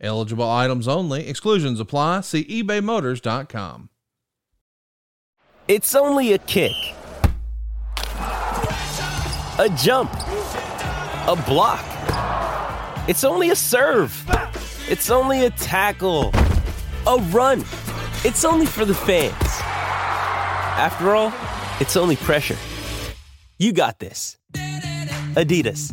Eligible items only, exclusions apply. See ebaymotors.com. It's only a kick, a jump, a block. It's only a serve. It's only a tackle, a run. It's only for the fans. After all, it's only pressure. You got this. Adidas.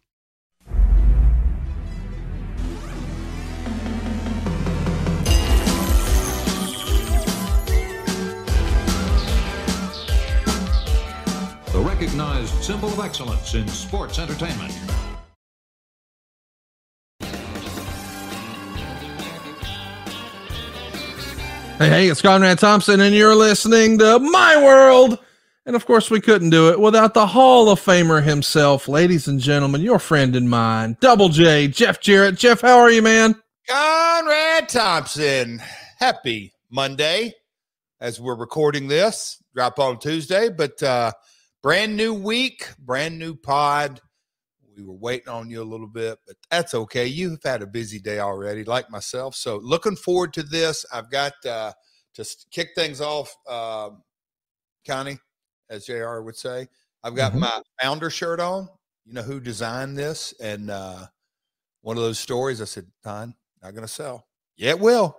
Recognized symbol of excellence in sports entertainment. Hey, hey, it's Conrad Thompson, and you're listening to My World. And of course, we couldn't do it without the Hall of Famer himself, ladies and gentlemen, your friend and mine, Double J, Jeff Jarrett. Jeff, how are you, man? Conrad Thompson. Happy Monday as we're recording this. Drop on Tuesday, but uh brand new week, brand new pod. We were waiting on you a little bit, but that's okay. You've had a busy day already, like myself. So looking forward to this. I've got uh to kick things off, uh, Connie, as JR would say. I've got Mhm. my founder shirt on. You know who designed this? And uh one of those stories I said, Don, not gonna sell. Yeah, it will.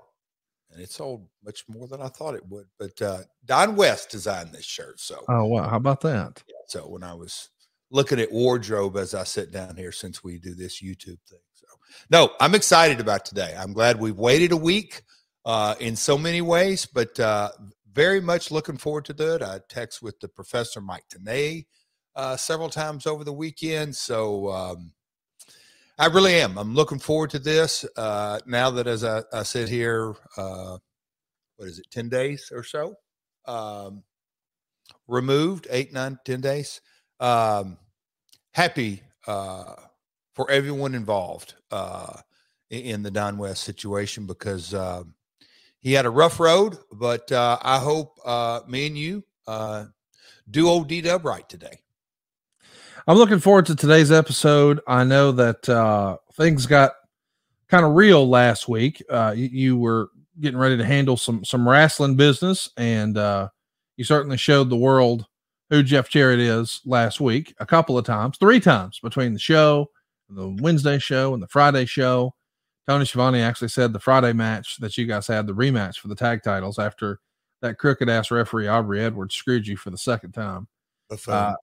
And it sold much more than I thought it would. But uh Don West designed this shirt. So Oh, wow. How about that? yeah, so when I was looking at wardrobe as I sit down here since we do this YouTube thing. So no, I'm excited about today. I'm glad we've waited a week uh in so many ways, but uh very much looking forward to that. I text with the professor Mike Tenay uh several times over the weekend. So um I really am. I'm looking forward to this. Uh now that as I, I sit here uh what is it, 10 days or so? Um removed, eight, nine, ten days. Um, happy uh, for everyone involved uh, in the Don West situation because um, he had a rough road, but uh, I hope uh, me and you uh, do old D Dub right today. I'm looking forward to today's episode. I know that uh, things got kind of real last week. Uh, you, you were getting ready to handle some some wrestling business, and uh, you certainly showed the world who Jeff Jarrett is last week a couple of times, three times between the show, the Wednesday show, and the Friday show. Tony Schiavone actually said the Friday match that you guys had the rematch for the tag titles after that crooked ass referee Aubrey Edwards screwed you for the second time uh,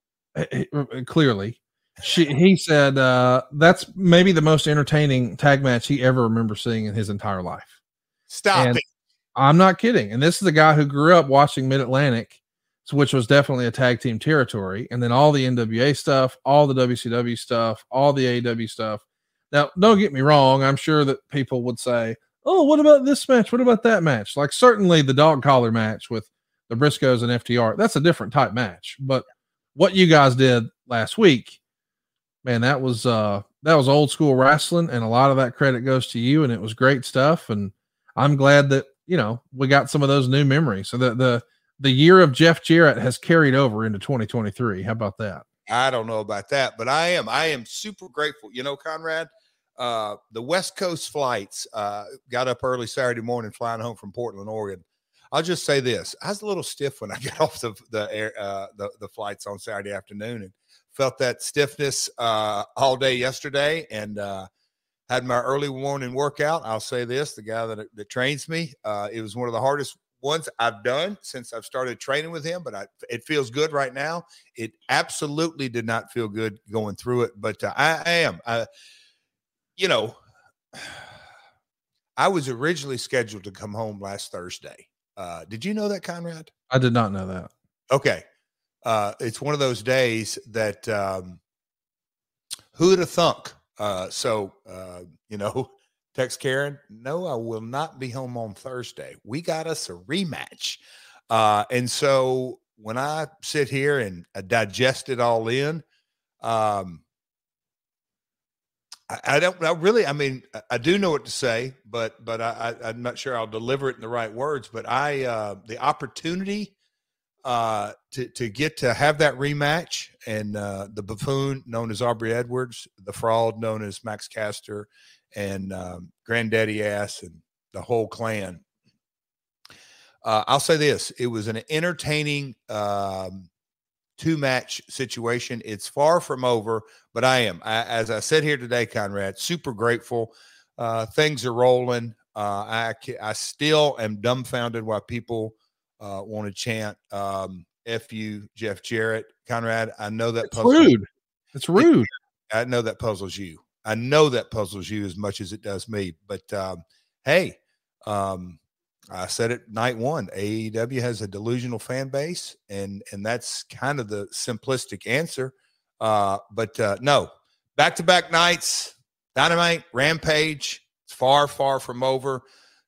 clearly. She he said uh that's maybe the most entertaining tag match he ever remembers seeing in his entire life. Stop and- it. i'm not kidding. And this is a guy who grew up watching mid-atlantic which was definitely a tag team territory. And then all the nwa stuff all the wcw stuff all the aw stuff. Now don't get me wrong. I'm sure that people would say oh what about this match? What about that match? Like certainly the dog collar match with the briscoes and ftr that's a different type match. But what you guys did last week, man, that was uh that was old school wrestling, and a lot of that credit goes to you, and it was great stuff. And I'm glad that you know we got some of those new memories. So the the the year of Jeff Jarrett has carried over into 2023. How about that? I don't know about that, but I am. I am super grateful. You know, Conrad, uh, the West Coast flights uh, got up early Saturday morning, flying home from Portland, Oregon. I'll just say this: I was a little stiff when I got off the the air uh, the the flights on Saturday afternoon, and felt that stiffness uh, all day yesterday, and uh, had my early morning workout. I'll say this: the guy that that trains me, uh, it was one of the hardest ones I've done since I've started training with him. But I, it feels good right now. It absolutely did not feel good going through it, but uh, I, I am. I, you know, I was originally scheduled to come home last Thursday. Uh, did you know that, Conrad? I did not know that. Okay. Uh, it's one of those days that um, who'd have thunk? Uh, so, uh, you know, text Karen, no, I will not be home on Thursday. We got us a rematch. Uh, and so when I sit here and I digest it all in, um, I, don't I really, I mean, I, do know what to say, but, but I, I, I'm not sure I'll deliver it in the right words, but I, uh, the opportunity, uh, to to get to have that rematch and uh, the buffoon known as Aubrey Edwards, the fraud known as Max Caster, and um, Granddaddy Ass and the whole clan. Uh, I'll say this: it was an entertaining um, two match situation. It's far from over, but I am, I, as I said here today, Conrad, super grateful. Uh, things are rolling. Uh, I I still am dumbfounded why people uh, want to chant um, "F you, Jeff Jarrett." Conrad, I know that It's puzzles, rude. It's rude. I know that puzzles you. I know that puzzles you as much as it does me. But um, hey, um, I said it night one. AEW has a delusional fan base, and and that's kind of the simplistic answer. Uh, but uh, no, back to back nights, Dynamite, Rampage. It's far, far from over.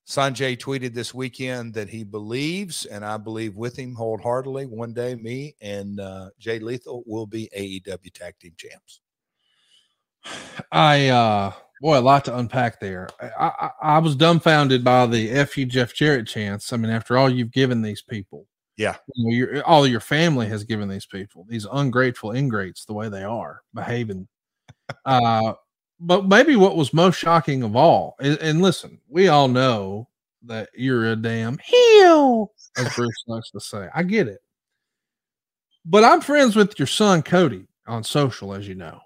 Sonjay tweeted this weekend that he believes, and I believe with him wholeheartedly, one day me and uh, Jay Lethal will be AEW tag team champs. I uh boy, a lot to unpack there. I, I, I was dumbfounded by the F you Jeff Jarrett chance. I mean, after all you've given these people, Yeah. you know, your all your family has given these people, these ungrateful ingrates, the way they are behaving. uh, but maybe what was most shocking of all, and, and listen, we all know that you're a damn heel, as Bruce likes to say. I get it, but I'm friends with your son Cody on social, as you know.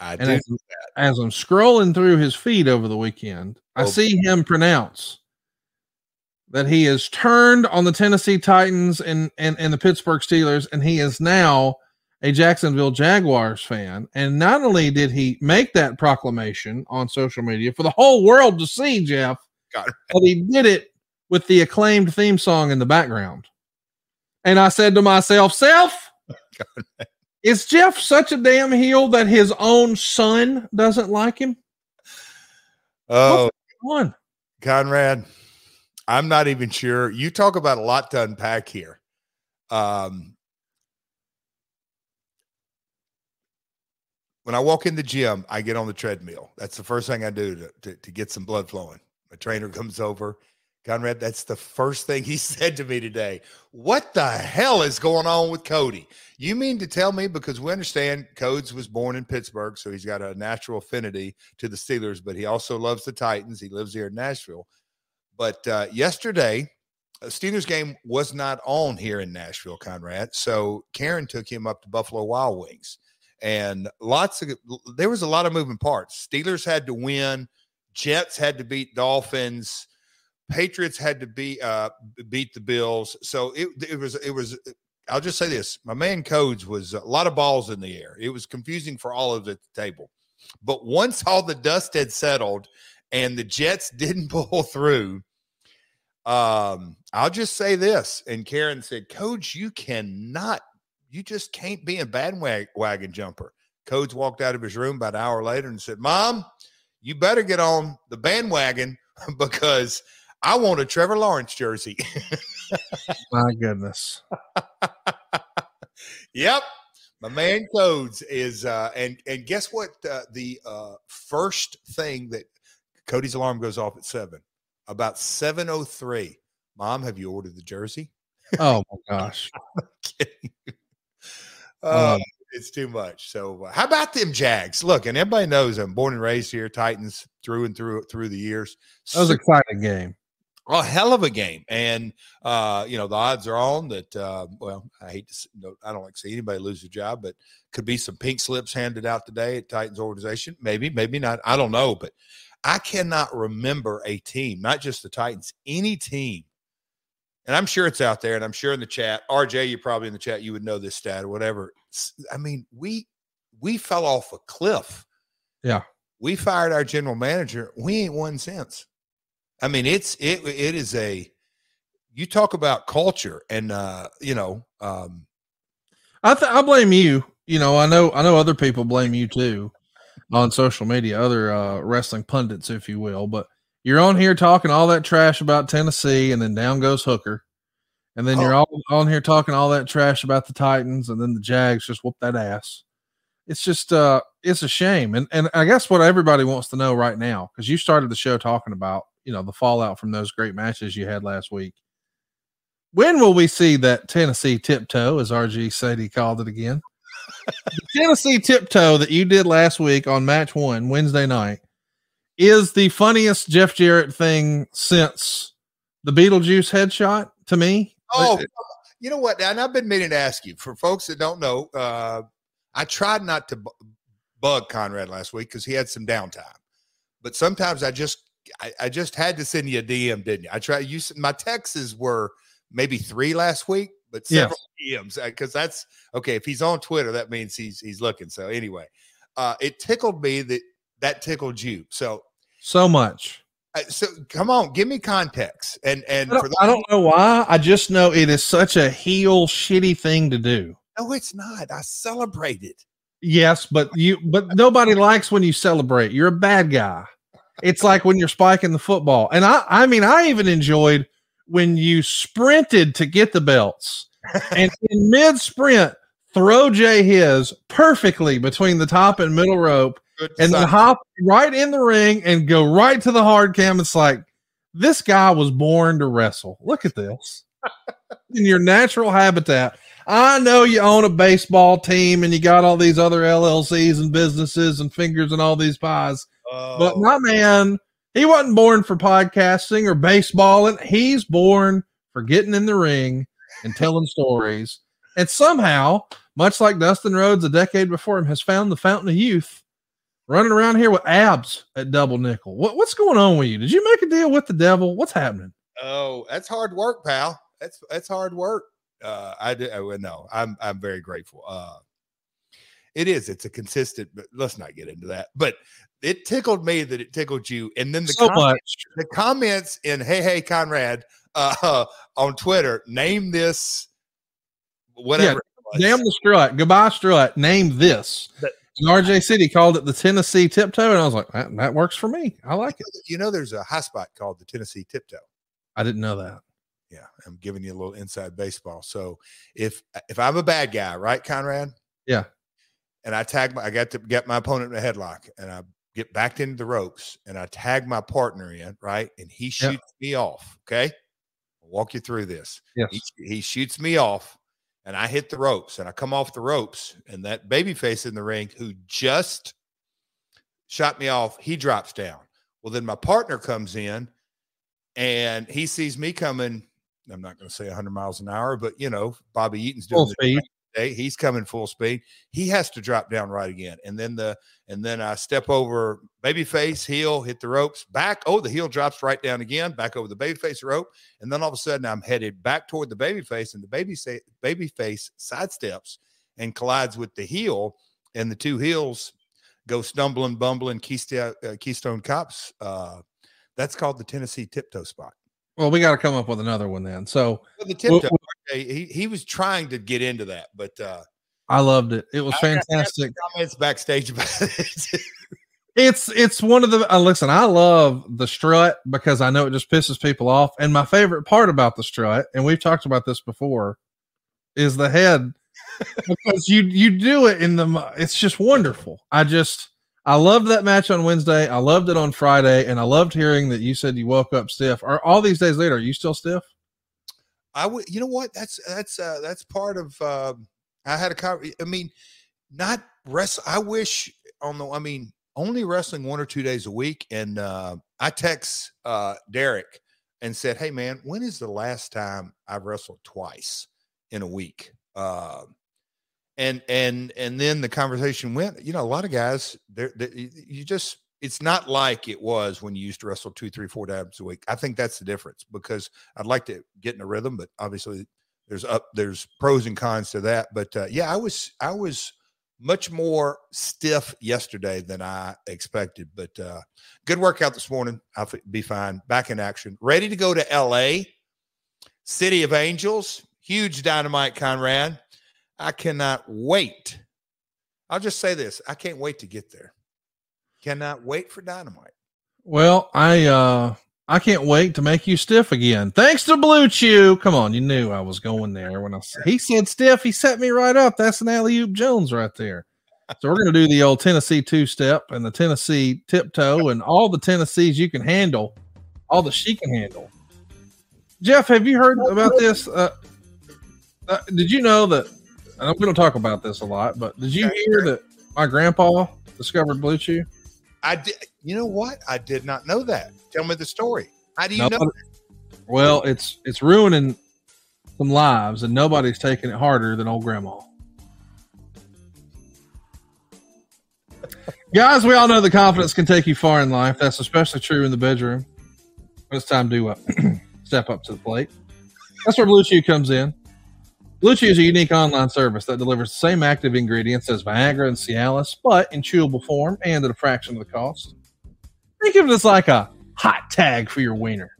I And do. as, as I'm scrolling through his feed over the weekend, I Oh. see him pronounce that he has turned on the Tennessee Titans and, and, and the Pittsburgh Steelers, and he is now a Jacksonville Jaguars fan. And not only did he make that proclamation on social media for the whole world to see, Jeff, but he did it with the acclaimed theme song in the background. And I said to myself, Self, is Jeff such a damn heel that his own son doesn't like him? Oh, One. Conrad, I'm not even sure. You talk about a lot to unpack here. Um, when I walk in the gym, I get on the treadmill. That's the first thing I do to, to, to get some blood flowing. My trainer comes over. Conrad, that's the first thing he said to me today. What the hell is going on with Cody? You mean to tell me because we understand Codes was born in Pittsburgh, so he's got a natural affinity to the Steelers, but he also loves the Titans. He lives here in Nashville. But uh, yesterday, Steelers game was not on here in Nashville, Conrad. So Karen took him up to Buffalo Wild Wings, and lots of there was a lot of moving parts. Steelers had to win, Jets had to beat Dolphins. Patriots had to be uh, beat the Bills, so it, it was it was. I'll just say this: my man Codes was a lot of balls in the air. It was confusing for all of the table, but once all the dust had settled and the Jets didn't pull through, um, I'll just say this. And Karen said, "Codes, you cannot, you just can't be a bandwagon jumper." Codes walked out of his room about an hour later and said, "Mom, you better get on the bandwagon because." I want a Trevor Lawrence jersey. My goodness. yep. My man codes is uh and and guess what uh, the uh first thing that Cody's alarm goes off at 7 about 703 mom have you ordered the jersey Oh my gosh. Uh, Um, it's too much. So, uh, how about them Jags? Look, and everybody knows I'm born and raised here, Titans through and through through the years. That was an exciting game. A hell of a game. And, uh, you know, the odds are on that, uh, well, I hate to, see, no, I don't like to see anybody lose a job, but could be some pink slips handed out today at Titans organization. Maybe, maybe not. I don't know. But I cannot remember a team, not just the Titans, any team. And I'm sure it's out there, and I'm sure in the chat, RJ, you're probably in the chat, you would know this stat or whatever. I mean, we we fell off a cliff. Yeah. We fired our general manager. We ain't won since. I mean, it's it it is a you talk about culture and uh, you know, um I th- I blame you. You know, I know I know other people blame you too on social media, other uh wrestling pundits, if you will, but you're on here talking all that trash about Tennessee and then down goes Hooker. And then oh. you're all on here talking all that trash about the Titans, and then the Jags just whoop that ass. It's just uh it's a shame. And and I guess what everybody wants to know right now, because you started the show talking about you know the fallout from those great matches you had last week. When will we see that Tennessee tiptoe, as RJ City called it again? the Tennessee tiptoe that you did last week on match one, Wednesday night, is the funniest Jeff Jarrett thing since the Beetlejuice headshot to me. Oh, you know what? And I've been meaning to ask you for folks that don't know. Uh, I tried not to bug Conrad last week because he had some downtime, but sometimes I just I, I, just had to send you a DM, didn't you? I tried. You my texts were maybe three last week, but several yes. DMs because uh, that's okay. If he's on Twitter, that means he's he's looking. So anyway, uh, it tickled me that that tickled you. So so much. Uh, so come on, give me context. And and I don't, I don't know why. I just know it is such a heel shitty thing to do. No, it's not. I celebrate it. Yes, but you but nobody likes when you celebrate. You're a bad guy. It's like when you're spiking the football. And I, I mean, I even enjoyed when you sprinted to get the belts and in mid sprint, throw Jay his perfectly between the top and middle rope Good and then hop right in the ring and go right to the hard cam. It's like this guy was born to wrestle. Look at this in your natural habitat. I know you own a baseball team and you got all these other LLCs and businesses and fingers and all these pies. But oh. my man, he wasn't born for podcasting or baseballing. He's born for getting in the ring and telling stories. And somehow, much like Dustin Rhodes a decade before him, has found the fountain of youth running around here with abs at double nickel. What, what's going on with you? Did you make a deal with the devil? What's happening? Oh, that's hard work, pal. That's that's hard work. Uh, I did. I, no, I'm I'm very grateful. Uh, it is. It's a consistent. But let's not get into that. But it tickled me that it tickled you. And then the so comments, the comments in Hey Hey Conrad uh, on Twitter, name this whatever. Yeah, damn the strut. Goodbye strut. Name this. But, RJ City called it the Tennessee tiptoe, and I was like, that, that works for me. I like it. You know, there's a high spot called the Tennessee tiptoe. I didn't know that. Yeah, I'm giving you a little inside baseball. So if if I'm a bad guy, right, Conrad? Yeah. And I tag my, I got to get my opponent in a headlock, and I get backed into the ropes and I tag my partner in, right? And he shoots yep. me off. Okay. I'll walk you through this. Yes. He, he, shoots me off and I hit the ropes and I come off the ropes. And that baby face in the ring who just shot me off, he drops down. Well, then my partner comes in and he sees me coming. I'm not going to say 100 miles an hour, but you know, Bobby Eaton's doing He's coming full speed. He has to drop down right again. And then the and then I step over baby face, heel, hit the ropes, back. Oh, the heel drops right down again, back over the baby face rope. And then all of a sudden I'm headed back toward the baby face, and the baby say baby face sidesteps and collides with the heel, and the two heels go stumbling, bumbling Keystone, uh, Keystone Cops. Uh, that's called the Tennessee tiptoe spot. Well, we got to come up with another one then. So the tiptoe, he he was trying to get into that, but uh, I loved it. It was fantastic. Comments backstage about it. it's it's one of the uh, listen. I love the strut because I know it just pisses people off. And my favorite part about the strut, and we've talked about this before, is the head because you you do it in the. It's just wonderful. I just I loved that match on Wednesday. I loved it on Friday, and I loved hearing that you said you woke up stiff. Are all these days later? Are you still stiff? I would. You know what? That's that's uh, that's part of. Uh, I had a. I mean, not rest. I wish on the. I mean, only wrestling one or two days a week, and uh, I text uh, Derek and said, "Hey, man, when is the last time I've wrestled twice in a week?" Uh, and and and then the conversation went. You know, a lot of guys, they're, you just it's not like it was when you used to wrestle two, three, four times a week. I think that's the difference because I'd like to get in a rhythm, but obviously there's up there's pros and cons to that. But uh, yeah, I was I was much more stiff yesterday than I expected, but uh, good workout this morning. I'll be fine. Back in action, ready to go to L.A. City of Angels. Huge dynamite, Conrad. I cannot wait. I'll just say this: I can't wait to get there. Cannot wait for dynamite. Well, I uh I can't wait to make you stiff again. Thanks to Blue Chew. Come on, you knew I was going there when I he said stiff. He set me right up. That's an alley oop Jones right there. So we're gonna do the old Tennessee two step and the Tennessee tiptoe and all the Tennessees you can handle, all the she can handle. Jeff, have you heard about this? Uh, uh, did you know that? And we don't talk about this a lot, but did you hear that my grandpa discovered Blue Chew? I did. You know what? I did not know that. Tell me the story. How do you know? That? Well, it's it's ruining some lives, and nobody's taking it harder than old grandma. Guys, we all know that confidence can take you far in life. That's especially true in the bedroom. But it's time to uh, step up to the plate. That's where Blue Chew comes in. Blue Chew is a unique online service that delivers the same active ingredients as Viagra and Cialis, but in chewable form and at a fraction of the cost. Think of as like a hot tag for your wiener.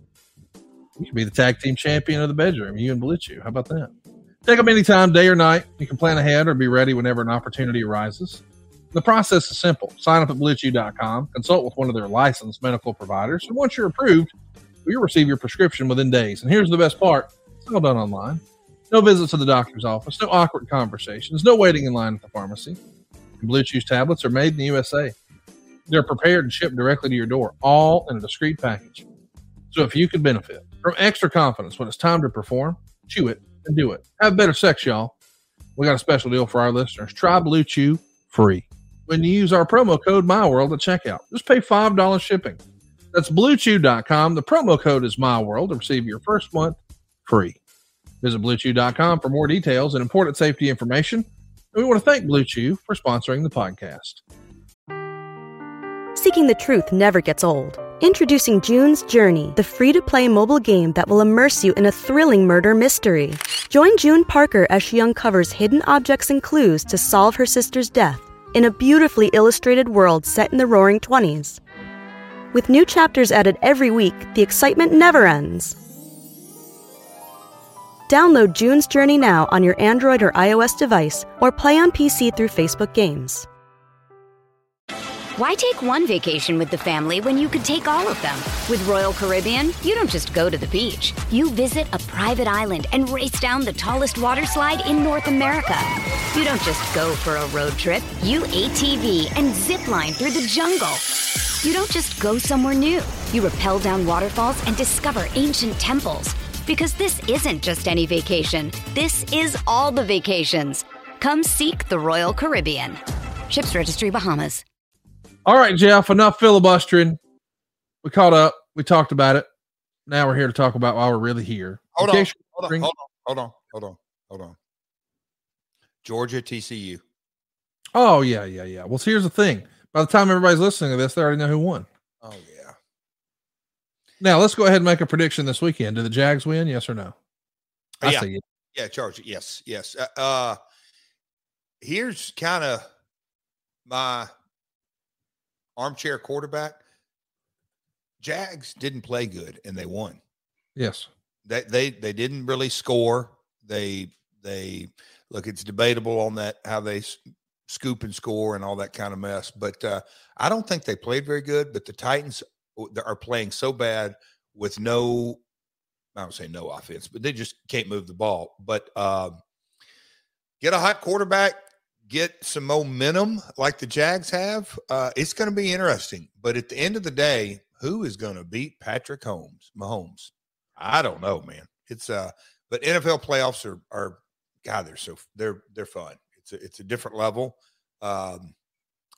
You can be the tag team champion of the bedroom, you and Blue Chew. How about that? Take them anytime, day or night. You can plan ahead or be ready whenever an opportunity arises. The process is simple. Sign up at bluechew.com, consult with one of their licensed medical providers, and once you're approved, you'll receive your prescription within days. And here's the best part it's all done online. No visits to the doctor's office, no awkward conversations, no waiting in line at the pharmacy. Blue Chew tablets are made in the USA. They're prepared and shipped directly to your door, all in a discreet package. So if you could benefit from extra confidence when it's time to perform, chew it and do it. Have better sex, y'all. We got a special deal for our listeners. Try Blue Chew free when you use our promo code MyWorld at checkout. Just pay $5 shipping. That's bluechew.com. The promo code is MyWorld to receive your first month free. Visit BlueChew.com for more details and important safety information. And we want to thank Blue Chew for sponsoring the podcast. Seeking the truth never gets old. Introducing June's Journey, the free to play mobile game that will immerse you in a thrilling murder mystery. Join June Parker as she uncovers hidden objects and clues to solve her sister's death in a beautifully illustrated world set in the roaring 20s. With new chapters added every week, the excitement never ends. Download June's Journey now on your Android or iOS device or play on PC through Facebook Games. Why take one vacation with the family when you could take all of them? With Royal Caribbean, you don't just go to the beach. You visit a private island and race down the tallest water slide in North America. You don't just go for a road trip. You ATV and zip line through the jungle. You don't just go somewhere new. You rappel down waterfalls and discover ancient temples. Because this isn't just any vacation, this is all the vacations. Come seek the Royal Caribbean. Ships Registry Bahamas. All right, Jeff, enough filibustering. We caught up. We talked about it. Now we're here to talk about why we're really here. Hold on, hold on, hold on, hold on, hold on, hold on. Georgia TCU. Oh, yeah, yeah, yeah. Well, here's the thing. By the time everybody's listening to this, they already know who won. Oh, yeah. Now let's go ahead and make a prediction this weekend. Do the Jags win? Yes or no? I yeah. It. Yeah, charge. Yes, yes. Uh, uh here's kind of my armchair quarterback. Jags didn't play good and they won. Yes. They they they didn't really score. They they look it's debatable on that how they scoop and score and all that kind of mess, but uh I don't think they played very good, but the Titans are playing so bad with no, I don't say no offense, but they just can't move the ball. But um, get a hot quarterback, get some momentum like the Jags have. Uh, it's going to be interesting. But at the end of the day, who is going to beat Patrick Holmes, Mahomes? I don't know, man. It's uh, but NFL playoffs are are God, they're so they're they're fun. It's a it's a different level. Um,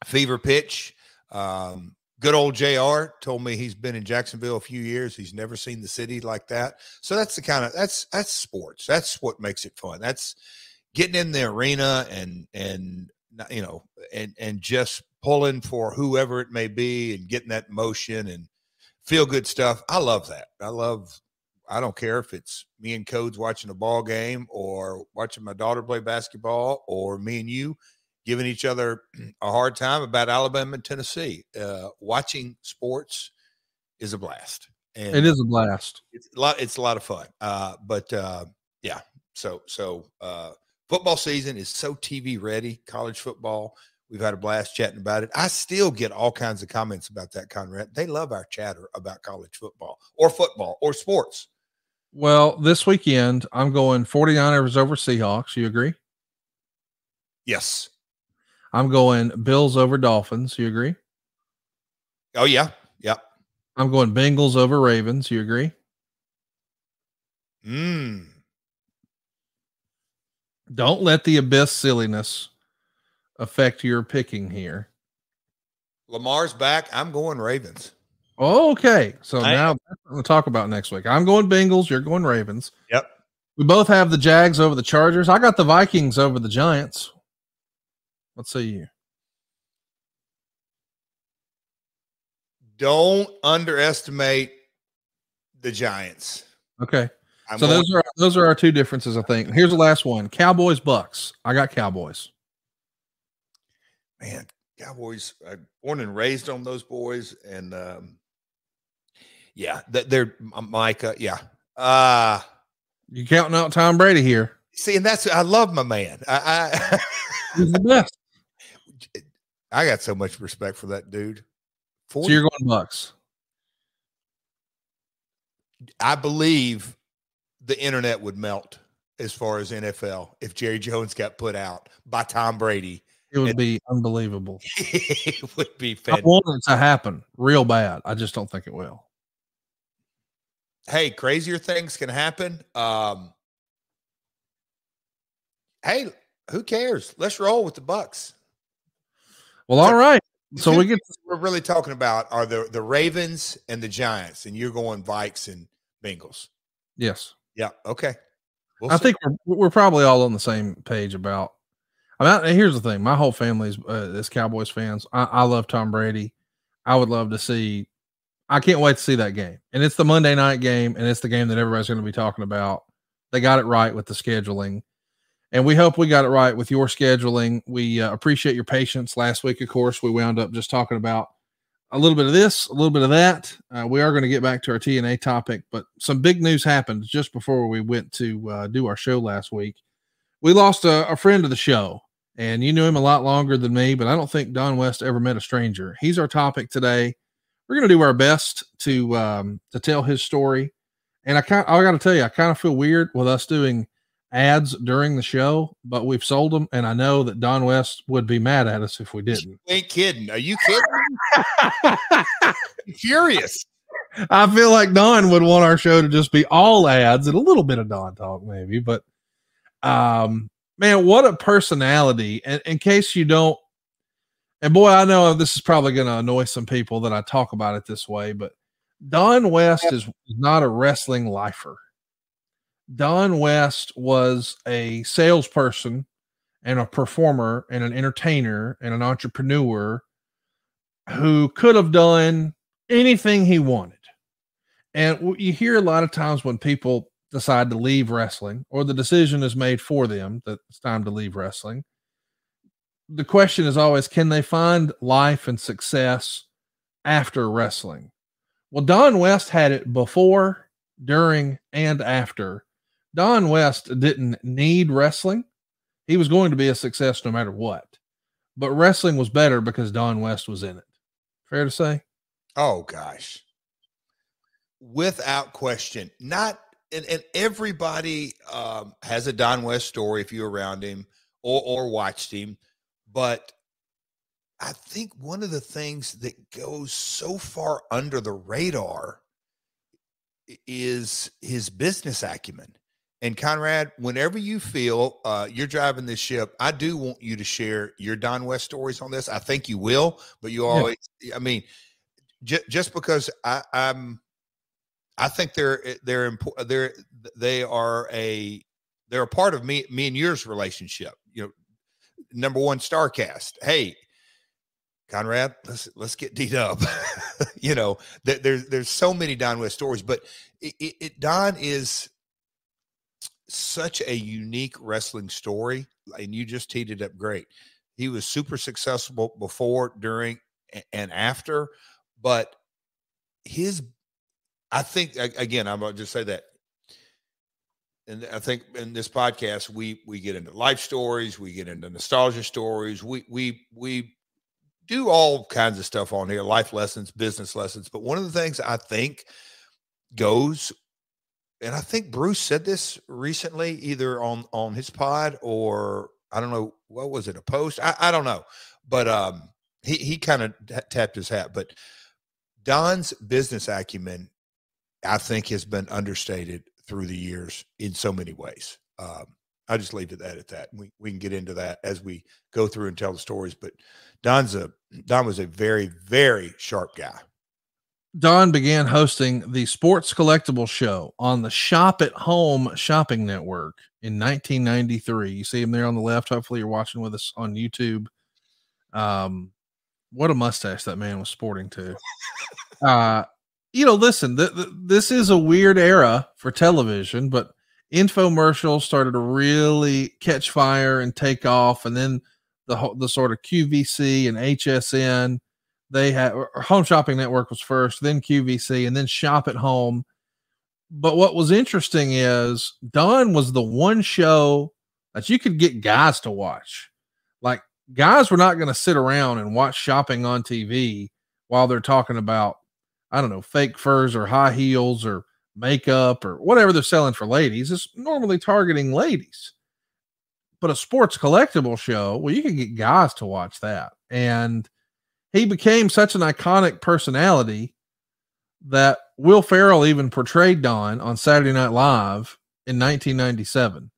fever pitch. Um, Good old JR told me he's been in Jacksonville a few years. He's never seen the city like that. So that's the kind of that's that's sports. That's what makes it fun. That's getting in the arena and and you know and and just pulling for whoever it may be and getting that motion and feel good stuff. I love that. I love I don't care if it's me and Codes watching a ball game or watching my daughter play basketball or me and you giving each other a hard time about Alabama and Tennessee. Uh, watching sports is a blast. And it is a blast. It's a lot. It's a lot of fun. Uh, but uh, yeah, so so uh, football season is so TV ready. College football. We've had a blast chatting about it. I still get all kinds of comments about that, Conrad. They love our chatter about college football or football or sports. Well, this weekend, I'm going 49ers over Seahawks. You agree? Yes. I'm going Bills over Dolphins. You agree? Oh yeah, yeah. I'm going Bengals over Ravens. You agree? Hmm. Don't let the abyss silliness affect your picking here. Lamar's back. I'm going Ravens. Okay, so I, now we'll talk about next week. I'm going Bengals. You're going Ravens. Yep. We both have the Jags over the Chargers. I got the Vikings over the Giants. Let's say you. Don't underestimate the Giants. Okay. I'm so those are those are our two differences, I think. Here's the last one: Cowboys, Bucks. I got Cowboys. Man, Cowboys. I born and raised on those boys, and um, yeah, they're Micah. Yeah, uh you counting out Tom Brady here? See, and that's I love my man. I, I he's the best. I got so much respect for that dude. 40. So you're going Bucks. I believe the internet would melt as far as NFL if Jerry Jones got put out by Tom Brady. It would and, be unbelievable. it would be fantastic. I want it to happen real bad. I just don't think it will. Hey, crazier things can happen. Um, hey, who cares? Let's roll with the Bucks. Well, all right. So we get we're really talking about are the the Ravens and the Giants, and you're going Vikes and Bengals. Yes. Yeah. Okay. We'll I see. think we're, we're probably all on the same page about. I mean, here's the thing: my whole family's uh, is Cowboys fans. I, I love Tom Brady. I would love to see. I can't wait to see that game, and it's the Monday night game, and it's the game that everybody's going to be talking about. They got it right with the scheduling and we hope we got it right with your scheduling. We uh, appreciate your patience. Last week, of course, we wound up just talking about a little bit of this, a little bit of that. Uh, we are going to get back to our TNA topic, but some big news happened just before we went to uh, do our show last week. We lost a, a, friend of the show, and you knew him a lot longer than me, but I don't think Don West ever met a stranger. He's our topic today. We're going to do our best to um, to tell his story, and I kind I got to tell you, I kind of feel weird with us doing ads during the show, but we've sold them, and I know that Don West would be mad at us if we didn't. You ain't kidding? Are you kidding? Furious. I feel like Don would want our show to just be all ads and a little bit of Don talk, maybe. But um, man, what a personality! And in case you don't, and boy, I know this is probably going to annoy some people that I talk about it this way, but Don West is not a wrestling lifer. Don West was a salesperson and a performer and an entertainer and an entrepreneur who could have done anything he wanted. And you hear a lot of times when people decide to leave wrestling or the decision is made for them that it's time to leave wrestling. The question is always can they find life and success after wrestling? Well, Don West had it before, during, and after Don West didn't need wrestling. He was going to be a success no matter what. But wrestling was better because Don West was in it. Fair to say? Oh gosh. Without question. Not and, and everybody um, has a Don West story if you're around him or or watched him. But I think one of the things that goes so far under the radar is his business acumen. And Conrad, whenever you feel uh, you're driving this ship, I do want you to share your Don West stories on this. I think you will, but you always, yeah. I mean, j- just because I, I'm, I think they're eh, they're important. They're they are a they're a part of me me and yours relationship. You know, number one Starcast. Hey, Conrad, let's let's get D up. you know, th- there's there's so many Don West stories, but it, it, it, Don is such a unique wrestling story, and you just teed it up great. He was super successful before, during, and after, but his, I think again, I'm gonna just say that and I think in this podcast we we get into life stories, we get into nostalgia stories, we we we do all kinds of stuff on here, life lessons, business lessons. But one of the things I think goes, and I think Bruce said this recently, either on on his pod or I don't know what was it a post, I, I don't know, but um, he he kind of tapped his hat. But Don's business acumen, I think, has been understated through the years in so many ways. Um, I just leave it that at that. We we can get into that as we go through and tell the stories. But Don's a Don was a very very sharp guy. Don began hosting the Sports Collectible Show on the Shop at Home Shopping Network in 1993. You see him there on the left. Hopefully, you're watching with us on YouTube. Um, what a mustache that man was sporting too. Uh, you know, listen, th- th- this is a weird era for television, but infomercials started to really catch fire and take off, and then the the sort of QVC and HSN, they had Home Shopping Network was first, then QVC, and then Shop at Home. But what was interesting is Don was the one show that you could get guys to watch. Like guys were not going to sit around and watch shopping on TV while they're talking about I don't know, fake furs or high heels or makeup or whatever they're selling for ladies. It's normally targeting ladies. But a sports collectible show, well, you can get guys to watch that. And he became such an iconic personality that Will Ferrell even portrayed Don on Saturday Night Live in 1997.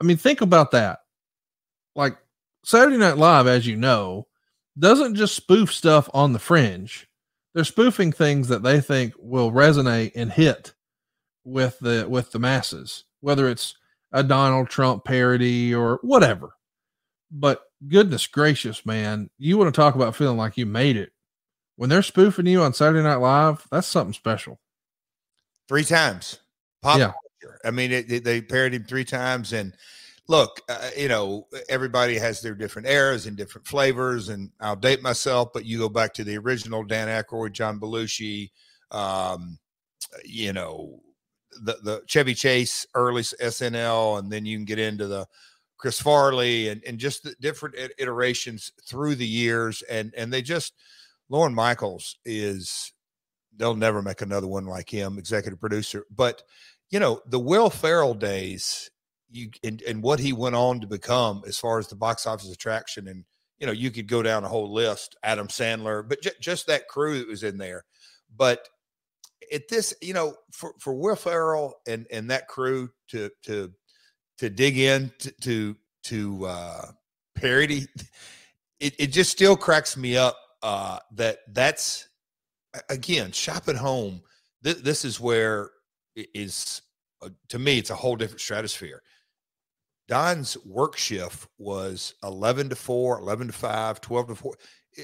I mean, think about that. Like Saturday Night Live, as you know, doesn't just spoof stuff on the fringe they're spoofing things that they think will resonate and hit with the with the masses, whether it's a Donald Trump parody or whatever. But goodness gracious, man, you want to talk about feeling like you made it. When they're spoofing you on Saturday Night Live, that's something special. Three times. Pop yeah. I mean, it, it, they parodied him three times, and look, uh, you know, everybody has their different eras and different flavors, and I'll date myself, but you go back to the original Dan Aykroyd, John Belushi, um, you know, the the Chevy Chase early SNL, and then you can get into the Chris Farley and and just the different iterations through the years, and and they just Lorne Michaels is they'll never make another one like him, executive producer, but you know the Will Ferrell days you and, and what he went on to become as far as the box office attraction and you know you could go down a whole list adam sandler but j- just that crew that was in there. But at this you know for for will ferrell and and that crew to to to dig in to to, to uh parody it, it just still cracks me up uh that that's again shop at home th- this is where it is uh, to me it's a whole different stratosphere Don's work shift was 11 to 4, 11 to 5, 12 to 4.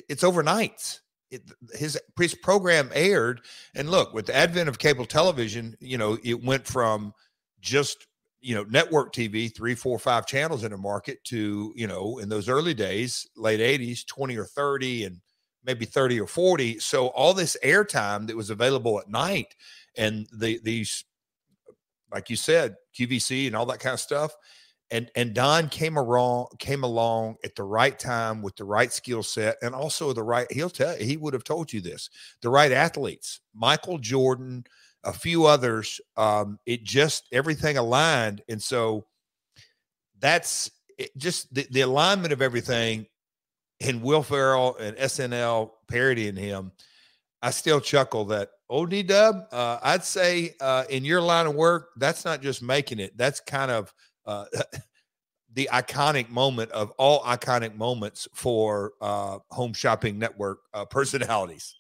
It's overnights. It, his, his program aired. And look, with the advent of cable television, you know, it went from just, you know, network TV, three, four, five channels in a market to, you know, in those early days, late 80s, 20 or 30 and maybe 30 or 40. So all this airtime that was available at night and the these, like you said, QVC and all that kind of stuff and and Don came along came along at the right time with the right skill set and also the right he'll tell he would have told you this the right athletes Michael Jordan a few others um it just everything aligned and so that's just the, the alignment of everything and Will Ferrell and SNL parodying him I still chuckle that OD Dub uh, I'd say uh, in your line of work that's not just making it that's kind of uh, the iconic moment of all iconic moments for uh, home shopping network uh, personalities.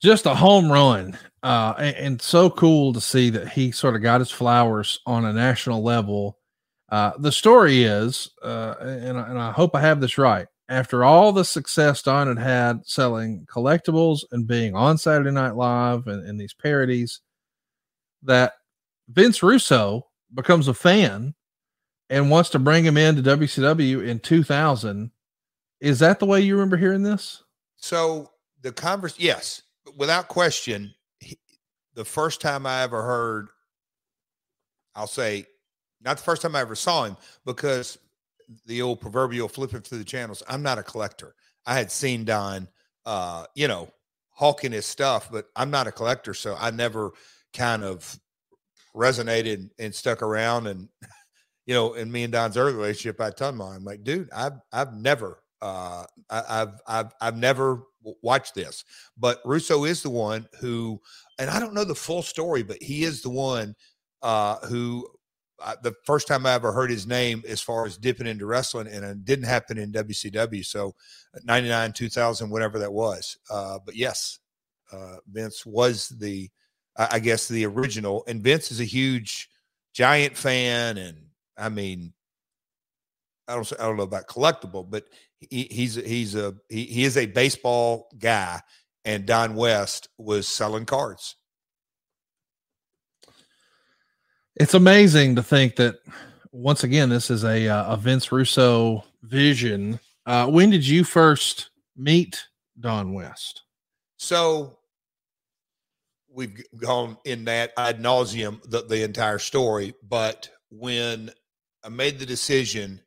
Just a home run. Uh, and, and, so cool to see that he sort of got his flowers on a national level. Uh, the story is, uh, and, and I hope I have this right. After all the success Don had had selling collectibles and being on Saturday Night Live and, and these parodies, that Vince Russo becomes a fan and wants to bring him into WCW in 2000. Is that the way you remember hearing this? So the converse, yes, without question, he, the first time I ever heard, I'll say, not the first time I ever saw him, because the old proverbial flipping through the channels. I'm not a collector. I had seen Don, uh, you know, hawking his stuff, but I'm not a collector, so I never kind of resonated and stuck around. And you know, in me and Don's early relationship, I told him, I'm like, dude, I've I've never uh I, have I've I've never watched this. But Russo is the one who, and I don't know the full story, but he is the one uh who uh, the first time I ever heard his name as far as dipping into wrestling, and it didn't happen in WCW. So, 99, 2000, whatever that was. Uh, but yes, uh, Vince was the I guess the original. And Vince is a huge Giant fan, and I mean, I don't I don't know about collectible, but he, he's he's a he, he is a baseball guy, and Don West was selling cards. It's amazing to think that once again this is a uh, a Vince Russo vision. Uh, when did you first meet Don West? So we've gone in that ad nauseum the, the entire story. But when I made the decision,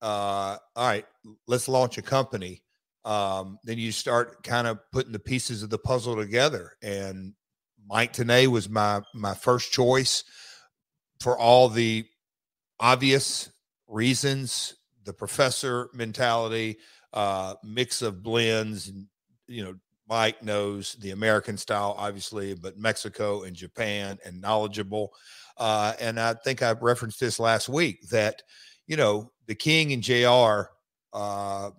uh, all right, let's launch a company. Um, then you start kind of putting the pieces of the puzzle together. And Mike Tenay was my my first choice for all the obvious reasons, the professor mentality, uh, mix of blends, and you know, Mike knows the American style, obviously, but Mexico and Japan and knowledgeable. Uh, and I think I referenced this last week that, you know, the King and JR uh,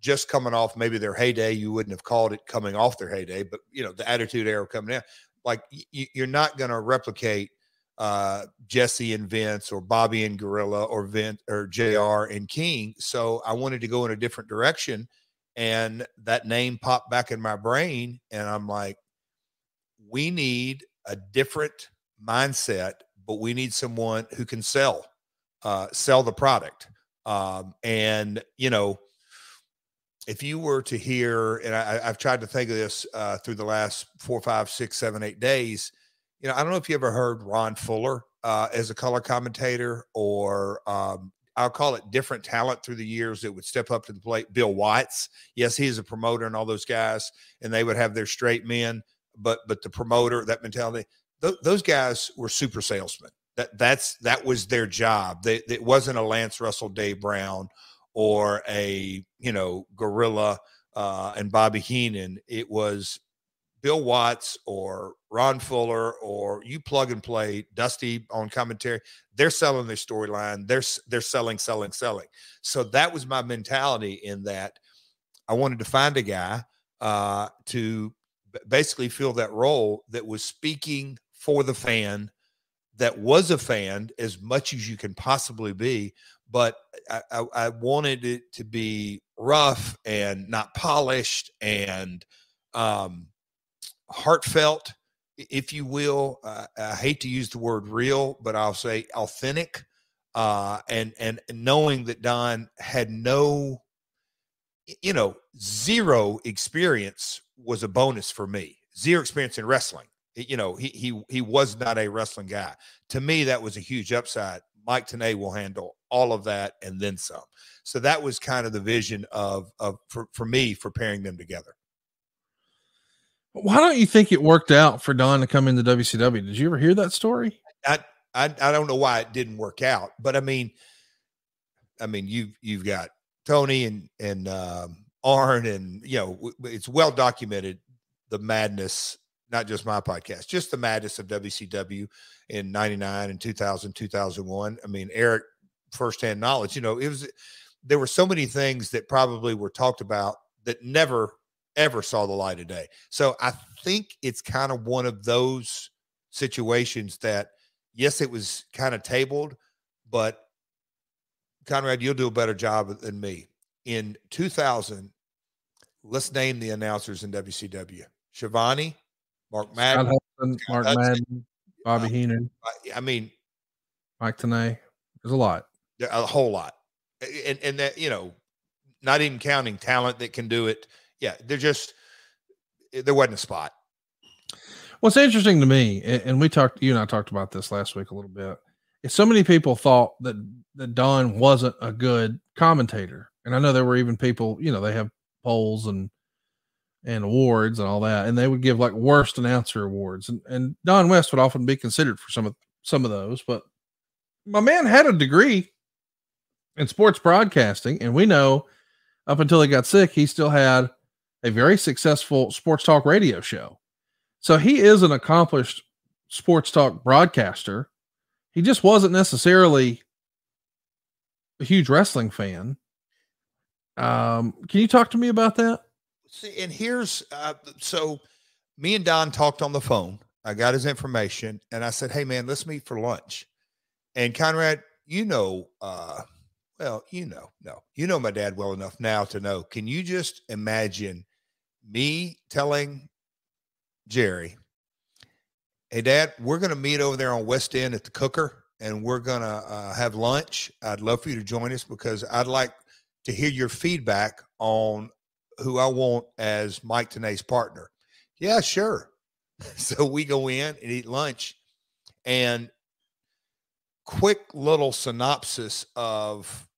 just coming off maybe their heyday, you wouldn't have called it coming off their heyday, but, you know, the attitude era coming in. Like, y- you're not going to replicate uh, Jesse and Vince or Bobby and Gorilla or Vince or JR and King. So I wanted to go in a different direction and that name popped back in my brain and i'm like we need a different mindset but we need someone who can sell uh, sell the product um, and you know if you were to hear and I, have tried to think of this uh, through the last four five six seven eight days you know i don't know if you ever heard ron fuller uh, as a color commentator or um, I'll call it different talent through the years that would step up to the plate. Bill Watts, yes, he's a promoter and all those guys, and they would have their straight men, but but the promoter, that mentality, th- those guys were super salesmen. That that's that was their job. They, it wasn't a Lance Russell, Dave Brown, or a you know Gorilla uh, and Bobby Heenan. It was Bill Watts or Ron Fuller or you plug and play Dusty on commentary, they're selling their storyline. They're they're selling, selling, selling. So that was my mentality in that I wanted to find a guy uh, to basically fill that role that was speaking for the fan, that was a fan as much as you can possibly be, but I, I, I wanted it to be rough and not polished and um, heartfelt, if you will. Uh, I hate to use the word real, but I'll say authentic. Uh, and and knowing that Don had no, you know, zero experience was a bonus for me. Zero experience in wrestling. You know, he he he was not a wrestling guy. To me, that was a huge upside. Mike Tenay will handle all of that and then some. So that was kind of the vision of of for, for me for pairing them together. Why don't you think it worked out for Don to come into WCW? Did you ever hear that story? I, I I don't know why it didn't work out, but I mean, I mean you've you've got Tony and and um, Arn and you know it's well documented the madness, not just my podcast, just the madness of WCW in '99 and 2000, 2001. I mean, Eric firsthand knowledge. You know, it was there were so many things that probably were talked about that never ever saw the light of day. So I think it's kind of one of those situations that, yes, it was kind of tabled, but Conrad, you'll do a better job than me. In 2000, let's name the announcers in WCW: Schiavone, Mark Madden, Hudson, Mark Hudson, Madden, Bobby uh, Heenan, I mean, Mike Tenay. There's a lot. a whole lot, and and that you know, not even counting talent that can do it. Yeah, they're just there wasn't a spot. What's interesting to me, and we talked, you and I talked about this last week a little bit, is so many people thought that that Don wasn't a good commentator, and I know there were even people, you know, they have polls and and awards and all that, and they would give like worst announcer awards, and and Don West would often be considered for some of some of those, but my man had a degree in sports broadcasting, and we know up until he got sick, he still had a very successful sports talk radio show. So he is an accomplished sports talk broadcaster. He just wasn't necessarily a huge wrestling fan. Um, can you talk to me about that? See, and here's uh, so me and Don talked on the phone. I got his information and I said, Hey man, let's meet for lunch. And Conrad, you know, uh, well, you know, no, you know my dad well enough now to know. Can you just imagine me telling Jerry, Hey dad, we're gonna meet over there on West End at the cooker and we're gonna uh, have lunch. I'd love for you to join us because I'd like to hear your feedback on who I want as Mike Tenay's partner. Yeah, sure. So we go in and eat lunch and quick little synopsis of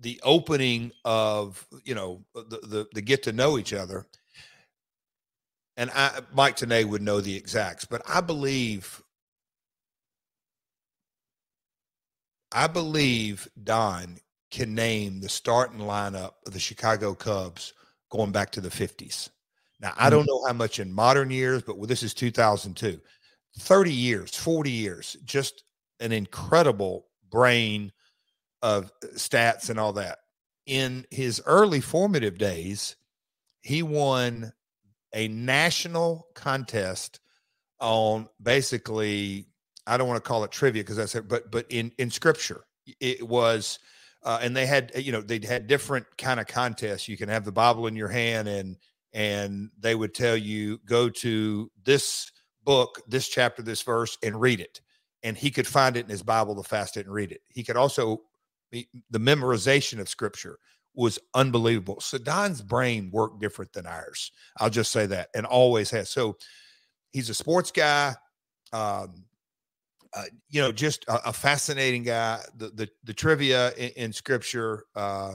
the opening of, you know, the the, the get to know each other. And I Mike Tanay would know the exacts, but I believe I believe Don can name the starting lineup of the Chicago Cubs going back to the 50s. Now, I don't know how much in modern years, but this is 2002. 30 years, 40 years, just an incredible brain of uh, stats and all that. In his early formative days, he won a national contest on basically I don't want to call it trivia because I said but but in in scripture it was uh, and they had you know they had different kind of contests. You can have the bible in your hand and and they would tell you go to this book this chapter this verse and read it. And he could find it in his bible the fast it and read it. He could also the memorization of scripture was unbelievable. So don's brain worked different than ours. I'll just say that and always has. So he's a sports guy um uh, you know, just a, a, fascinating guy. The the, the trivia in, in scripture. Uh,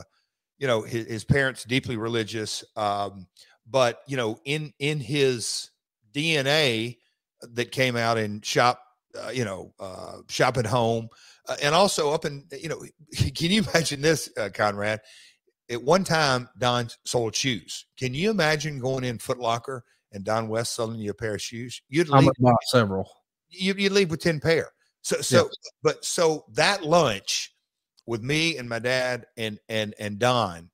you know, his, his parents deeply religious, um, but you know, in in his DNA that came out in shop, uh, you know, uh, shop at home, uh, and also up in you know, can you imagine this, uh, Conrad? At one time, Don sold shoes. Can you imagine going in Foot Locker and Don West selling you a pair of shoes? You'd leave several. You, you leave with 10 pair. So, so, but so that lunch with me and my dad and, and, and Don,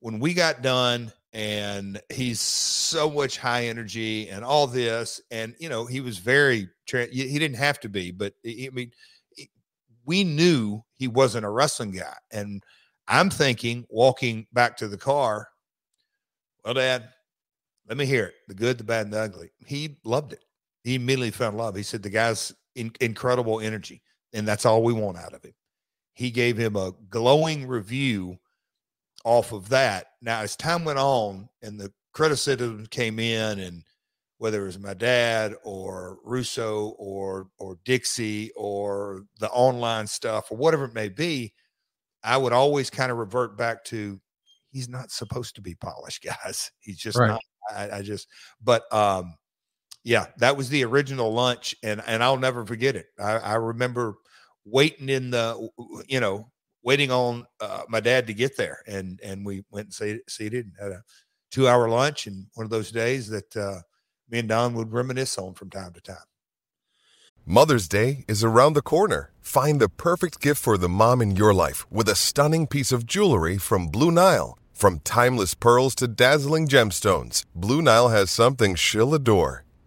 when we got done and he's so much high energy and all this, and, you know, he was very, he didn't have to be, but I mean, we knew he wasn't a wrestling guy. And I'm thinking walking back to the car, well, dad, let me hear it. The good, the bad, and the ugly. He loved it he immediately fell in love. He said the guy's in, incredible energy, and that's all we want out of him. He gave him a glowing review off of that. Now, as time went on and the criticism came in, and whether it was my dad or Russo or or Dixie or the online stuff or whatever it may be, I would always kind of revert back to he's not supposed to be polished, guys. He's just Right. not. I, I just, but um, yeah, that was the original lunch, and and I'll never forget it. I, I remember waiting in the, you know, waiting on uh, my dad to get there, and and we went and seated, and had a two hour lunch, and one of those days that uh, me and Don would reminisce on from time to time. Mother's Day is around the corner. Find the perfect gift for the mom in your life with a stunning piece of jewelry from Blue Nile. From timeless pearls to dazzling gemstones, Blue Nile has something she'll adore.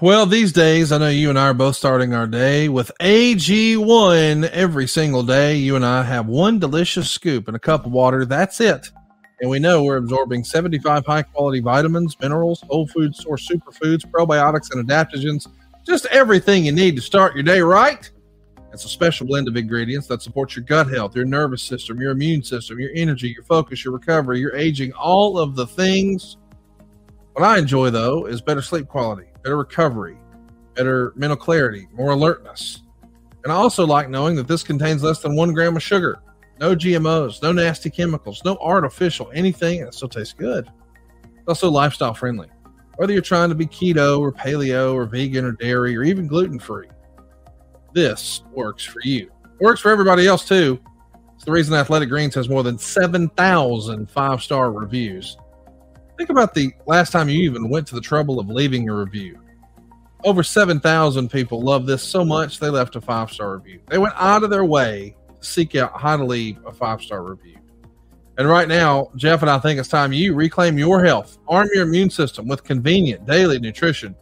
Well, these days, I know you and I are both starting our day with AG1 every single day. You and I have one delicious scoop and a cup of water. That's it. And we know we're absorbing 75 high quality vitamins, minerals, whole food source superfoods, probiotics, and adaptogens. Just everything you need to start your day right. It's a special blend of ingredients that supports your gut health, your nervous system, your immune system, your energy, your focus, your recovery, your aging, all of the things. What I enjoy, though, is better sleep quality better recovery, better mental clarity, more alertness. And I also like knowing that this contains less than one gram of sugar, no GMOs, no nasty chemicals, no artificial anything, and it still tastes good. It's also lifestyle friendly. Whether you're trying to be keto or paleo or vegan or dairy or even gluten free, this works for you. It works for everybody else too. It's the reason Athletic Greens has more than 7,000 five star reviews. Think about the last time you even went to the trouble of leaving a review. Over 7,000 people love this so much they left a five star review. They went out of their way to seek out how to leave a five star review. And right now, Jeff and I think it's time you reclaim your health, arm your immune system with convenient daily nutrition.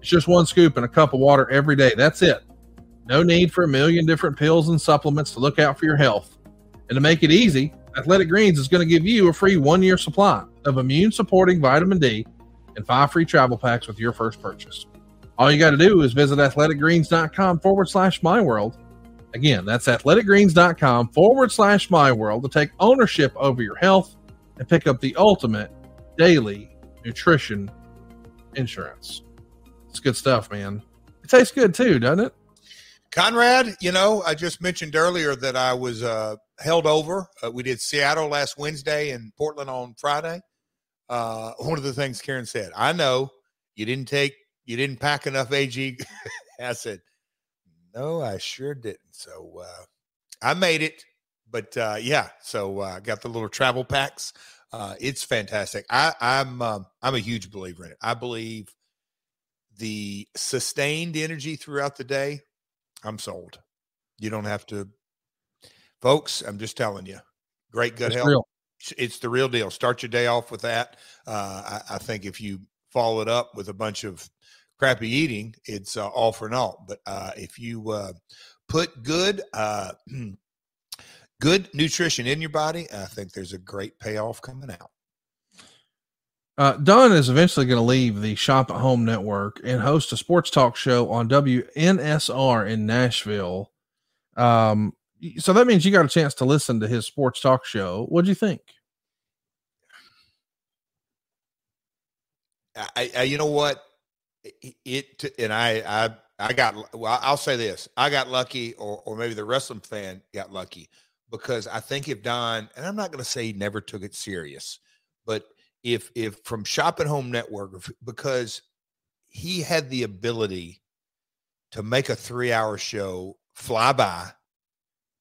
It's just one scoop and a cup of water every day. That's it. No need for a million different pills and supplements to look out for your health. And to make it easy, Athletic Greens is going to give you a free one year supply of immune supporting vitamin D and five free travel packs with your first purchase. All you got to do is visit athleticgreens.com forward slash my world. Again, that's athleticgreens.com forward slash my world to take ownership over your health and pick up the ultimate daily nutrition insurance. It's good stuff, man. It tastes good too, doesn't it? Conrad, you know, I just mentioned earlier that I was uh, held over. Uh, we did Seattle last Wednesday and Portland on Friday. Uh, one of the things Karen said, I know you didn't take, you didn't pack enough AG. I said, no, I sure didn't. So uh, I made it. But uh, yeah, so I uh, got the little travel packs. Uh, it's fantastic. I, I'm um, I'm a huge believer in it. I believe the sustained energy throughout the day I'm sold. You don't have to, folks. I'm just telling you, great good health. Real. It's the real deal. Start your day off with that. Uh, I, I, think if you follow it up with a bunch of crappy eating, it's uh, all for naught. But uh, if you uh, put good, uh, good nutrition in your body, I think there's a great payoff coming out. Uh, Don is eventually going to leave the Shop at Home network and host a sports talk show on WNSR in Nashville. Um, so that means you got a chance to listen to his sports talk show. What'd you think? I, I you know what it and I I I got well I'll say this I got lucky or or maybe the wrestling fan got lucky because I think if Don and I'm not going to say he never took it serious but if if from Shop at Home Network because he had the ability to make a three hour show fly by.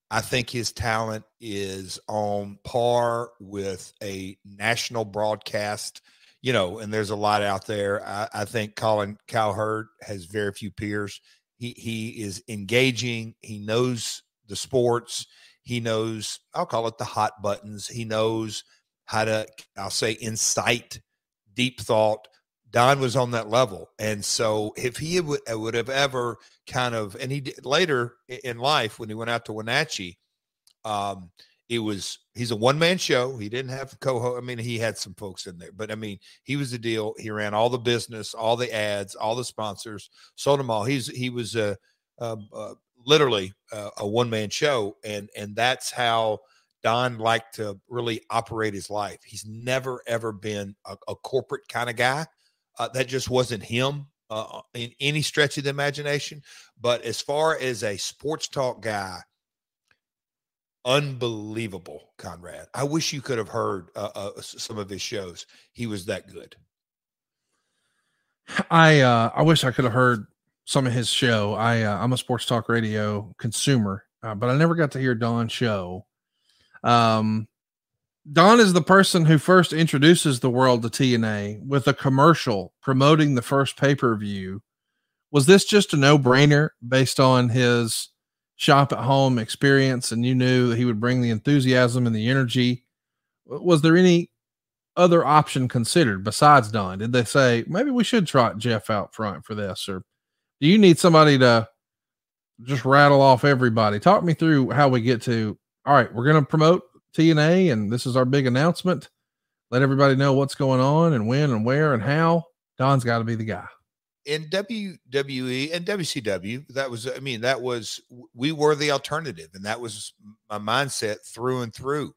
I think his talent is on par with a national broadcast, you know, and there's a lot out there. I, I think Colin Cowherd has very few peers. He he is engaging. He knows the sports. He knows, I'll call it the hot buttons. He knows how to, I'll say, incite deep thought. Don was on that level. And so if he would, uh, would have ever kind of, and he did later in life when he went out to Wenatchee, um, it was, he's a one man show. He didn't have co host. I mean, he had some folks in there, but I mean, he was the deal. He ran all the business, all the ads, all the sponsors, sold them all. He's, he was a, a, a literally a, a one man show. And, and that's how, Don liked to really operate his life. He's never ever been a, a corporate kind of guy. Uh, that just wasn't him uh, in any stretch of the imagination. But as far as a sports talk guy, unbelievable, Conrad. I wish you could have heard uh, uh, some of his shows. He was that good. I uh, I wish I could have heard some of his show. I uh, I'm a sports talk radio consumer, but I never got to hear Don's show. Um, Don is the person who first introduces the world to TNA with a commercial promoting the first pay per view. Was this just a no brainer based on his shop at home experience and you knew he would bring the enthusiasm and the energy? Was there any other option considered besides Don? Did they say maybe we should trot Jeff out front for this? Or do you need somebody to just rattle off everybody? Talk me through how we get to all right, we're going to promote TNA, and this is our big announcement. Let everybody know what's going on and when and where and how. Don's got to be the guy. In WWE and WCW, that was, I mean, that was, we were the alternative, and that was my mindset through and through.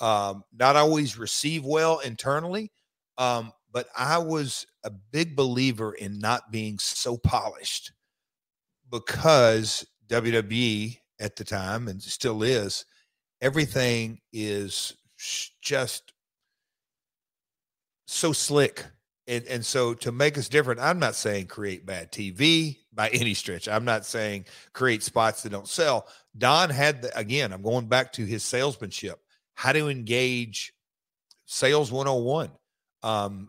Um, not always receive well internally, um, but I was a big believer in not being so polished because WWE at the time and still is everything is just so slick. And, and so to make us different, I'm not saying create bad TV by any stretch. I'm not saying create spots that don't sell. Don had the, again, I'm going back to his salesmanship, how to engage sales 101. Um,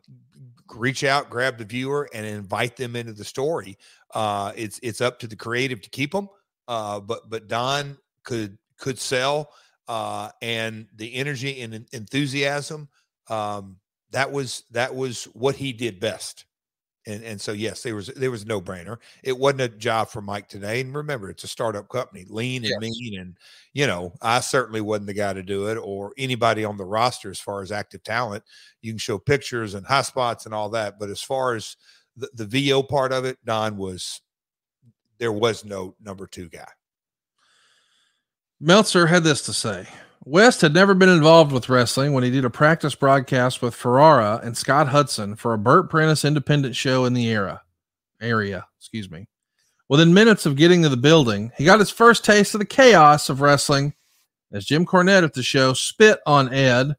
reach out, grab the viewer, and invite them into the story. Uh, it's it's up to the creative to keep them. Uh, but but Don could could sell uh, and the energy and enthusiasm. Um, that was that was what he did best. And and so yes, there was there was no brainer. It wasn't a job for Mike Tenay. And remember, it's a startup company, lean and yes. mean, and you know, I certainly wasn't the guy to do it, or anybody on the roster as far as active talent. You can show pictures and high spots and all that, but as far as the, the VO part of it, Don was there was no number two guy. Meltzer had this to say. West had never been involved with wrestling when he did a practice broadcast with Ferrara and Scott Hudson for a Bert Prentice independent show in the era area, excuse me. Within minutes of getting to the building, he got his first taste of the chaos of wrestling as Jim Cornette at the show spit on Ed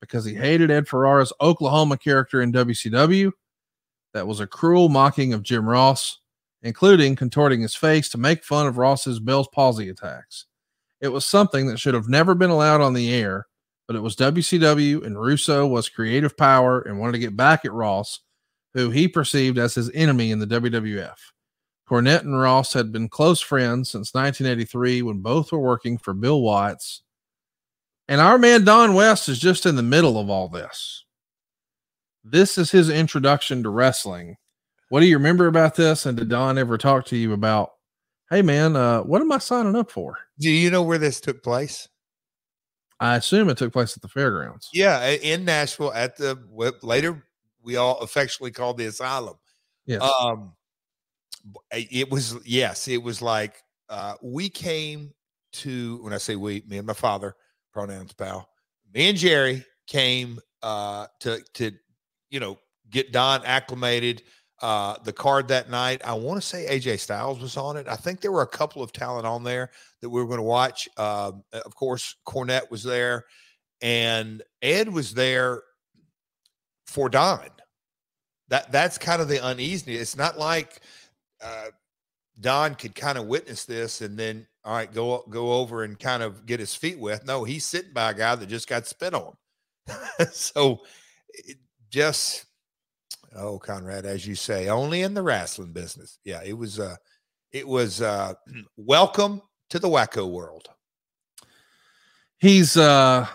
because he hated Ed Ferrara's Oklahoma character in WCW. That was a cruel mocking of Jim Ross, including contorting his face to make fun of Ross's Bell's palsy attacks. It was something that should have never been allowed on the air, but it was WCW and Russo was creative power and wanted to get back at Ross, who he perceived as his enemy in the WWF. Cornette and Ross had been close friends since 1983 when both were working for Bill Watts. And our man Don West is just in the middle of all this. This is his introduction to wrestling. What do you remember about this? And did Don ever talk to you about hey man, uh, what am I signing up for? Do you know where this took place? I assume it took place at the fairgrounds. Yeah, in Nashville at the later we all affectionately called the asylum. Yeah. Um it was yes, it was like uh we came to when I say we, me and my father, pronouns pal, me and Jerry came uh to to you know get Don acclimated uh, the card that night. I want to say AJ Styles was on it. I think there were a couple of talent on there that we were going to watch. Um, of course, Cornette was there, and Ed was there for Don. That that's kind of the uneasiness. It's not like uh, Don could kind of witness this and then all right go go over and kind of get his feet wet. No, he's sitting by a guy that just got spit on. so It, just Oh, Conrad, as you say, only in the wrestling business. Yeah, it was uh it was uh welcome to the wacko world. He's uh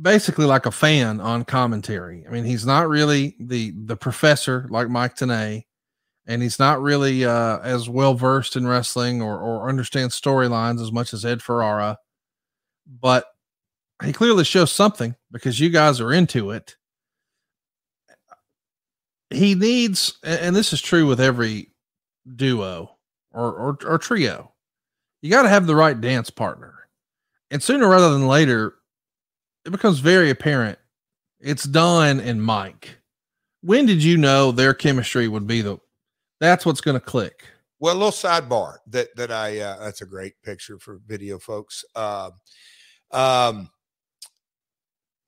basically like a fan on commentary. I mean, he's not really the the professor like Mike Tenay, and he's not really uh as well versed in wrestling or or understands storylines as much as Ed Ferrara, but he clearly shows something because you guys are into it he needs, and this is true with every duo or, or, or trio, you got to have the right dance partner. And sooner rather than later, it becomes very apparent. It's Don and Mike. When did you know their chemistry would be the that's what's going to click? Well, a little sidebar that that I uh, that's a great picture for video folks. Uh, um,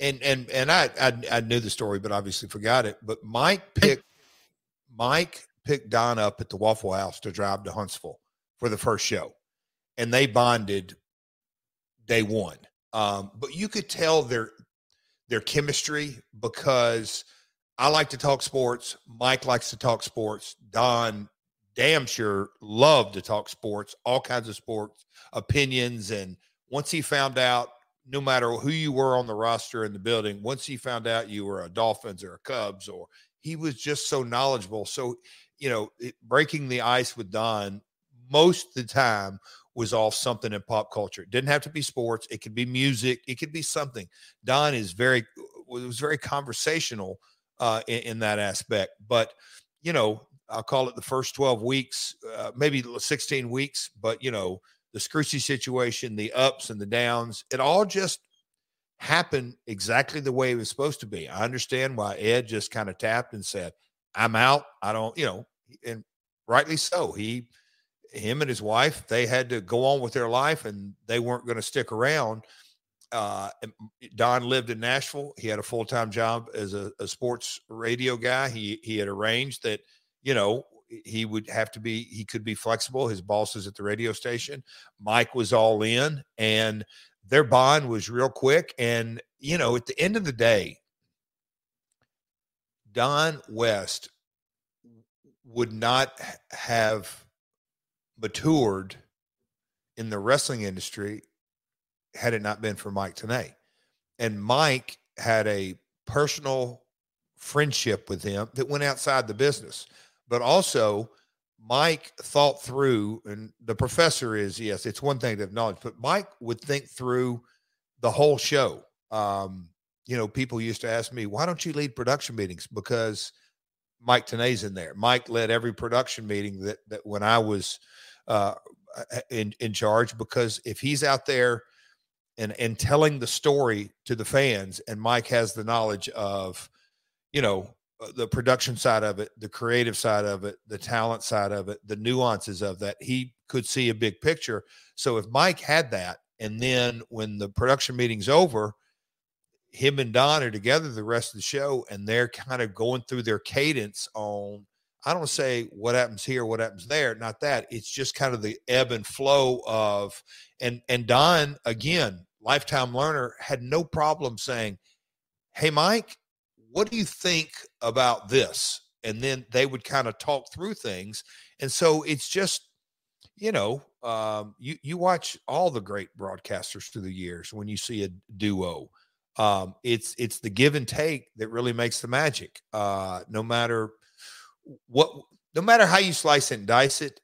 and and and I, I I knew the story, but obviously forgot it. But Mike picked Mike picked Don up at the Waffle House to drive to Huntsville for the first show, and they bonded day one. Um, but you could tell their their chemistry because I like to talk sports. Mike likes to talk sports. Don damn sure loved to talk sports, all kinds of sports opinions. And once he found out, no matter who you were on the roster in the building, once he found out you were a Dolphins or a Cubs, or he was just so knowledgeable. So, you know, it, breaking the ice with Don most of the time was off something in pop culture. It didn't have to be sports. It could be music. It could be something. Don is very was very conversational uh, in, in, that aspect. But you know, I'll call it the first twelve weeks, uh, maybe sixteen weeks. But you know, the Scrooge situation, the ups and the downs, it all just happened exactly the way it was supposed to be. I understand why Ed just kind of tapped and said, "I'm out. I don't," you know, and rightly so. He him and his wife they had to go on with their life and they weren't going to stick around uh, don lived in nashville he had a full-time job as a, a, sports radio guy he he had arranged that you know he would have to be he could be flexible his boss is at the radio station mike was all in and their bond was real quick and you know at the end of the day don west would not have matured in the wrestling industry had it not been for Mike Tenay. And Mike had a personal friendship with him that went outside the business. But also, Mike thought through, and the professor is, yes, it's one thing to have knowledge, but Mike would think through the whole show. Um, you know, people used to ask me, why don't you lead production meetings? Because Mike Tenay's in there. Mike led every production meeting that that when I was uh, in in charge because if he's out there and and telling the story to the fans, and Mike has the knowledge of, you know, Uh, the production side of it, the creative side of it, the talent side of it, the nuances of that, he could see a big picture. So if Mike had that, and then when the production meeting's over, him and Don are together the rest of the show, and they're kind of going through their cadence on I don't say what happens here, what happens there, not that. It's just kind of the ebb and flow of and and Don again, lifetime learner, had no problem saying, Hey Mike, what do you think about this? And then they would kind of talk through things. And so it's just, you know, um, you you watch all the great broadcasters through the years when you see a duo. Um, it's it's the give and take that really makes the magic. Uh, no matter what no matter how you slice and dice it,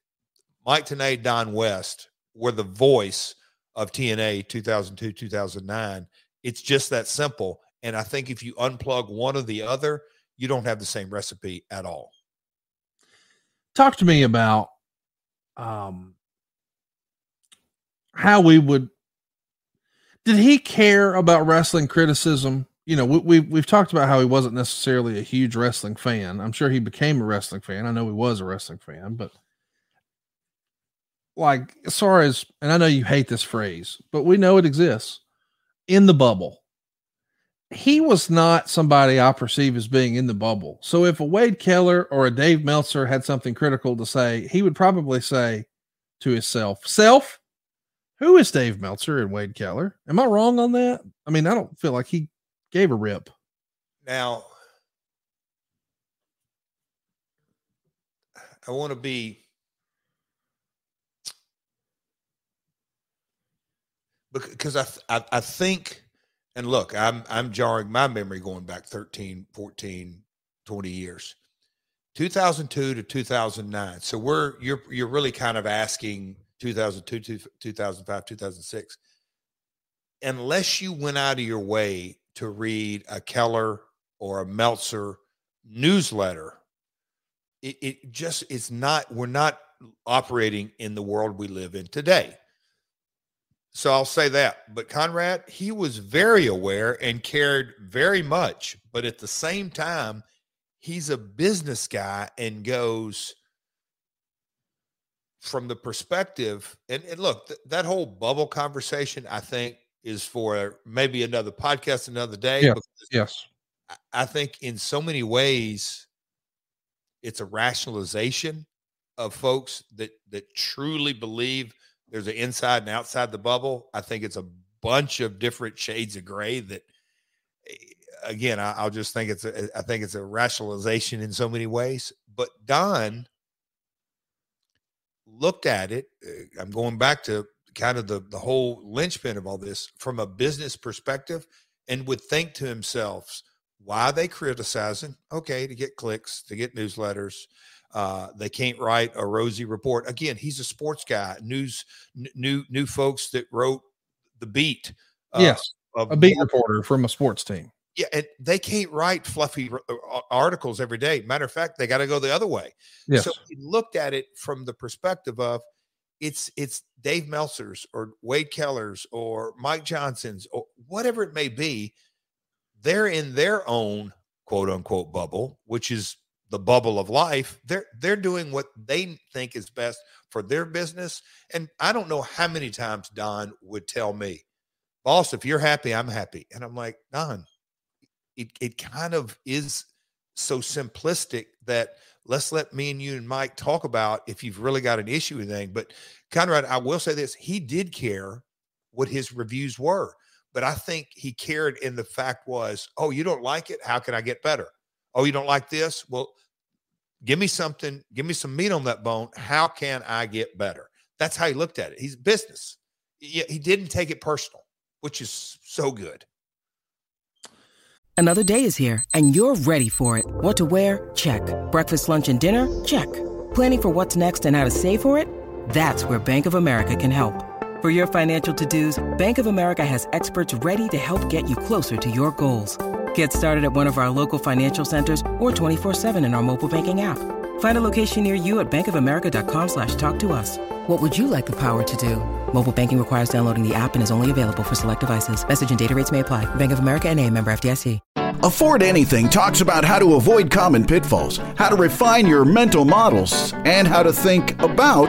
Mike Tenay, Don West were the voice of TNA 2002, 2009. It's just that simple. And I think if you unplug one or the other, you don't have the same recipe at all. Talk to me about um, how we would. Did he care about wrestling criticism you know, we, we've we've talked about how he wasn't necessarily a huge wrestling fan. I'm sure he became a wrestling fan. I know he was a wrestling fan, but like as far as and I know you hate this phrase, but we know it exists in the bubble. He was not somebody I perceive as being in the bubble. So if a Wade Keller or a Dave Meltzer had something critical to say, he would probably say to himself, "Self, who is Dave Meltzer and Wade Keller? Am I wrong on that? I mean, I don't feel like he gave a rip. Now, I want to be because I, I, I think and look i'm i'm jarring my memory going back 13 14 20 years 2002 to 2009 so we're you're you're really kind of asking 2002 2005 2006 unless you went out of your way to read a Keller or a Meltzer newsletter. It, it just it's not we're not operating in the world we live in today. So I'll say that. But Conrad, he was very aware and cared very much. But at the same time, he's a business guy and goes from the perspective. And, and look, th- that whole bubble conversation, I think, is for maybe another podcast another day. Yeah. Yes. I think in so many ways, it's a rationalization of folks that that truly believe there's an inside and outside the bubble. I think it's a bunch of different shades of gray that eh, again, I, will just think it's a, I think it's a rationalization in so many ways. But Don looked at it. Eh, I'm going back to kind of the the whole linchpin of all this from a business perspective, and would think to himself, why are they criticizing? Okay, to get clicks, to get newsletters, uh, they can't write a rosy report. Again, he's a sports guy. News, n- new new folks that wrote the beat. Uh, yes, a beat reporter from a sports team. Yeah, and they can't write fluffy uh, articles every day. Matter of fact, they got to go the other way. Yes. So he looked at it from the perspective of it's it's Dave Meltzer's or Wade Keller's or Mike Johnson's or whatever it may be. They're in their own quote unquote bubble, which is the bubble of life they're they're doing what they think is best for their business and i don't know how many times don would tell me boss if you're happy i'm happy and i'm like don it, it kind of is so simplistic that let's let me and you and mike talk about if you've really got an issue with anything but conrad i will say this he did care what his reviews were but i think he cared in the fact was oh you don't like it? How can i get better Oh, you don't like this? Well, give me something, give me some meat on that bone. How can I get better? That's how he looked at it. He's business. He, didn't take it personal, which is so good. Another day is here and you're ready for it. What to wear? Check. Breakfast, lunch, and dinner? Check. Planning for what's next and how to save for it? That's where Bank of America can help. For your financial to-dos, Bank of America has experts ready to help get you closer to your goals. Get started at one of our local financial centers or 24-7 in our mobile banking app. Find a location near you at bankofamerica.com slash talk to us. What would you like the power to do? Mobile banking requires downloading the app and is only available for select devices. Message and data rates may apply. Bank of America and a member FDIC. Afford Anything talks about how to avoid common pitfalls, how to refine your mental models, and how to think about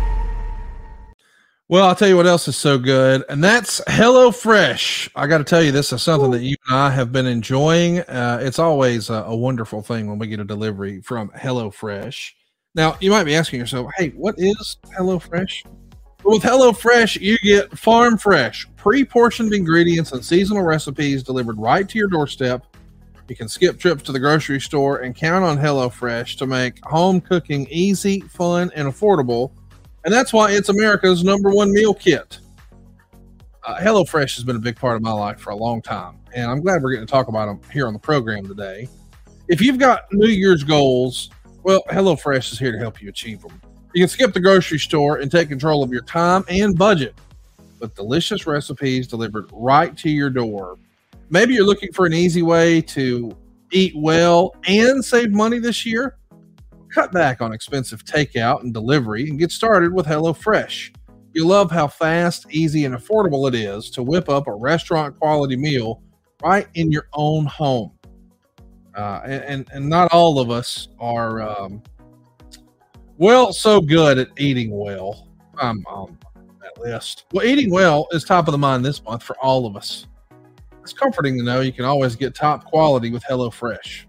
Well, I'll tell you what else is so good, and that's HelloFresh. I got to tell you, this is something that you and I have been enjoying. Uh, it's always a, a, wonderful thing when we get a delivery from HelloFresh. Now, you might be asking yourself, hey, what is HelloFresh? Well, with HelloFresh, you get farm fresh, pre portioned ingredients and seasonal recipes delivered right to your doorstep. You can skip trips to the grocery store and count on HelloFresh to make home cooking easy, fun, and affordable and that's why it's America's number one meal kit. Uh, HelloFresh has been a big part of my life for a long time, and I'm glad we're getting to talk about them here on the program today. If you've got New Year's goals, well, HelloFresh is here to help you achieve them. You can skip the grocery store and take control of your time and budget with delicious recipes delivered right to your door. Maybe you're looking for an easy way to eat well and save money this year. Cut back on expensive takeout and delivery and get started with HelloFresh. You'll love how fast, easy, and affordable it is to whip up a restaurant quality meal right in your own home. Uh, and, and not all of us are, um, well, so good at eating well. I'm on that list. Well, eating well is top of the mind this month for all of us. It's comforting to know you can always get top quality with HelloFresh.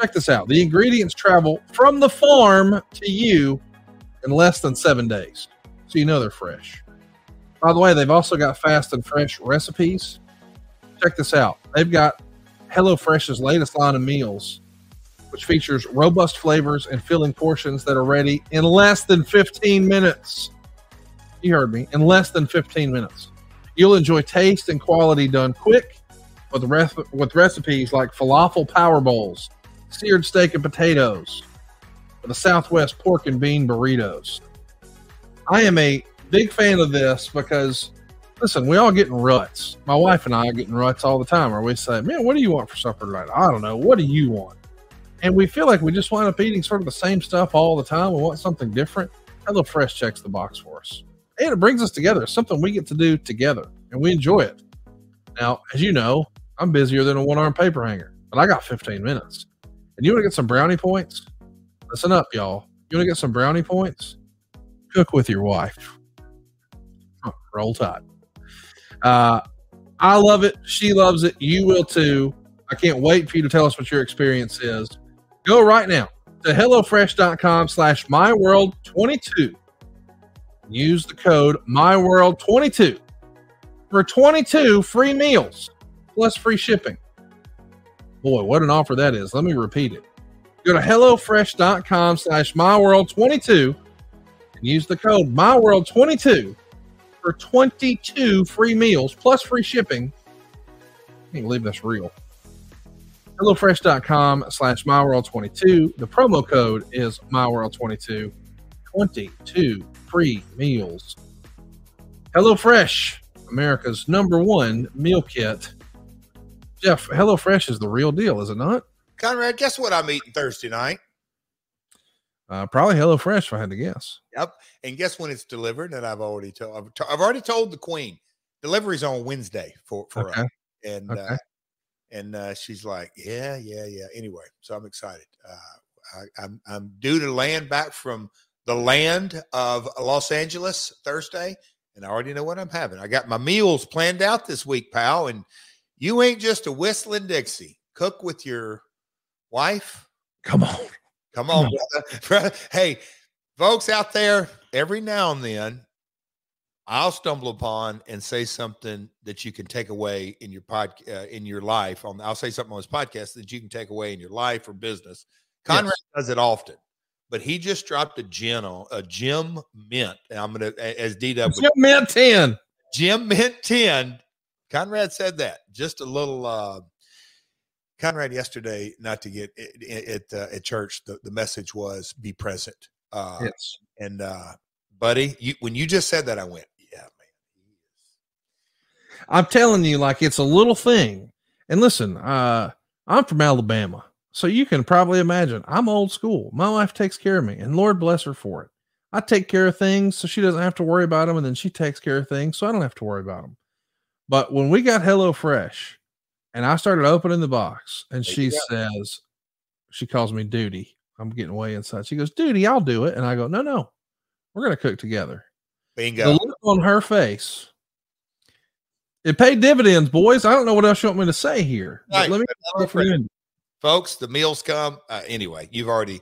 Check this out. The ingredients travel from the farm to you in less than seven days. So you know they're fresh. By the way, they've also got fast and fresh recipes. Check this out. They've got HelloFresh's latest line of meals, which features robust flavors and filling portions that are ready in less than 15 minutes. You heard me, in less than 15 minutes. You'll enjoy taste and quality done quick with, with recipes like falafel power bowls, seared steak and potatoes, the Southwest pork and bean burritos. I am a big fan of this because listen, we all get in ruts. My wife and I are getting ruts all the time where we say, Man, what do you want for supper tonight? I don't know. What do you want? And we feel like we just wind up eating sort of the same stuff all the time. We want something different. HelloFresh checks the box for us. And it brings us together. It's something we get to do together and we enjoy it. Now, as you know, I'm busier than a one arm paper hanger, but I got 15 minutes. And you want to get some brownie points? Listen up, y'all. You want to get some brownie points? Cook with your wife. Huh, roll tide. Uh, I love it. She loves it. You will too. I can't wait for you to tell us what your experience is. Go right now to HelloFresh.com slash MyWorld22. Use the code MyWorld22 for 22 free meals plus free shipping. Boy, what an offer that is. Let me repeat it. Go to HelloFresh.com slash MyWorld22 and use the code MyWorld22 for 22 free meals plus free shipping. I can't believe that's real. HelloFresh.com slash MyWorld22. The promo code is MyWorld22. 22 free meals. HelloFresh, America's number one meal kit. Jeff, HelloFresh is the real deal, is it not? Conrad, guess what I'm eating Thursday night? Uh, probably HelloFresh, if I had to guess. Yep. And guess when it's delivered? And I've already told I've, already told the Queen delivery's on Wednesday for for Okay. us. And Okay. uh, and uh, she's like, yeah, yeah, yeah. Anyway, so I'm excited. Uh, I, I'm I'm due to land back from the land of Los Angeles Thursday, and I already know what I'm having. I got my meals planned out this week, pal. And you ain't just a whistling Dixie. Cook with your wife. Come on. Come on, brother. hey, folks out there, every now and then, I'll stumble upon and say something that you can take away in your pod uh, in your life. On I'll say something on this podcast that you can take away in your life or business. Conrad does it often, but he just dropped a gin on a Jim Mint. And I'm gonna as D W Jim Mint 10. Jim Mint 10. Conrad said that. Just a little uh Conrad yesterday, not to get it, it, uh, at church, the, the message was be present. Uh Yes. and uh buddy, you when you just said that, I went, yeah, man. I'm telling you, like it's a little thing. And listen, uh, I'm from Alabama, so you can probably imagine I'm old school. My wife takes care of me, and Lord bless her for it. I take care of things so she doesn't have to worry about them, and then she takes care of things so I don't have to worry about them. But when we got Hello Fresh, and I started opening the box, and There she says, she calls me Duty. I'm getting way inside. She goes, Duty, I'll do it. And I go, No, no, we're gonna cook together. Bingo. The look on her face. It paid dividends, boys. I don't know what else you want me to say here. Right, let me but know if you're in. folks the meals come uh, anyway you've already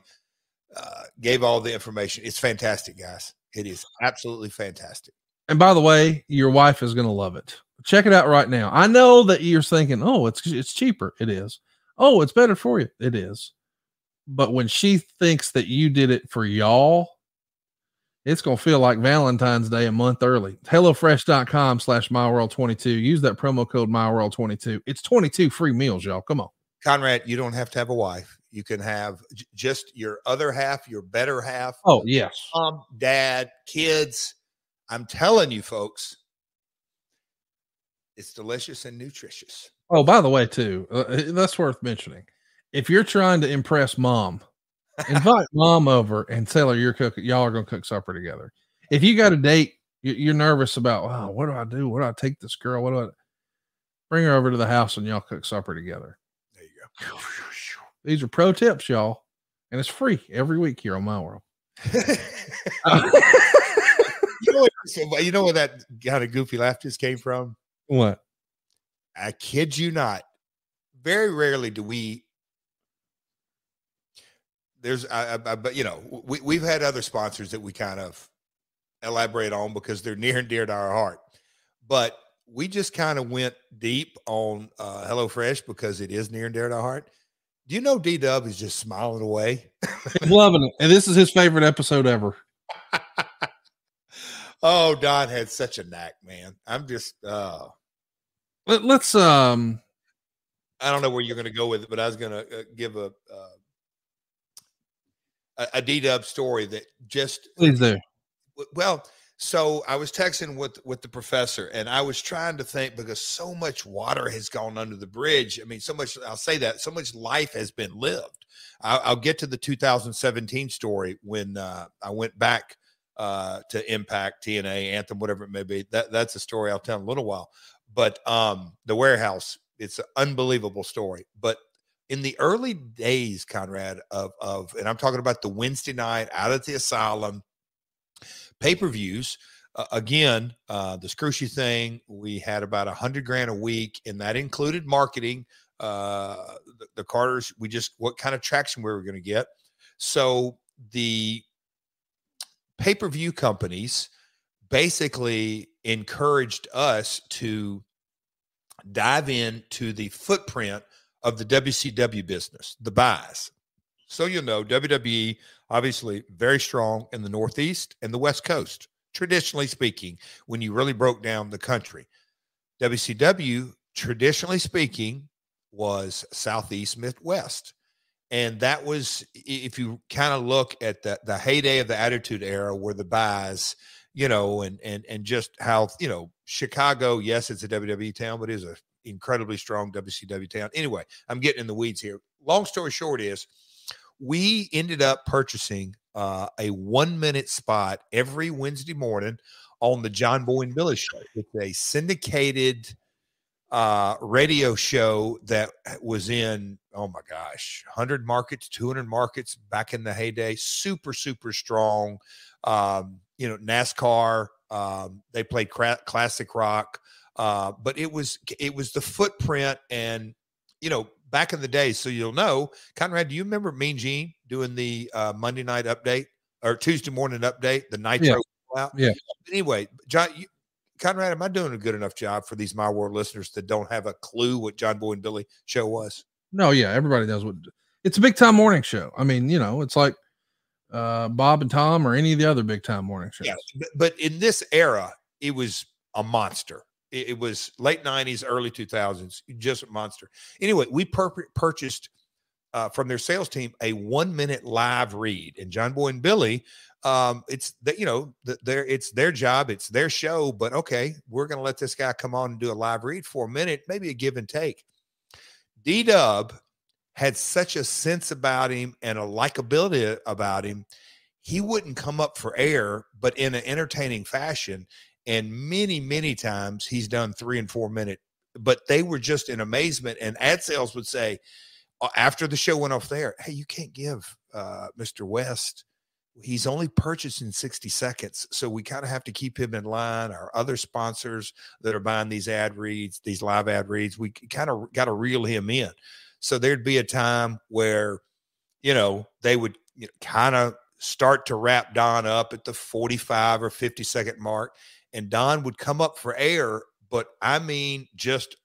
uh, gave all the information it's fantastic guys it is absolutely fantastic And by the way, your wife is going to love it. Check it out right now. I know that you're thinking, "Oh, it's it's cheaper." It is. Oh, it's better for you. It is. But when she thinks that you did it for y'all, it's going to feel like Valentine's Day a month early. HelloFresh.com slash MyWorld22. Use that promo code MyWorld22. It's 22 free meals, y'all. Come on. conrad you don't have to have a wife you can have j- just your other half your better half Oh, yes. mom dad kids i'm telling you folks it's delicious and nutritious Oh, by the way, too, uh, uh, that's worth mentioning. If you're trying to impress mom, invite mom over and tell her you're cooking. Y'all are going to cook supper together. If you got a date, you- you're nervous about, wow, what do I do? What do I take this girl? What do I bring her over to the house and y'all cook supper together? there you go These are pro tips, y'all, and it's free every week here on my world. you know, what, you know where that kind of goofy laugh just came from What? I kid you not. Very rarely do we. There's, I, I, but you know, we we've had other sponsors that we kind of elaborate on because they're near and dear to our heart. But we just kind of went deep on uh, HelloFresh because it is near and dear to our heart. Do you know D Dub is just smiling away? He's loving it, and this is his favorite episode ever. Oh, Don had such a knack, man. I'm just, uh, Let, let's um I don't know where you're going to go with it, but I was going to uh, give a uh, a, D Dub story that just Please do. well. So I was texting with with the professor, and I was trying to think because so much water has gone under the bridge. I mean, so much. I'll say that so much life has been lived. I'll, I'll get to the 2017 story when uh, I went back uh, to Impact, TNA, Anthem, whatever it may be. That that's a story I'll tell in a little while. But um, the warehouse, it's an unbelievable story. But in the early days, Conrad, of of, and I'm talking about the Wednesday night out at the asylum pay per views. Uh, again, uh, the Scrushy thing, we had about a hundred grand a week, and that included marketing. Uh, the, the Carters, we just what kind of traction we were going to get. So the pay per view companies basically encouraged us to dive into the footprint of the WCW business, the buys. So you'll know, WWE obviously very strong in the Northeast and the West Coast, traditionally speaking, when you really broke down the country. WCW, traditionally speaking, was Southeast Midwest. And that was, if you kind of look at the, the heyday of the Attitude Era, where the buys, you know, and and and just how you know Chicago, yes, it's a WWE town, but it is a incredibly strong WCW town. Anyway, I'm getting in the weeds here. Long story short is we ended up purchasing uh, a one minute spot every Wednesday morning on the John Boy and Billy show. It's a syndicated uh, radio show that was in, oh my gosh, 100 markets, 200 markets back in the heyday. Super, super strong. Um, you know, NASCAR, um, they played cra- classic rock. Uh, but it was it was the footprint and you know back in the day, so you'll know. Conrad, do you remember Mean Gene doing the uh, Monday night update or Tuesday morning update, the Nitro? Yeah. yeah. Anyway, John, you, Conrad, am I doing a good enough job for these My World listeners that don't have a clue what John Boy and Billy show was? No, yeah, everybody knows what it's a big time morning show. I mean, you know, it's like uh, Bob and Tom or any of the other big time morning shows. Yeah, but, in this era, it was a monster. It, it was late 90s, early 2000s, just a monster. Anyway, we pur- purchased uh, from their sales team a one minute live read. And John Boy and Billy, um, it's that you know the, their it's their job, it's their show. But okay, we're going to let this guy come on and do a live read for a minute, maybe a give and take. D Dub had such a sense about him and a likability about him. He wouldn't come up for air, but in an entertaining fashion. And many, many times he's done three and four minute, but they were just in amazement. And ad sales would say, after the show went off there, hey, you can't give uh, Mr. West. He's only purchasing 60 seconds. So we kind of have to keep him in line. Our other sponsors that are buying these ad reads, these live ad reads, we kind of got to reel him in. So there'd be a time where, you know, they would you know, kind of start to wrap Don up at the 45 or 50 second mark and Don would come up for air, but I mean, just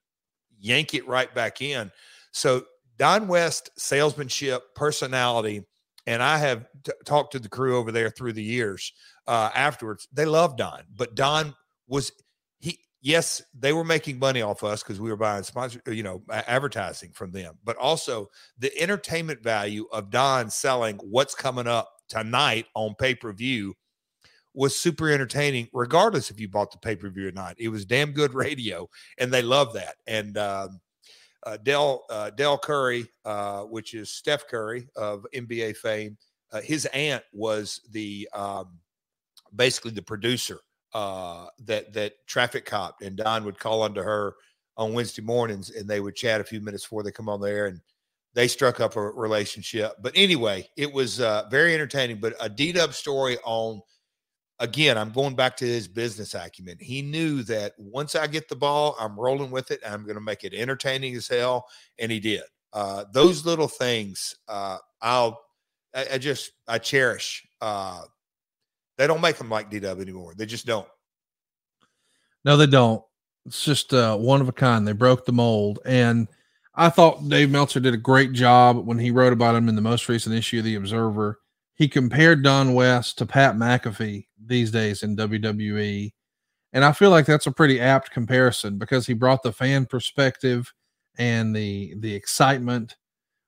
yank it right back in. So, Don West, salesmanship, personality, and I have t- talked to the crew over there through the years uh, afterwards. They love Don, but Don was he. Yes, they were making money off us because we were buying sponsor, you know, advertising from them. But also the entertainment value of Don selling what's coming up tonight on pay per view was super entertaining, regardless if you bought the pay per view or not. It was damn good radio, and they love that. And um, uh, Dell uh, Dell Curry, uh, which is Steph Curry of NBA fame, uh, his aunt was the um, basically the producer uh, that that traffic cop, and Don would call onto her on Wednesday mornings, and they would chat a few minutes before they come on there and they struck up a relationship. But anyway, it was uh, very entertaining. But a D Dub story on again, I'm going back to his business acumen. He knew that once I get the ball, I'm rolling with it. I'm going to make it entertaining as hell, and he did. Uh, those little things, uh, I'll, I, I, just, I cherish. Uh, they don't make them like DW anymore. They just don't. No, they don't. It's just uh, one of a kind. They broke the mold, and I thought Dave Meltzer did a great job when he wrote about him in the most recent issue of the Observer he compared Don West to Pat McAfee these days in WWE. And I feel like that's a pretty apt comparison because he brought the fan perspective and the the excitement.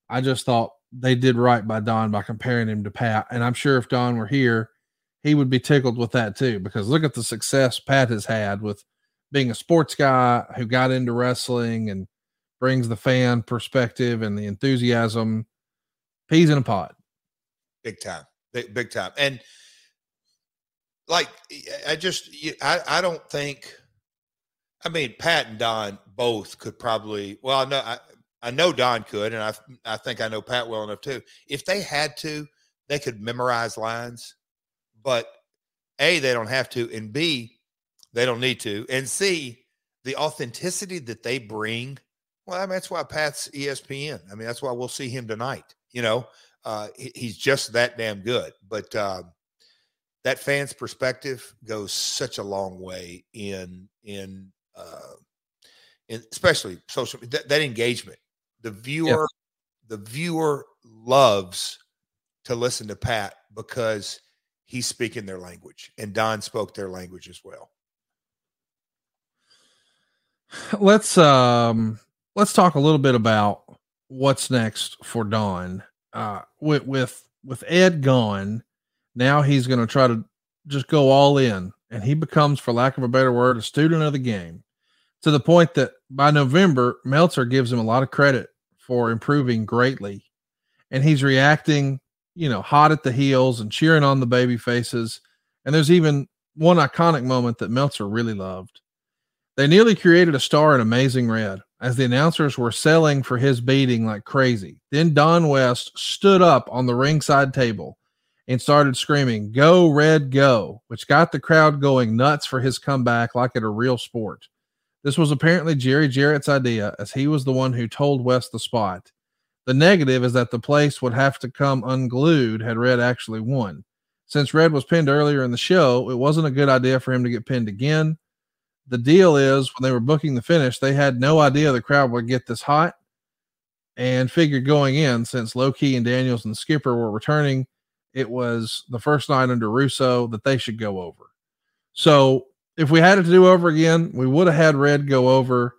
I just thought they did right by Don by comparing him to Pat. And I'm sure if Don were here, he would be tickled with that too, because look at the success Pat has had with being a sports guy who got into wrestling and brings the fan perspective and the enthusiasm. Peas in a pod. Big time. Big, big time. And like, I just, I, I don't think, I mean, Pat and Don both could probably, well, no, I, I know Don could, and I, I think I know Pat well enough too. If they had to, they could memorize lines, but A, they don't have to, and B, they don't need to, and C, the authenticity that they bring. Well, I mean, that's why Pat's ESPN. I mean, that's why we'll see him tonight. You know, uh, he, he's just that damn good. But uh, that fan's perspective goes such a long way in in, uh, in especially social that, that engagement. The viewer, the viewer loves to listen to Pat because he's speaking their language, and Don spoke their language as well. Let's um let's talk a little bit about what's next for Don. Uh, with with with Ed gone, now he's going to try to just go all in, and he becomes, for lack of a better word, a student of the game. To the point that by November, Meltzer gives him a lot of credit for improving greatly, and he's reacting, you know, hot at the heels and cheering on the baby faces. And there's even one iconic moment that Meltzer really loved. They nearly created a star in Amazing Red as the announcers were selling for his beating like crazy. Then Don West stood up on the ringside table and started screaming, Go, Red, go, which got the crowd going nuts for his comeback like at a real sport. This was apparently Jerry Jarrett's idea, as he was the one who told West the spot. The negative is that the place would have to come unglued had Red actually won. Since Red was pinned earlier in the show, it wasn't a good idea for him to get pinned again. The deal is when they were booking the finish, they had no idea the crowd would get this hot and figured going in, since Low Ki and Daniels and Skipper were returning, it was the first night under Russo that they should go over. So if we had it to do over again, we would have had Red go over,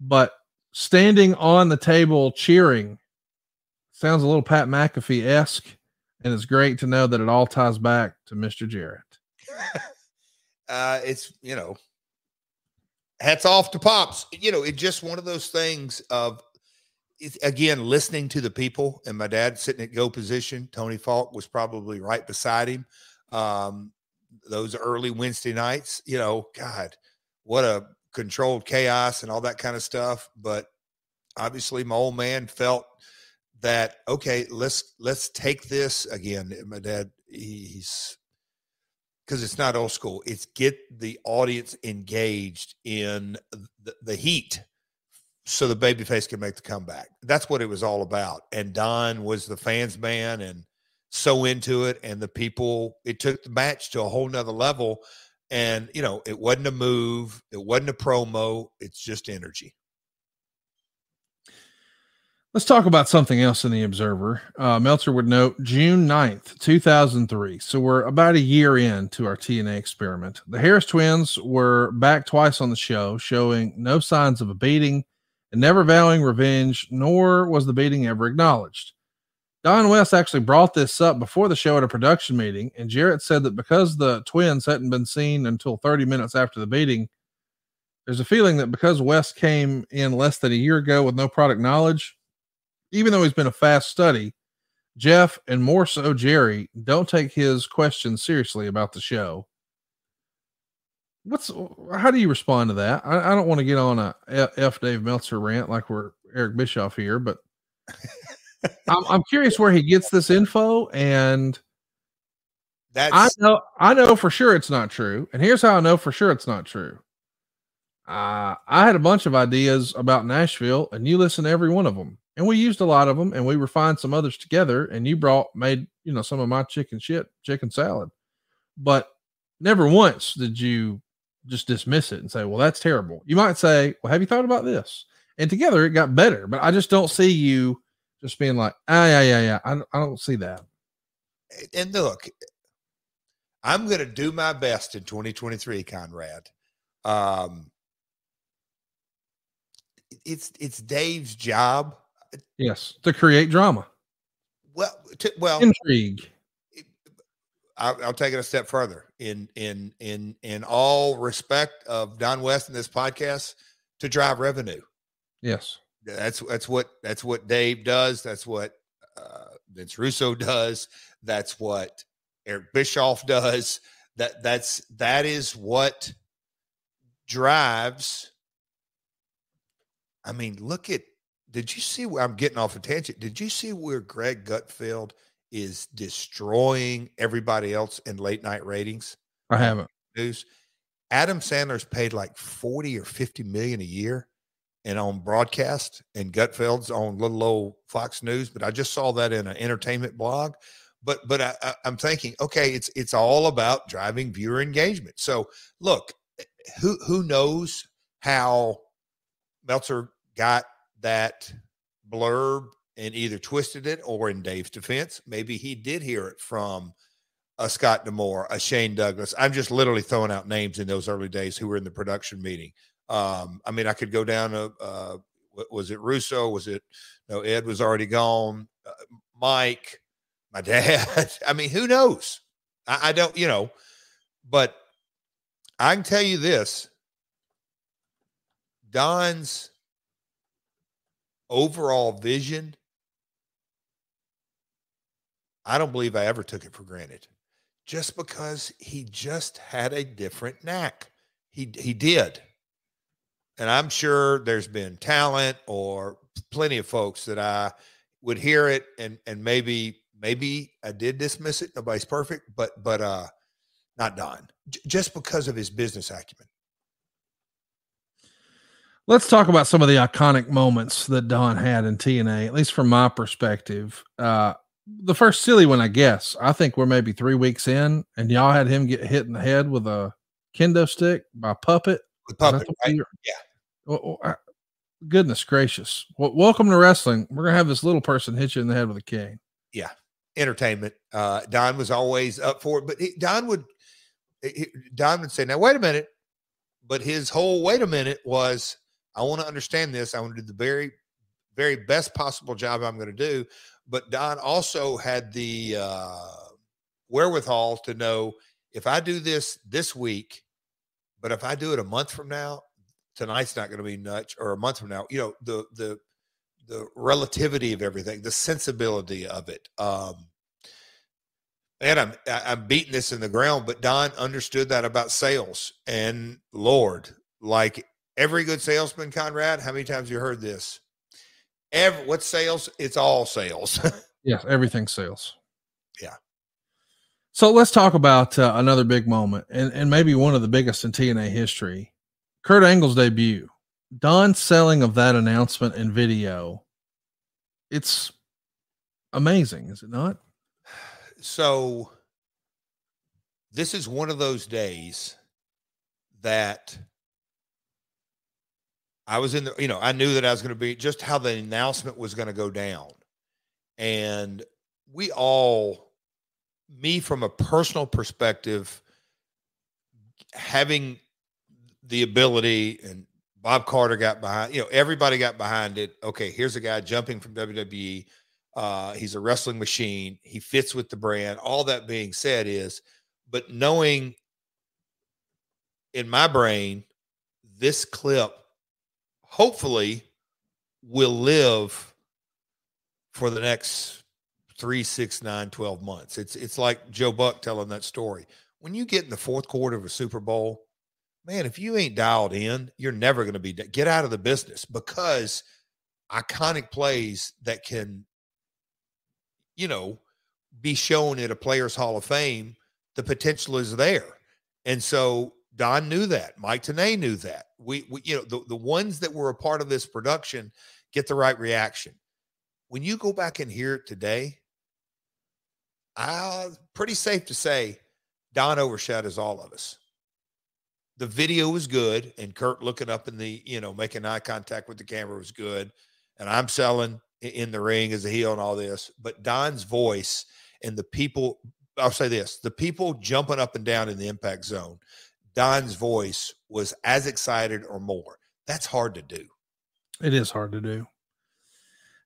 but standing on the table cheering sounds a little Pat McAfee esque, and it's great to know that it all ties back to Mr. Jarrett. uh, it's you know, hats off to pops. You know, it's just one of those things of again listening to the people. And my dad sitting at go position. Tony Falk was probably right beside him. Um, those early Wednesday nights, you know, God, what a controlled chaos and all that kind of stuff. But obviously, my old man felt that okay, let's let's take this again. My dad, he's because it's not old school. It's get the audience engaged in the, the heat so the babyface can make the comeback. That's what it was all about. And Don was the fans man and so into it. And the people, it took the match to a whole nother level. And, you know, it wasn't a move, it wasn't a promo, it's just energy. Let's talk about something else in the Observer. Uh, Meltzer would note June 9th, 2003. So we're about a year in to our TNA experiment. The Harris twins were back twice on the show, showing no signs of a beating and never vowing revenge, nor was the beating ever acknowledged. Don West actually brought this up before the show at a production meeting, and Jarrett said that because the twins hadn't been seen until 30 minutes after the beating, there's a feeling that because West came in less than a year ago with no product knowledge, even though he's been a fast study, Jeff and more so Jerry don't take his questions seriously about the show. What's how do you respond to that? I, I don't want to get on a F Dave Meltzer rant like we're Eric Bischoff here, but I'm, I'm curious where he gets this info and that's I know I know for sure it's not true. And here's how I know for sure it's not true. Uh, I had a bunch of ideas about Nashville, and you listen to every one of them and we used a lot of them and we refined some others together and you brought made you know some of my chicken shit chicken salad. But never once did you just dismiss it and say well that's terrible. You might say well have you thought about this? And together it got better but i just don't see you just being like ah yeah yeah yeah i, I don't see that. And look i'm going to do my best in 2023 conrad. Um it's it's dave's job Yes, to create drama. to, well, intrigue. I'll, I'll take it a step further. In in in in all respect of Don West in this podcast, to drive revenue. Yes, that's that's what that's what Dave does. That's what uh, Vince Russo does. That's what Eric Bischoff does. That that's that is what drives. I mean, look at. Did you see where I'm getting off a tangent? Did you see where Greg Gutfeld is destroying everybody else in late night ratings? I haven't. News. Adam Sandler's paid like 40 or 50 million a year and on broadcast and Gutfeld's on little old Fox News, but I just saw that in an entertainment blog. But but I, I, I'm thinking, okay, it's it's all about driving viewer engagement. So look, eh, who who knows how Meltzer got that blurb and either twisted it or in Dave's defense, maybe he did hear it from a Scott D'Amore, a Shane Douglas. I'm just literally throwing out names in those early days who were in the production meeting. Um, I mean, I could go down to uh, was it Russo? Was it no? Ed was already gone. Uh, Mike, my dad. I mean, who knows? I, I don't, you know, but I can tell you this: Don's overall vision. I don't believe I ever took it for granted just because he just had a different knack. He he did. And I'm sure there's been talent or plenty of folks that I would hear it and and maybe maybe I did dismiss it. Nobody's perfect, but but uh not Don. J- just because of his business acumen. Let's talk about some of the iconic moments that Don had in TNA, at least from my perspective. Uh, the first silly one, I guess. I think we're maybe three weeks in, and y'all had him get hit in the head with a kendo stick by Puppet. With Puppet, right? Yeah. Well, I, goodness gracious! Well, welcome to wrestling. We're gonna have this little person hit you in the head with a cane. Yeah, entertainment. Uh, Don was always up for it, but he, Don would he, Don would say, "Now wait a minute," but his whole "wait a minute" was I want to understand this. I want to do the very, very best possible job I'm going to do. But Don also had the uh, wherewithal to know if I do this this week, but if I do it a month from now, tonight's not going to be nuts, or a month from now, you know, the the the relativity of everything, the sensibility of it. Um, and I'm I'm beating this in the ground, but Don understood that about sales. And Lord, like Every good salesman, Conrad, how many times you heard this? Every what sales? It's all sales. yeah, everything sales. Yeah. So let's talk about uh, another big moment, and, and maybe one of the biggest in TNA history. Kurt Angle's debut. Don's selling of that announcement and video. It's amazing, is it not? So this is one of those days that I was in the, you know, I knew that I was going to be just how the announcement was going to go down. And we all, me from a personal perspective, having the ability and Bob Carter got behind, you know, everybody got behind it. Okay, here's a guy jumping from WWE. Uh, he's a wrestling machine. He fits with the brand. All that being said is, but knowing in my brain, this clip hopefully will live for the next three, six, nine, 12 months. It's it's like Joe Buck telling that story. When you get in the fourth quarter of a Super Bowl, man, if you ain't dialed in, you're never going to be get out of the business because iconic plays that can, you know, be shown at a Players Hall of Fame, the potential is there. And so Don knew that. Mike Tenay knew that. We, we, you know, the, the ones that were a part of this production get the right reaction. When you go back and hear it today, uh, pretty safe to say Don overshadows all of us. The video was good, and Kurt looking up in the, you know, making eye contact with the camera was good. And I'm selling in the ring as a heel and all this. But Don's voice and the people, I'll say this the people jumping up and down in the impact zone, Don's voice was as excited or more. That's hard to do. It is hard to do.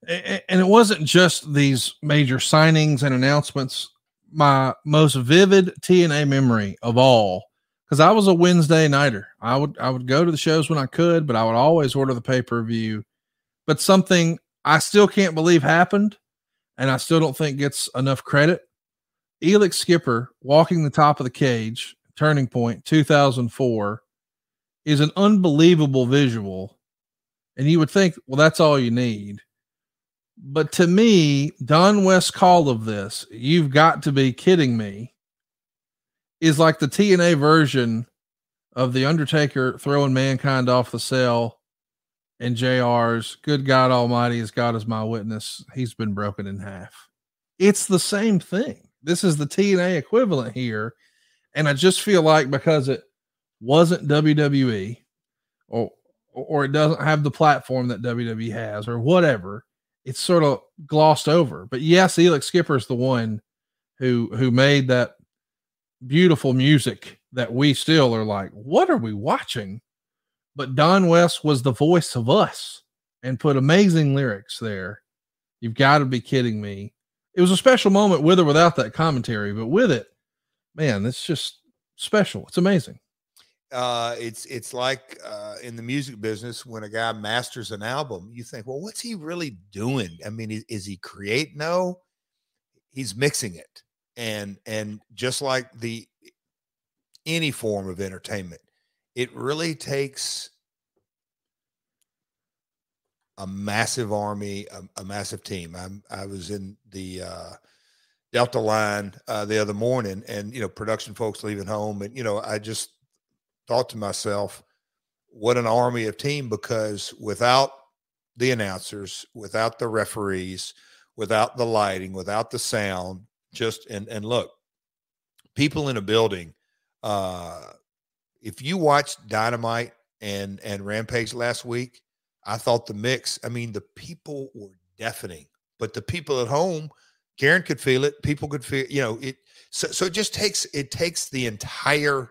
and it wasn't just these major signings and announcements. My most vivid TNA memory of all, because I was a Wednesday nighter. I would I would go to the shows when I could, but I would always order the pay per view. But something I still can't believe happened, and I still don't think gets enough credit. Elix Skipper walking the top of the cage, turning point, 2004, is an unbelievable visual. And you would think, well, that's all you need but to me, Don West call of this, you've got to be kidding me, is like the TNA version of The Undertaker throwing mankind off the cell and JR's good God Almighty as God is my witness. He's been broken in half. It's the same thing. This is the TNA equivalent here. And I just feel like because it wasn't WWE or or it doesn't have the platform that WWE has or whatever, it's sort of glossed over. But yes, Elix Skipper is the one who who made that beautiful music that we still are like, what are we watching? But Don West was the voice of us and put amazing lyrics there. You've got to be kidding me. It was a special moment with or without that commentary, but with it, man, it's just special. It's amazing uh, it's it's like uh, in the music business when a guy masters an album, you think, well, what's he really doing? I mean, is, is he create? No, he's mixing it, and and just like the any form of entertainment, it really takes a massive army, a, a massive team. I'm, I was in the uh, Delta line uh, the other morning, and you know, production folks leaving home, and you know, I just thought to myself, what an army of team because without the announcers, without the referees, without the lighting, without the sound, just and and look, people in a building, uh if you watched Dynamite and and Rampage last week, I thought the mix, I mean, the people were deafening, but the people at home, Karen could feel it, people could feel, you know, it so so it just takes it takes the entire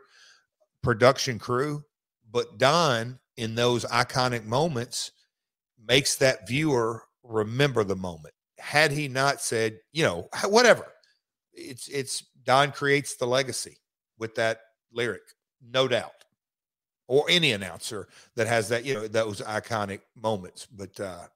production crew, but Don in those iconic moments makes that viewer remember the moment. Had he not said, you know, whatever, it's it's Don creates the legacy with that lyric, no doubt. Or any announcer that has that, you know, those iconic moments. But uh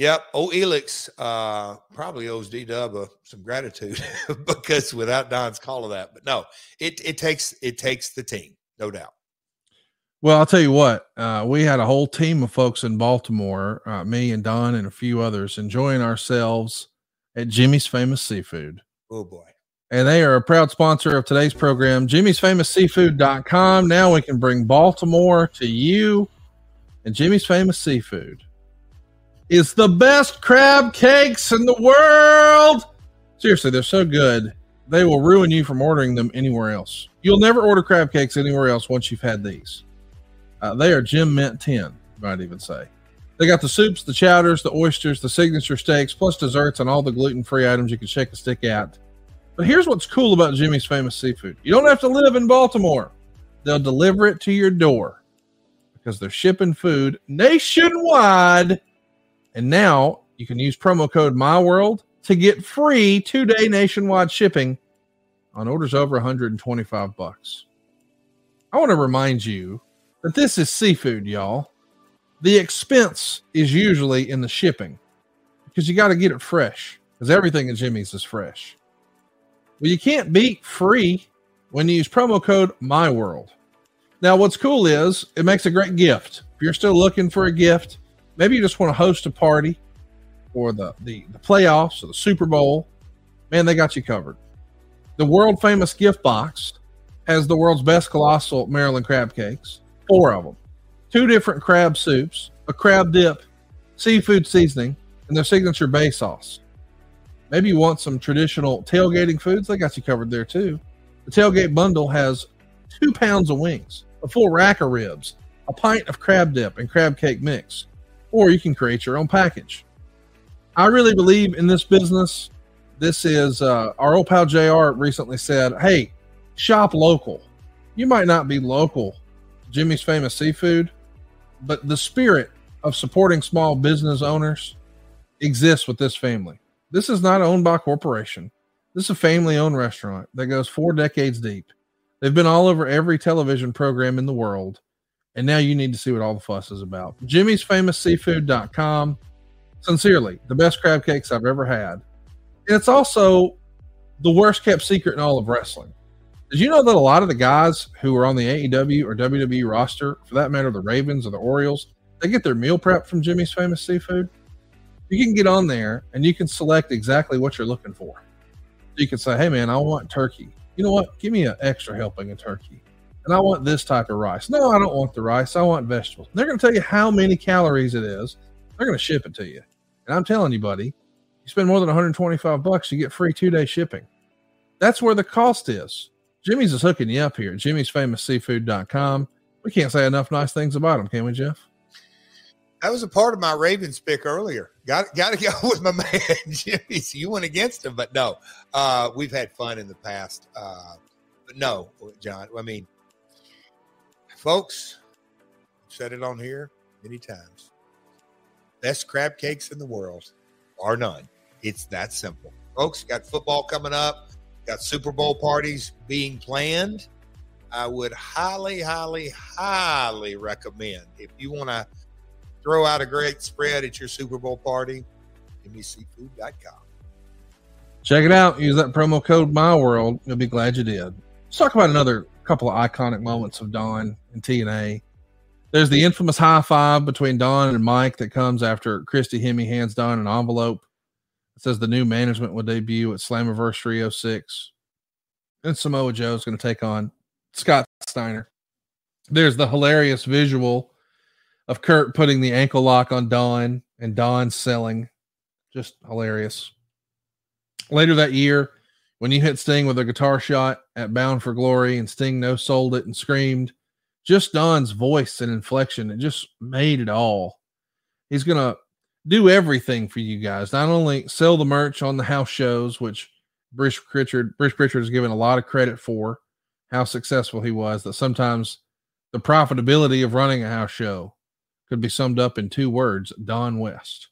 Yep. Oh, Elix uh, probably owes D Dub uh, some gratitude because without Don's call of that, but no, it it takes it takes the team, no doubt. Well, I'll tell you what, uh, we had a whole team of folks in Baltimore, uh, me and Don and a few others, enjoying ourselves at Jimmy's Famous Seafood. Oh boy. And they are a proud sponsor of today's program, Jimmy's Famous Seafood.com. Now we can bring Baltimore to you. And Jimmy's Famous Seafood is the best crab cakes in the world. Seriously, they're so good. They will ruin you from ordering them anywhere else. You'll never order crab cakes anywhere else once you've had these. Uh, they are Jim Mint 10, you might even say. They got the soups, the chowders, the oysters, the signature steaks, plus desserts and all the gluten free items you can shake a stick at. But here's what's cool about Jimmy's Famous Seafood you don't have to live in Baltimore, they'll deliver it to your door because they're shipping food nationwide and now you can use promo code MyWorld to get free two day nationwide shipping on orders over 125 bucks. I want to remind you that this is seafood, y'all. The expense is usually in the shipping because you got to get it fresh because everything at Jimmy's is fresh. Well, you can't beat free when you use promo code MyWorld. Now, what's cool is it makes a great gift. If you're still looking for a gift, maybe you just want to host a party or the, the, the playoffs or the Super Bowl, man, they got you covered. The world famous gift box has the world's best colossal Maryland crab cakes, four of them, two different crab soups, a crab dip, seafood seasoning, and their signature bay sauce. Maybe you want some traditional tailgating foods, they got you covered there too. The tailgate bundle has two pounds of wings, a full rack of ribs, a pint of crab dip and crab cake mix, or you can create your own package. I really believe in this business. This is uh, our old pal JR recently said, Hey, shop local. You might not be local, Jimmy's famous seafood, but the spirit of supporting small business owners exists with this family. This is not owned by a corporation. This is a family owned restaurant that goes four decades deep. They've been all over every television program in the world. And now you need to see what all the fuss is about. Jimmy's famous seafood.com. Sincerely, the best crab cakes I've ever had. And it's also the worst kept secret in all of wrestling. Did you know that a lot of the guys who are on the AEW or WWE roster, for that matter, the Ravens or the Orioles, they get their meal prep from Jimmy's Famous Seafood? You can get on there and you can select exactly what you're looking for. You can say, hey, man, I want turkey. You know what? Give me an extra helping of turkey. And I want this type of rice. No, I don't want the rice. I want vegetables. they're going to tell you how many calories it is. They're going to ship it to you. And I'm telling you, buddy, you spend more than 125 bucks, you get free two day shipping. That's where the cost is. Jimmy's is hooking you up here. Jimmy's famous seafood.com. We can't say enough nice things about him, can we, Jeff? That was a part of my Ravens pick earlier. Got got to go with my man Jimmy. So you went against him, but no, uh, we've had fun in the past. Uh, but no, John. I mean, folks, said it on here many times. Best crab cakes in the world, are none. It's that simple, folks. Got football coming up got Super Bowl parties being planned. I would highly, highly, highly recommend if you want to throw out a great spread at your Super Bowl party, jimmyseafood.com. Check it out. Use that promo code MyWorld. You'll be glad you did. Let's talk about another couple of iconic moments of Don and TNA. There's the infamous high five between Don and Mike that comes after Christy Hemme hands Don an envelope it says the new management will debut at Slammiversary 06. And Samoa Joe is going to take on Scott Steiner. There's the hilarious visual of Kurt putting the ankle lock on Don and Don selling. Just hilarious. Later that year, when you hit Sting with a guitar shot at Bound for Glory and Sting no sold it and screamed, just Don's voice and inflection, it just made it all. He's going to do everything for you guys. Not only sell the merch on the house shows, which Bruce Pritchard, Bruce Pritchard is given a lot of credit for how successful he was. That sometimes the profitability of running a house show could be summed up in two words: Don West.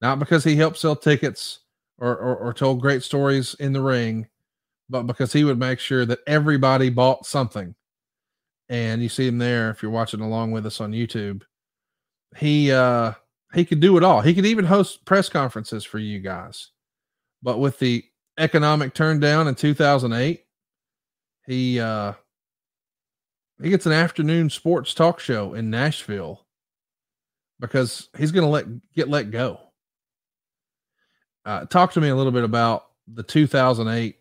Not because he helped sell tickets or, or, or told great stories in the ring, but because he would make sure that everybody bought something. And you see him there if you're watching along with us on YouTube. He uh he could do it all. He could even host press conferences for you guys. But with the economic turn down in 2008, he uh he gets an afternoon sports talk show in Nashville because he's going to let get let go. Uh, talk to me a little bit about the 2008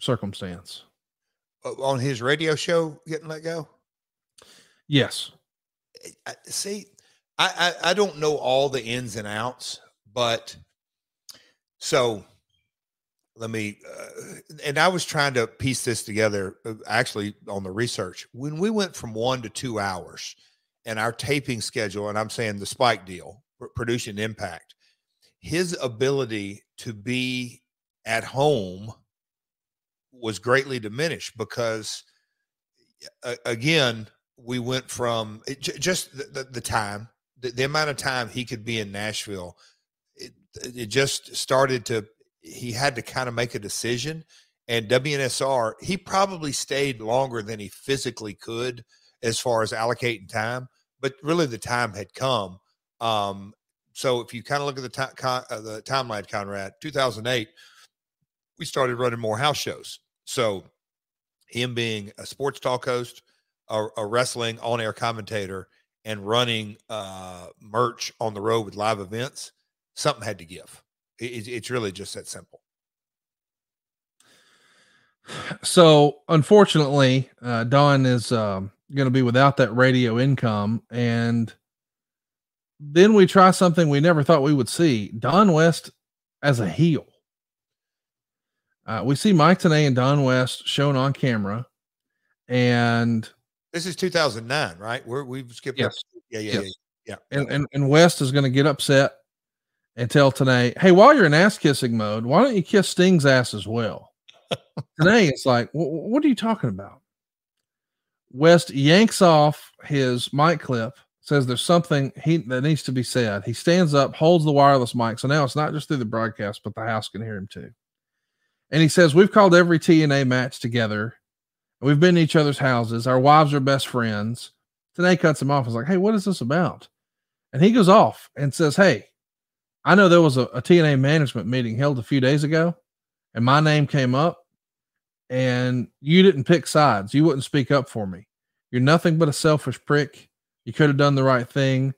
circumstance on his radio show getting let go. Yes. See, I, I, I don't know all the ins and outs, but so let me uh, and i was trying to piece this together uh, actually on the research when we went from one to two hours and our taping schedule and i'm saying the spike deal producing impact his ability to be at home was greatly diminished because uh, again we went from it, just the, the, the time the, the amount of time he could be in Nashville, it, it just started to, he had to kind of make a decision. And WNSR, he probably stayed longer than he physically could as far as allocating time, but really the time had come. Um, so if you kind of look at the, time, uh, the timeline, Conrad, 2008, we started running more house shows. So him being a sports talk host, a, a wrestling on air commentator, and running uh, merch on the road with live events, something had to give. It, it's really just that simple. So, unfortunately, uh, Don is um, going to be without that radio income. And then we try something we never thought we would see Don West as a heel. Uh, we see Mike Tenay and Don West shown on camera. And this is 2009, right? We're, we've skipped. Yes. Yeah, yeah, yes. yeah, yeah. And, and and West is going to get upset and tell Tenay, "Hey, while you're in ass kissing mode, why don't you kiss Sting's ass as well?" Tenay, it's like, what are you talking about? West yanks off his mic clip, says there's something he that needs to be said. He stands up, holds the wireless mic. So now it's not just through the broadcast, but the house can hear him too. And he says, We've called every TNA match together. We've been to each other's houses. Our wives are best friends. Tenay cuts him off. He's like, Hey, what is this about? And he goes off and says, Hey, I know there was a, a TNA management meeting held a few days ago, and my name came up, and you didn't pick sides. You wouldn't speak up for me. You're nothing but a selfish prick. You could have done the right thing,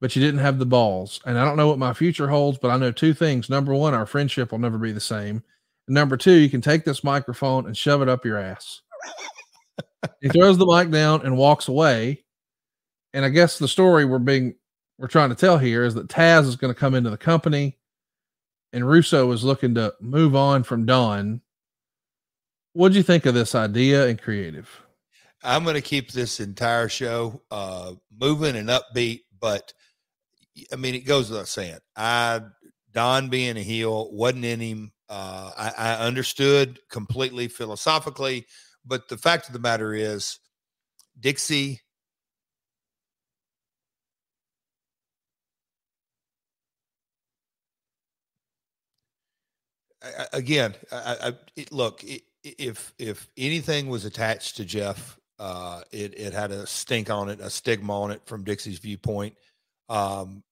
but you didn't have the balls. And I don't know what my future holds, but I know two things. Number one, our friendship will never be the same. And number two, you can take this microphone and shove it up your ass. he throws the mic down and walks away. And I guess the story we're being we're trying to tell here is that Taz is going to come into the company and Russo is looking to move on from Don. What do you think of this idea and creative? I'm going to keep this entire show uh, moving and upbeat, but I mean, it goes without saying. I Don being a heel wasn't in him. Uh, I, I understood completely philosophically, but the fact of the matter is, Dixie again, I, I it, look, if if anything was attached to Jeff, uh, it it had a stink on it, a stigma on it from Dixie's viewpoint. Um,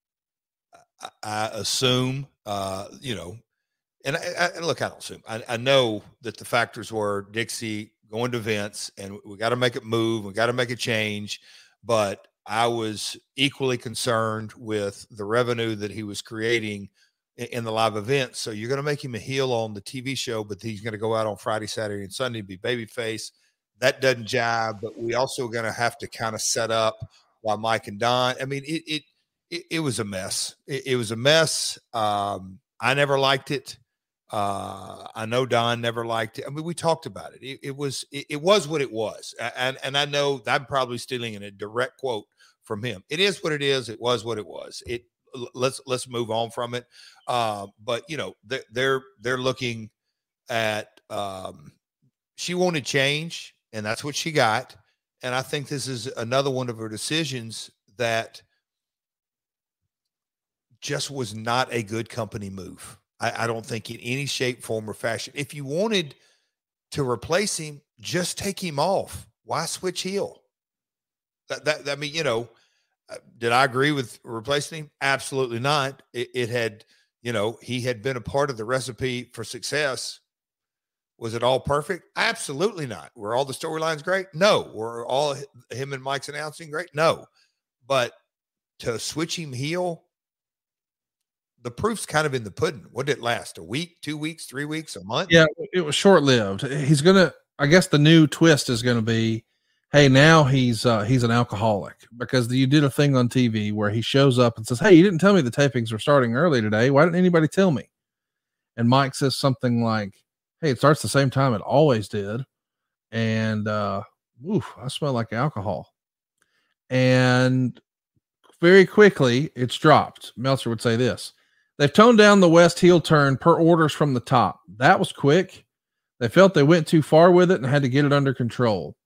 I, assume, uh, you know, and look, I don't assume. I know that the factors were Dixie going to Vince, and we got to make it move. We got to make a change. But I was equally concerned with the revenue that he was creating in the live events. So you're going to make him a heel on the TV show, but he's going to go out on Friday, Saturday, and Sunday be babyface. That doesn't jive. But we also going to have to kind of set up while Mike and Don. I mean, it it it, it was a mess. It, it was a mess. Um, I never liked it. Uh, I know Don never liked it. I mean, we talked about it. It, it was it, it, was what it was, and and I know I'm probably stealing in a direct quote from him. It is what it is. It was what it was. It let's let's move on from it. Uh, but you know they're they're, they're looking at um, she wanted change, and that's what she got. And I think this is another one of her decisions that just was not a good company move. I, I don't think in any shape, form, or fashion. If you wanted to replace him, just take him off. Why switch heel? That, that, I mean, you know, uh, did I agree with replacing him? Absolutely not. It, it, had, you know, he had been a part of the recipe for success. Was it all perfect? Absolutely not. Were all the storylines great? No. Were all him and Mike's announcing great? No. But to switch him heel, the proof's kind of in the pudding. What did it last? A week, two weeks, three weeks, a month? Yeah, it was short lived. He's gonna. I guess the new twist is to be hey, now he's uh, he's an alcoholic because you did a thing on TV where he shows up and says, "Hey, you didn't tell me the tapings were starting early today. Why didn't anybody tell me?" And Mike says something like, "Hey, it starts the same time it always did," and uh, oof, I smell like alcohol. And very quickly, it's dropped. Meltzer would say this. They've toned down the West heel turn per orders from the top. That was quick. They felt they went too far with it and had to get it under control.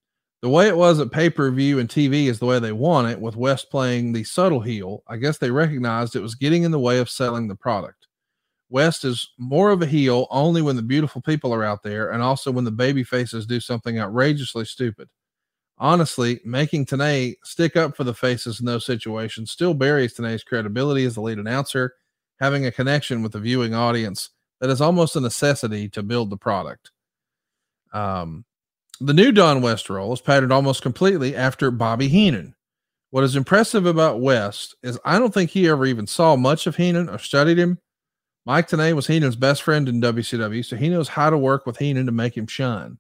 The way it was at pay per view and TV is the way they want it, with West playing the subtle heel. I guess they recognized it was getting in the way of selling the product. West is more of a heel only when the beautiful people are out there and also when the baby faces do something outrageously stupid. Honestly, making Tenay stick up for the faces in those situations still buries Tenay's credibility as the lead announcer, having a connection with the viewing audience that is almost a necessity to build the product. Um, the new Don West role is patterned almost completely after Bobby Heenan. What is impressive about West is I don't think he ever even saw much of Heenan or studied him. Mike Tenay was Heenan's best friend in WCW, so he knows how to work with Heenan to make him shine.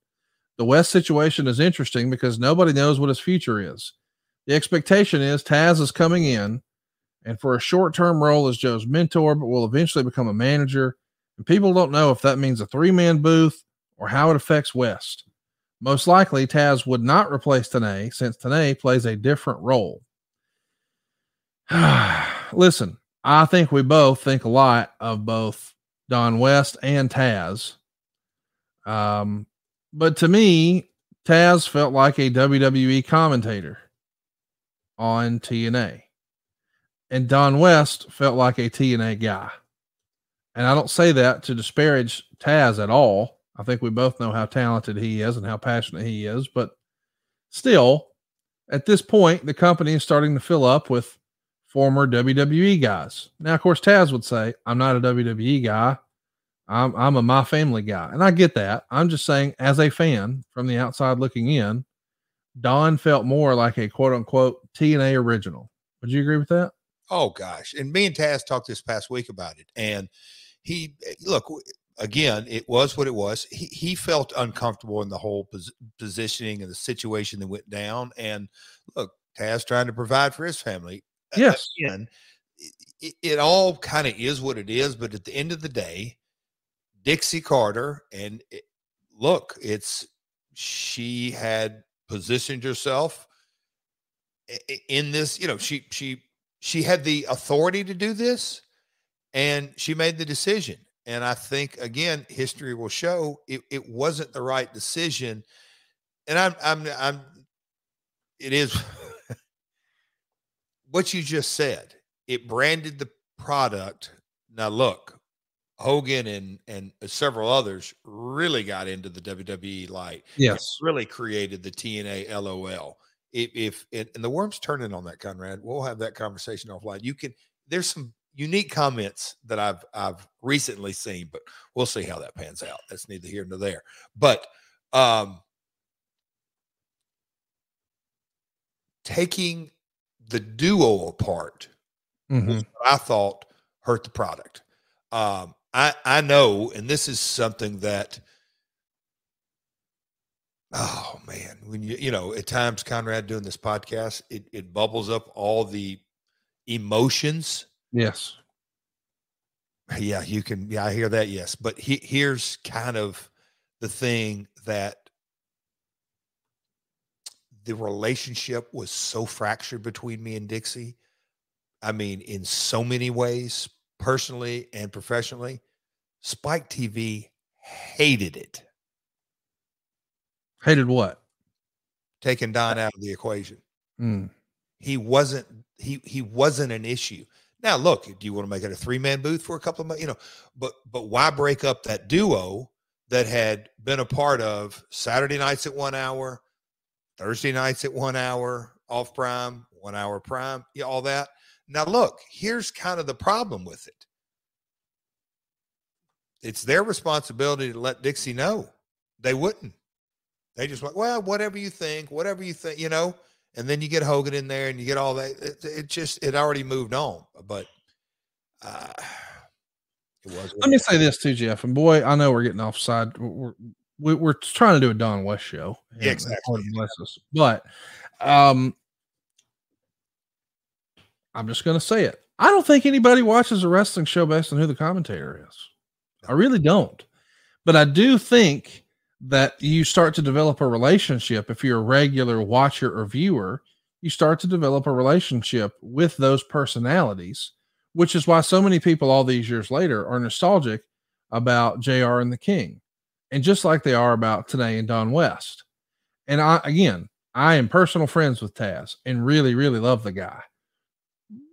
The West situation is interesting because nobody knows what his future is. The expectation is Taz is coming in and for a short term role as Joe's mentor, but will eventually become a manager. And people don't know if that means a three man booth or how it affects West. Most likely, Taz would not replace Tenay since Tenay plays a different role. Listen, I think we both think a lot of both Don West and Taz. Um, but to me, Taz felt like a WWE commentator on TNA. And Don West felt like a TNA guy. And I don't say that to disparage Taz at all. I think we both know how talented he is and how passionate he is, but still, at this point, the company is starting to fill up with former WWE guys. Now, of course, Taz would say, I'm not a WWE guy. I'm I'm a my family guy. And I get that. I'm just saying, as a fan from the outside looking in, Don felt more like a quote unquote TNA original. Would you agree with that? Oh gosh. And me and Taz talked this past week about it. And he eh, look again, it was what it was. He he felt uncomfortable in the whole pos- positioning and the situation that went down. And look, Taz trying to provide for his family. Yes. Again, it, it all kind of is what it is. But at the end of the day, Dixie Carter, and it, look, it's she had positioned herself eh, in this. You know, she she she had the authority to do this, and she made the decision. And I think again, history will show it, it wasn't the right decision. And I'm I'm I'm it is what you just said. It branded the product. Now look, Hogan and and several others really got into the WWE light. Yes, it really created the TNA LOL. If, if and, and the worm's turning on that, Conrad, we'll have that conversation offline. You can. There's some unique comments that I've I've recently seen, but we'll see how that pans out. That's neither here nor there. But um, taking the duo apart, mm-hmm. I thought hurt the product. Um, I I know, and this is something that. Oh man, when you you know at times Conrad doing this podcast, it it bubbles up all the emotions. Yes. Yeah, you can. Yeah, I hear that. Yes, but he, here's kind of the thing that the relationship was so fractured between me and Dixie. I mean, in so many ways, personally and professionally. Spike TV hated it. Hated what? Taking Don out of the equation. Mm. He wasn't he he wasn't an issue. Now look, do you want to make it a three man booth for a couple of months? You know, but but why break up that duo that had been a part of Saturday nights at one hour, Thursday nights at one hour, off prime, one hour prime, yeah, all that. Now look, here's kind of the problem with it. It's their responsibility to let Dixie know. They wouldn't. They just went, well, whatever you think, whatever you think, you know. And then you get Hogan in there, and you get all that. It, it just it already moved on. But uh, it was. Let me say this too, Jeff. And boy, I know we're getting offside. We're we're, we're trying to do a Don West show. Yeah, exactly. Bless us. But um, I'm just going to say it. I don't think anybody watches a wrestling show based on who the commentator is. I really don't. But I do think that you start to develop a relationship if you're a regular watcher or viewer, you start to develop a relationship with those personalities, which is why so many people all these years later are nostalgic about JR and the King. And just like they are about Tenay and Don West. And I again, I am personal friends with Taz and really, really love the guy.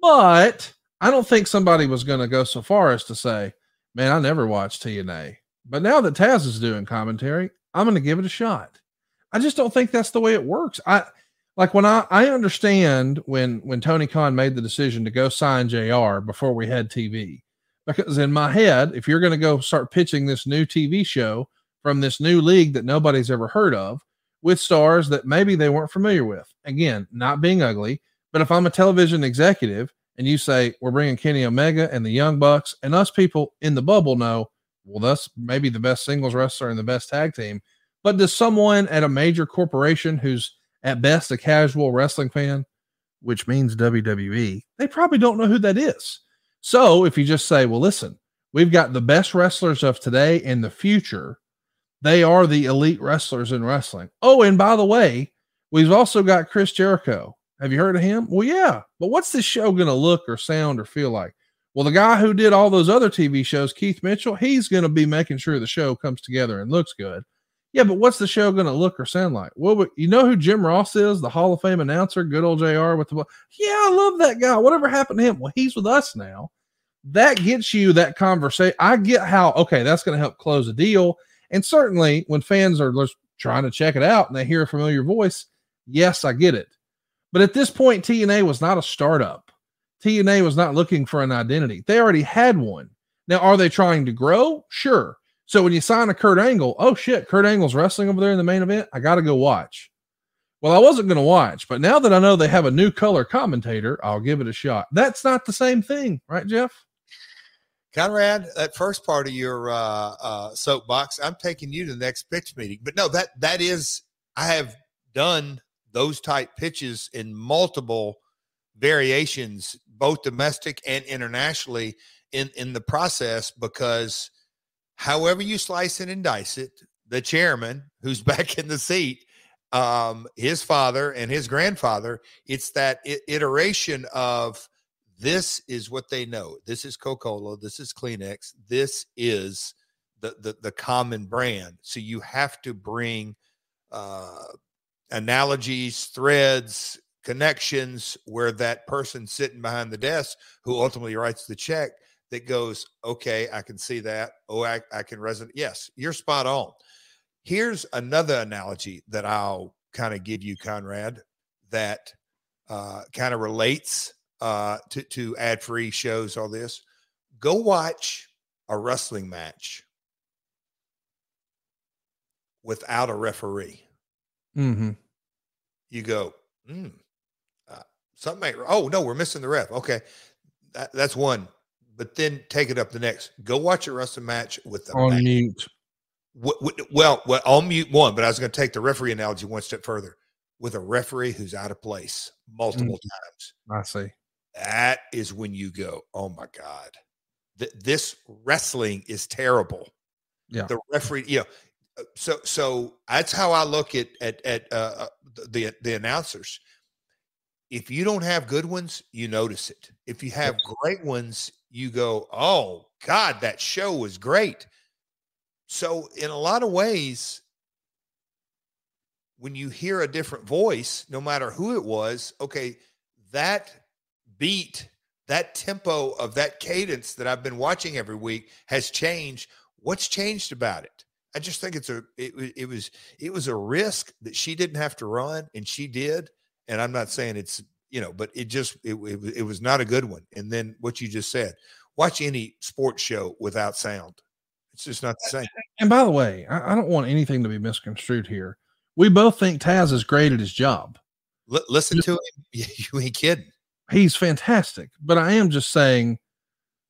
But I don't think somebody was going to go so far as to say, man, I never watched TNA. But now that Taz is doing commentary, I'm going to give it a shot. I just don't think that's the way it works. I like when I I understand when when Tony Khan made the decision to go sign JR before we had TV. Because in my head, if you're going to go start pitching this new TV show from this new league that nobody's ever heard of with stars that maybe they weren't familiar with. Again, not being ugly, but if I'm a television executive and you say we're bringing Kenny Omega and the Young Bucks, and us people in the bubble know, well, that's maybe the best singles wrestler and the best tag team. But does someone at a major corporation who's at best a casual wrestling fan, which means WWE, they probably don't know who that is. So if you just say, well, listen, we've got the best wrestlers of today and the future, they are the elite wrestlers in wrestling. Oh, and by the way, we've also got Chris Jericho. Have you heard of him? Well, yeah. But what's this show going to look or sound or feel like? Well, the guy who did all those other TV shows, Keith Mitchell, he's going to be making sure the show comes together and looks good. Yeah, but what's the show going to look or sound like? Well, you know who Jim Ross is, the Hall of Fame announcer, good old JR with the Yeah, I love that guy. Whatever happened to him? Well, he's with us now. That gets you that conversation. I get how okay, that's going to help close a deal. And certainly when fans are just trying to check it out and they hear a familiar voice, yes, I get it. But at this point, TNA was not a startup. TNA was not looking for an identity. They already had one. Now, are they trying to grow? Sure. So when you sign a Kurt Angle, oh shit, Kurt Angle's wrestling over there in the main event. I got to go watch. Well, I wasn't going to watch, but now that I know they have a new color commentator, I'll give it a shot. That's not the same thing, right, Jeff? Conrad, that first part of your uh, uh, soapbox, I'm taking you to the next pitch meeting. But no, that that is, I have done those type pitches in multiple variations, both domestic and internationally, in in the process because however you slice it and dice it, the chairman who's back in the seat, um, his father and his grandfather, it's that iteration of this is what they know. This is Coca-Cola. This is Kleenex. This is the the, the common brand. So you have to bring uh, analogies, threads, connections where that person sitting behind the desk who ultimately writes the check that goes, okay, I can see that. Oh, I, I can resonate. Yes, you're spot on. Here's another analogy that I'll kind of give you, Conrad, that uh, kind of relates uh, to, to ad free shows, all this. Go watch a wrestling match without a referee. Mm-hmm. You go, mm, uh, something. oh no, we're missing the ref. Okay, that, that's one. But then take it up the next. Go watch a wrestling match with the on mute. well, well, on mute one. But I was going to take the referee analogy one step further with a referee who's out of place multiple mm. times. I see. That is when you go, oh my god, Th- this wrestling is terrible. Yeah, the referee, you know, so so that's how I look at at at uh, uh the the announcers. If you don't have good ones, you notice it. If you have great ones, you go, "Oh God, that show was great." So in a lot of ways, when you hear a different voice, no matter who it was, okay, that beat, that tempo of that cadence that I've been watching every week has changed. What's changed about it? I just think it's a it, it was it was a risk that she didn't have to run and she did. And I'm not saying it's you know, but it just it, it, it was not a good one. And then what you just said, watch any sports show without sound. It's just not the same. And by the way, I, I don't want anything to be misconstrued here. We both think Taz is great at his job. L- listen to him. You ain't kidding. He's fantastic. But I am just saying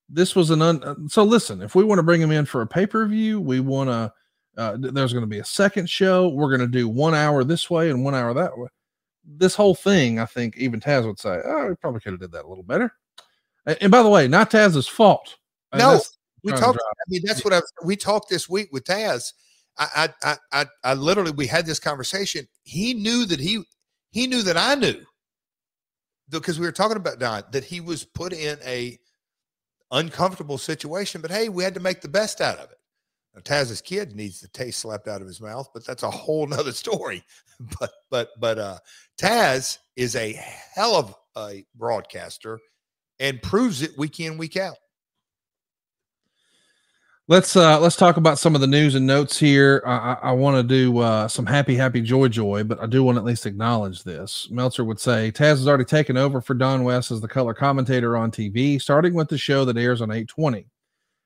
this was an un. So listen, if we want to bring him in for a pay per view, we want to uh, there's going to be a second show. We're going to do one hour this way and one hour that way. This whole thing, I think, even Taz would say, "Oh, we probably could have did that a little better." And, and by the way, not Taz's fault. No, we talked. I mean, that's what I we talked this week with Taz. I, I, I, I literally we had this conversation. He knew that he he knew that I knew because we were talking about Don that he was put in a uncomfortable situation. But hey, we had to make the best out of it. Now, Taz's kid needs the taste slapped out of his mouth, but that's a whole nother story. but but but uh Taz is a hell of a broadcaster and proves it week in, week out. Let's uh let's talk about some of the news and notes here. I, I, I want to do uh some happy, happy joy joy, but I do want to at least acknowledge this. Meltzer would say Taz has already taken over for Don West as the color commentator on TV, starting with the show that airs on 820.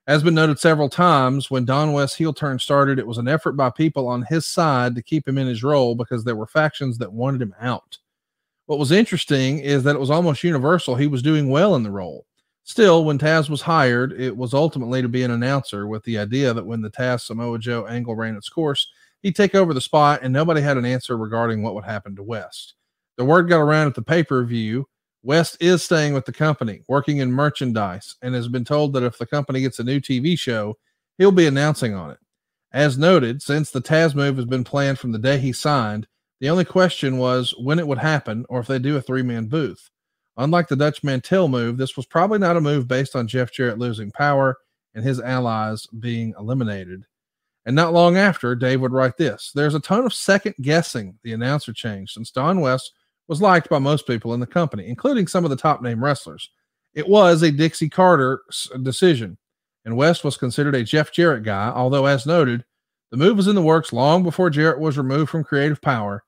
As been noted several times, when Don West's heel turn started, it was an effort by people on his side to keep him in his role because there were factions that wanted him out. What was interesting is that it was almost universal. He was doing well in the role. Still, when Taz was hired, it was ultimately to be an announcer with the idea that when the Taz Samoa Joe angle ran its course, he'd take over the spot and nobody had an answer regarding what would happen to West. The word got around at the pay per view West is staying with the company, working in merchandise, and has been told that if the company gets a new TV show, he'll be announcing on it. As noted, since the Taz move has been planned from the day he signed, the only question was when it would happen or if they do a three man booth. Unlike the Dutch Mantell move, this was probably not a move based on Jeff Jarrett losing power and his allies being eliminated. And not long after, Dave would write this There's a ton of second guessing the announcer change since Don West was liked by most people in the company, including some of the top name wrestlers. It was a Dixie Carter decision, and West was considered a Jeff Jarrett guy, although, as noted, the move was in the works long before Jarrett was removed from creative power.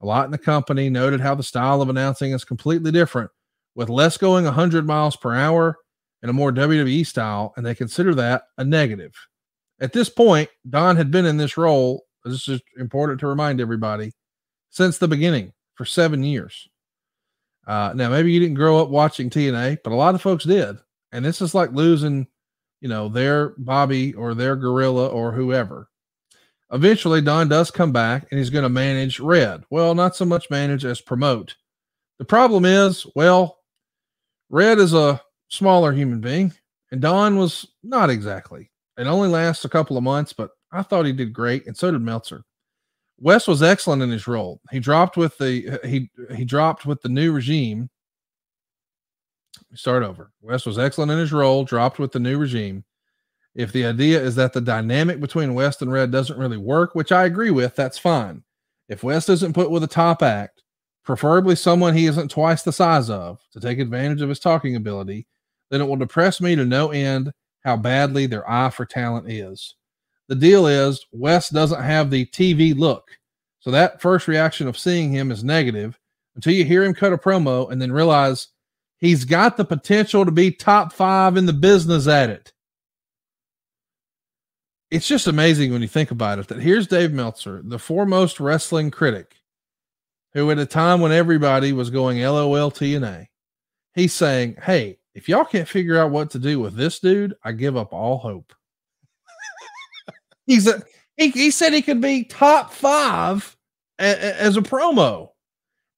A lot in the company noted how the style of announcing is completely different, with less going 100 miles per hour and a more WWE style, and they consider that a negative. At this point, Don had been in this role, this is important to remind everybody, since the beginning for seven years. Uh, now, maybe you didn't grow up watching TNA, but a lot of folks did. And this is like losing, you know, their Bobby or their Gorilla or whoever. Eventually, Don does come back and he's going to manage Red. Well, not so much manage as promote. The problem is, well, Red is a smaller human being, and Don was not exactly. It only lasts a couple of months, but I thought he did great, and so did Meltzer. West was excellent in his role. He dropped with the he he dropped with the new regime. Start over. West was excellent in his role, dropped with the new regime. If the idea is that the dynamic between West and Red doesn't really work, which I agree with, that's fine. If West isn't put with a top act, preferably someone he isn't twice the size of, to take advantage of his talking ability, then it will depress me to no end how badly their eye for talent is. The deal is, Wes doesn't have the TV look. So that first reaction of seeing him is negative until you hear him cut a promo and then realize he's got the potential to be top five in the business at it. It's just amazing when you think about it that here's Dave Meltzer, the foremost wrestling critic, who at a time when everybody was going LOL TNA, he's saying, Hey, if y'all can't figure out what to do with this dude, I give up all hope. He's a he, he said he could be top five a, a, as a promo.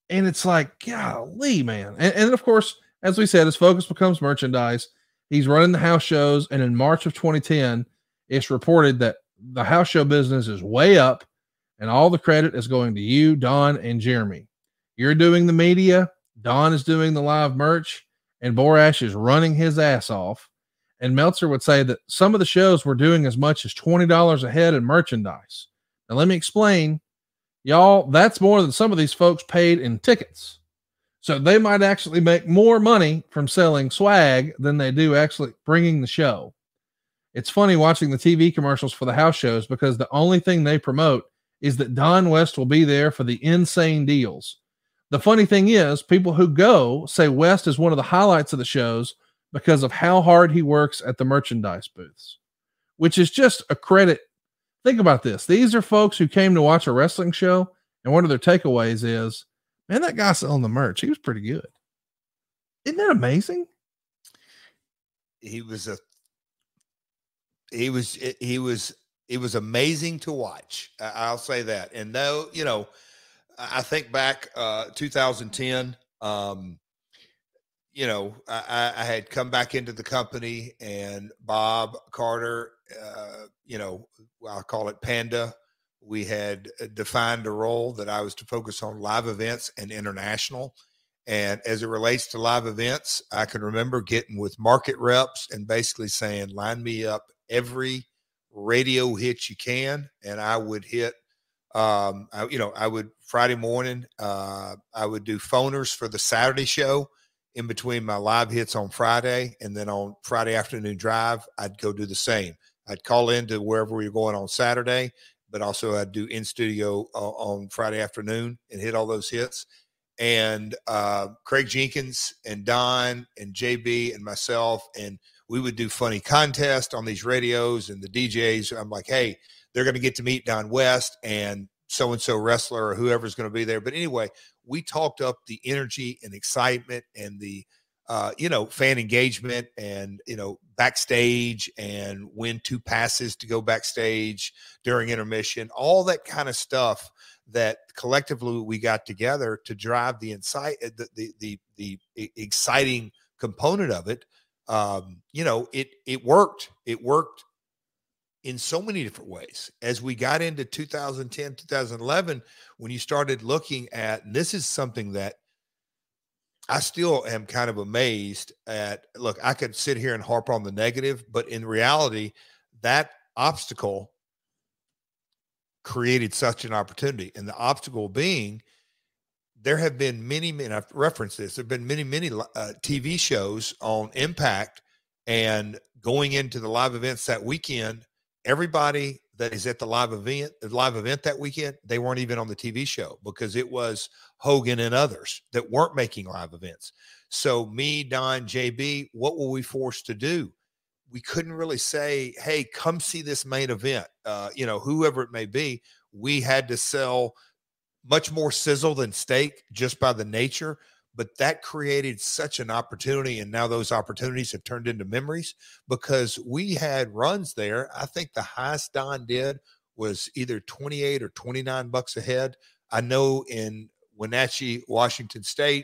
And it's like, golly, man. And, and of course, as we said, his focus becomes merchandise. He's running the house shows. And in March of 2010, it's reported that the house show business is way up and all the credit is going to you, Don, and Jeremy. You're doing the media, Don is doing the live merch, and Borash is running his ass off. And Meltzer would say that some of the shows were doing as much as $20 a head in merchandise. Now, let me explain, y'all, that's more than some of these folks paid in tickets. So they might actually make more money from selling swag than they do actually bringing the show. It's funny watching the TV commercials for the house shows because the only thing they promote is that Don West will be there for the insane deals. The funny thing is, people who go say West is one of the highlights of the shows because of how hard he works at the merchandise booths, which is just a credit. Think about this. These are folks who came to watch a wrestling show, and one of their takeaways is, man, that guy selling the merch, he was pretty good. Isn't that amazing? He was a he was he was it was amazing to watch. I'll say that. And though, you know, I think back uh, 2010. Um, you know, I, I, had come back into the company, and Bob Carter, uh, you know, I'll call it Panda. We had uh, defined a role that I was to focus on live events and international. And as it relates to live events, I can remember getting with market reps and basically saying, line me up every radio hit you can. And I would hit um, I, you know, I would Friday morning, uh, I would do phoners for the Saturday show in between my live hits on Friday, and then on Friday afternoon drive, I'd go do the same. I'd call in to wherever we were going on Saturday, but also I'd do in studio uh, on Friday afternoon and hit all those hits. And uh, Craig Jenkins and Don and JB and myself, and we would do funny contests on these radios and the DJs. I'm like, hey, they're going to get to meet Don West and so and so wrestler or whoever's going to be there. But anyway, we talked up the energy and excitement and the uh, you know fan engagement and you know backstage and win two passes to go backstage during intermission, all that kind of stuff that collectively we got together to drive the insight uh, the the the, the exciting component of it um, you know it it worked it worked in so many different ways. As we got into 2010, 2011, when you started looking at, this is something that I still am kind of amazed at. Look, I could sit here and harp on the negative, but in reality, that obstacle created such an opportunity. And the obstacle being, there have been many, many, I've referenced this, there have been many, many uh, TV shows on Impact and going into the live events that weekend, everybody that is at the live event, the live event that weekend, they weren't even on the TV show because it was Hogan and others that weren't making live events. So me, Don, JB, what were we forced to do? We couldn't really say, "Hey, come see this main event." Uh, you know, whoever it may be, we had to sell much more sizzle than steak just by the nature but that created such an opportunity and now those opportunities have turned into memories because we had runs there. I think the highest don did was either 28 or 29 bucks a head. I know in wenatchee washington state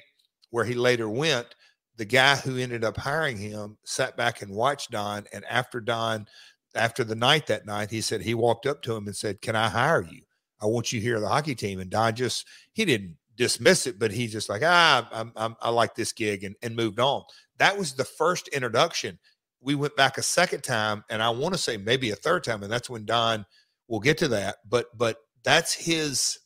where he later went the guy who ended up hiring him sat back and watched don and after don after the night that night he said he walked up to him and said can i hire you? I want you here the hockey team. And don just he didn't dismiss it, but he's just like, ah, I'm, I'm, i like this gig and, and moved on. That was the first introduction. We went back a second time, and I want to say maybe a third time, and that's when Don. We'll get to that, but but that's his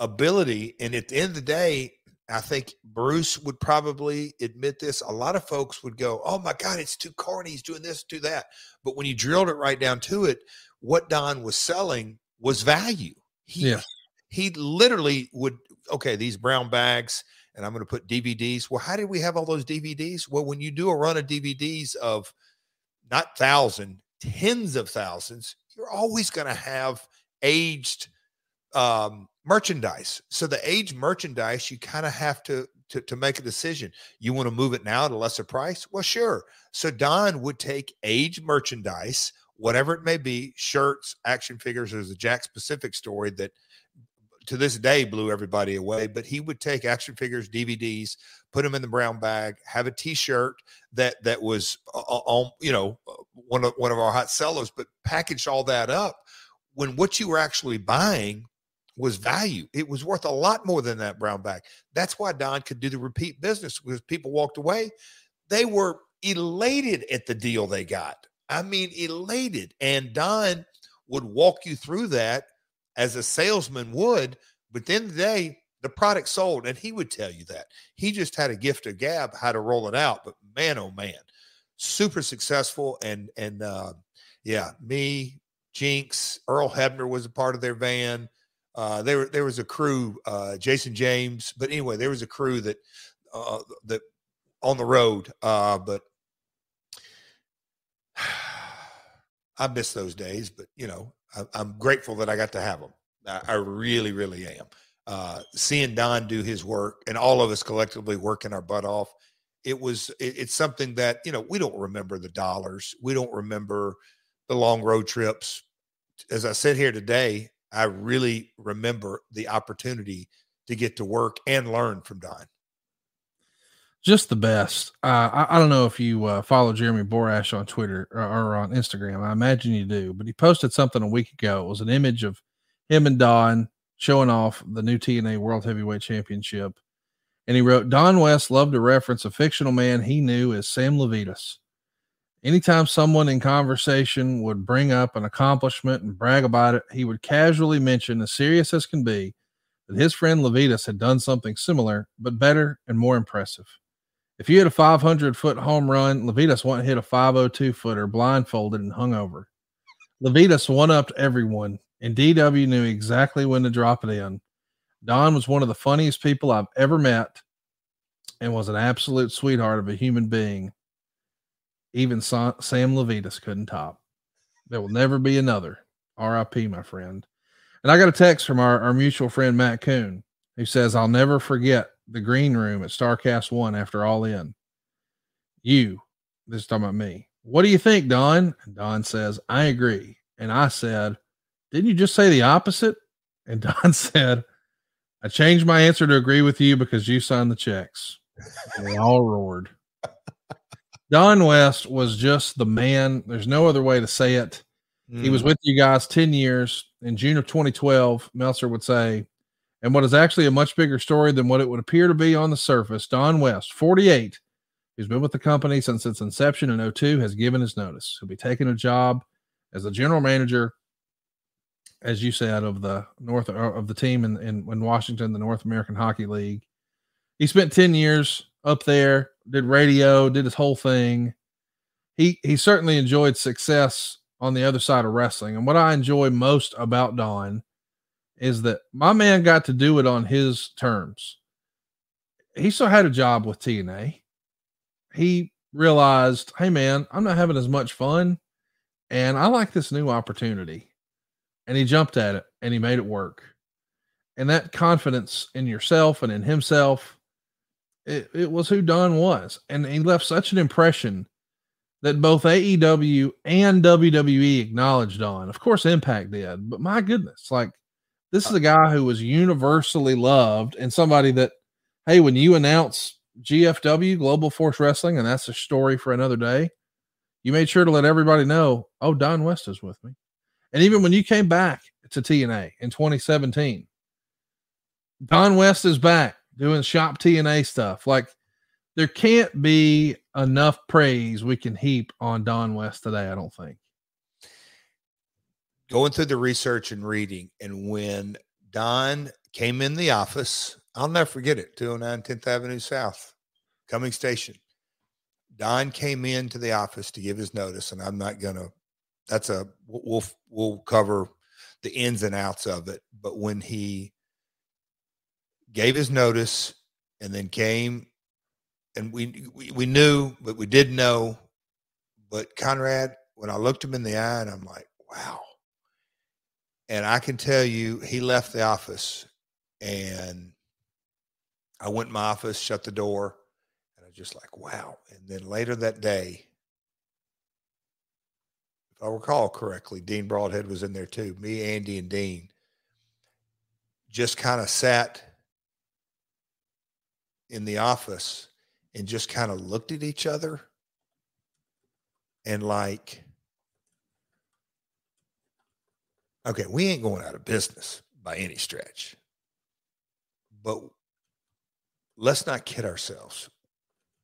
ability. And at the end of the day, I think Bruce would probably admit this. A lot of folks would go, "Oh my God, it's too corny. He's doing this, do that." But when you drilled it right down to it, what Don was selling was value. He yeah he literally would okay these brown bags and i'm going to put dvds well how did we have all those dvds well when you do a run of dvds of not thousand tens of thousands you're always going to have aged um, merchandise. So the aged merchandise you kind of have to, to to make a decision. You want to move it now at a lesser price? Well sure. So don would take aged merchandise whatever it may be shirts action figures there's a Jack specific story that to this day blew everybody away. But he would take action figures, DVDs, put them in the brown bag, have a T-shirt that that was on, you know, uh, one of one of our hot sellers, but packaged all that up. When what you were actually buying was value, it was worth a lot more than that brown bag. That's why Don could do the repeat business because people walked away. They were elated at the deal they got. I mean, elated. And Don would walk you through that as a salesman would. But then the day, the product sold, and he would tell you that. He just had a gift of gab how to roll it out. But man, oh man, super successful. And and uh, yeah, me, Jinx, Earl Hebner was a part of their van. Uh, there, there was a crew, uh, Jason James, but anyway, there was a crew that uh, that on the road. Uh, but I miss those days. But you know, I, am grateful that I got to have them. I, I really, really am. Uh, seeing Don do his work and all of us collectively working our butt off, it was it, it's something that you know we don't remember the dollars, we don't remember the long road trips. As I sit here today, I really remember the opportunity to get to work and learn from Don just the best. Uh, I, I, don't know if you uh, follow Jeremy Borash on Twitter or, or, on Instagram. I imagine you do, but he posted something a week ago. It was an image of him and Don showing off the new TNA World Heavyweight Championship. And he wrote, Don West loved to reference a fictional man he knew as Sam Levitas. Anytime someone in conversation would bring up an accomplishment and brag about it, he would casually mention, as serious as can be, that his friend Levitas had done something similar, but better and more impressive. If you hit a 500 foot home run, Levitas won't hit a 502 footer blindfolded and hungover. Levitas one upped everyone, and DW knew exactly when to drop it in. Don was one of the funniest people I've ever met and was an absolute sweetheart of a human being. Even Sam Levitas couldn't top. There will never be another. RIP, my friend. And I got a text from our, our mutual friend Matt Koon who says, I'll never forget the green room at Starrcast One after All In. You, this is talking about me. What do you think, Don? And Don says, I agree. And I said, Didn't you just say the opposite? And Don said, I changed my answer to agree with you because you signed the checks. And they all roared. Don West was just the man. There's no other way to say it. Mm. He was mm. with you guys 10 years. In June of 2012, Meltzer would say, and what is actually a much bigger story than what it would appear to be on the surface. Don West, 48, who's been with the company since its inception in 02, has given his notice. He'll be taking a job as the general manager as you said, of the North uh, of the team in, in, in Washington, the North American Hockey League. He spent 10 years up there, did radio, did his whole thing. He he certainly enjoyed success on the other side of wrestling. And what I enjoy most about Don is that my man got to do it on his terms. He still had a job with TNA. He realized, hey man, I'm not having as much fun and I like this new opportunity. And he jumped at it and he made it work. And that confidence in yourself and in himself, it, it was who Don was. And he left such an impression that both AEW and WWE acknowledged Don. Of course, Impact did, but my goodness, like this is uh, a guy who was universally loved and somebody that, hey, when you announce GFW, Global Force Wrestling, and that's a story for another day, you made sure to let everybody know, oh, Don West is with me. And even when you came back to TNA in 2017, Don West is back doing shop TNA stuff. Like there can't be enough praise we can heap on Don West today, I don't think. Going through the research and reading, and when Don came in the office, I'll never forget it 209 10th Avenue South, Cummins Station. Don came into the office to give his notice, and I'm not going to, that's a, we'll, we'll cover the ins and outs of it. But when he gave his notice and then came and we, we, we knew, but we didn't know. But Conrad, when I looked him in the eye, and I'm like, wow. And I can tell you, he left the office, and I went in my office, shut the door, and I was just like, wow. And then later that day, if I recall correctly, Dean Broadhead was in there too. Me, Andy, and Dean just kind of sat in the office and just kind of looked at each other and like okay we ain't going out of business by any stretch. But let's not kid ourselves.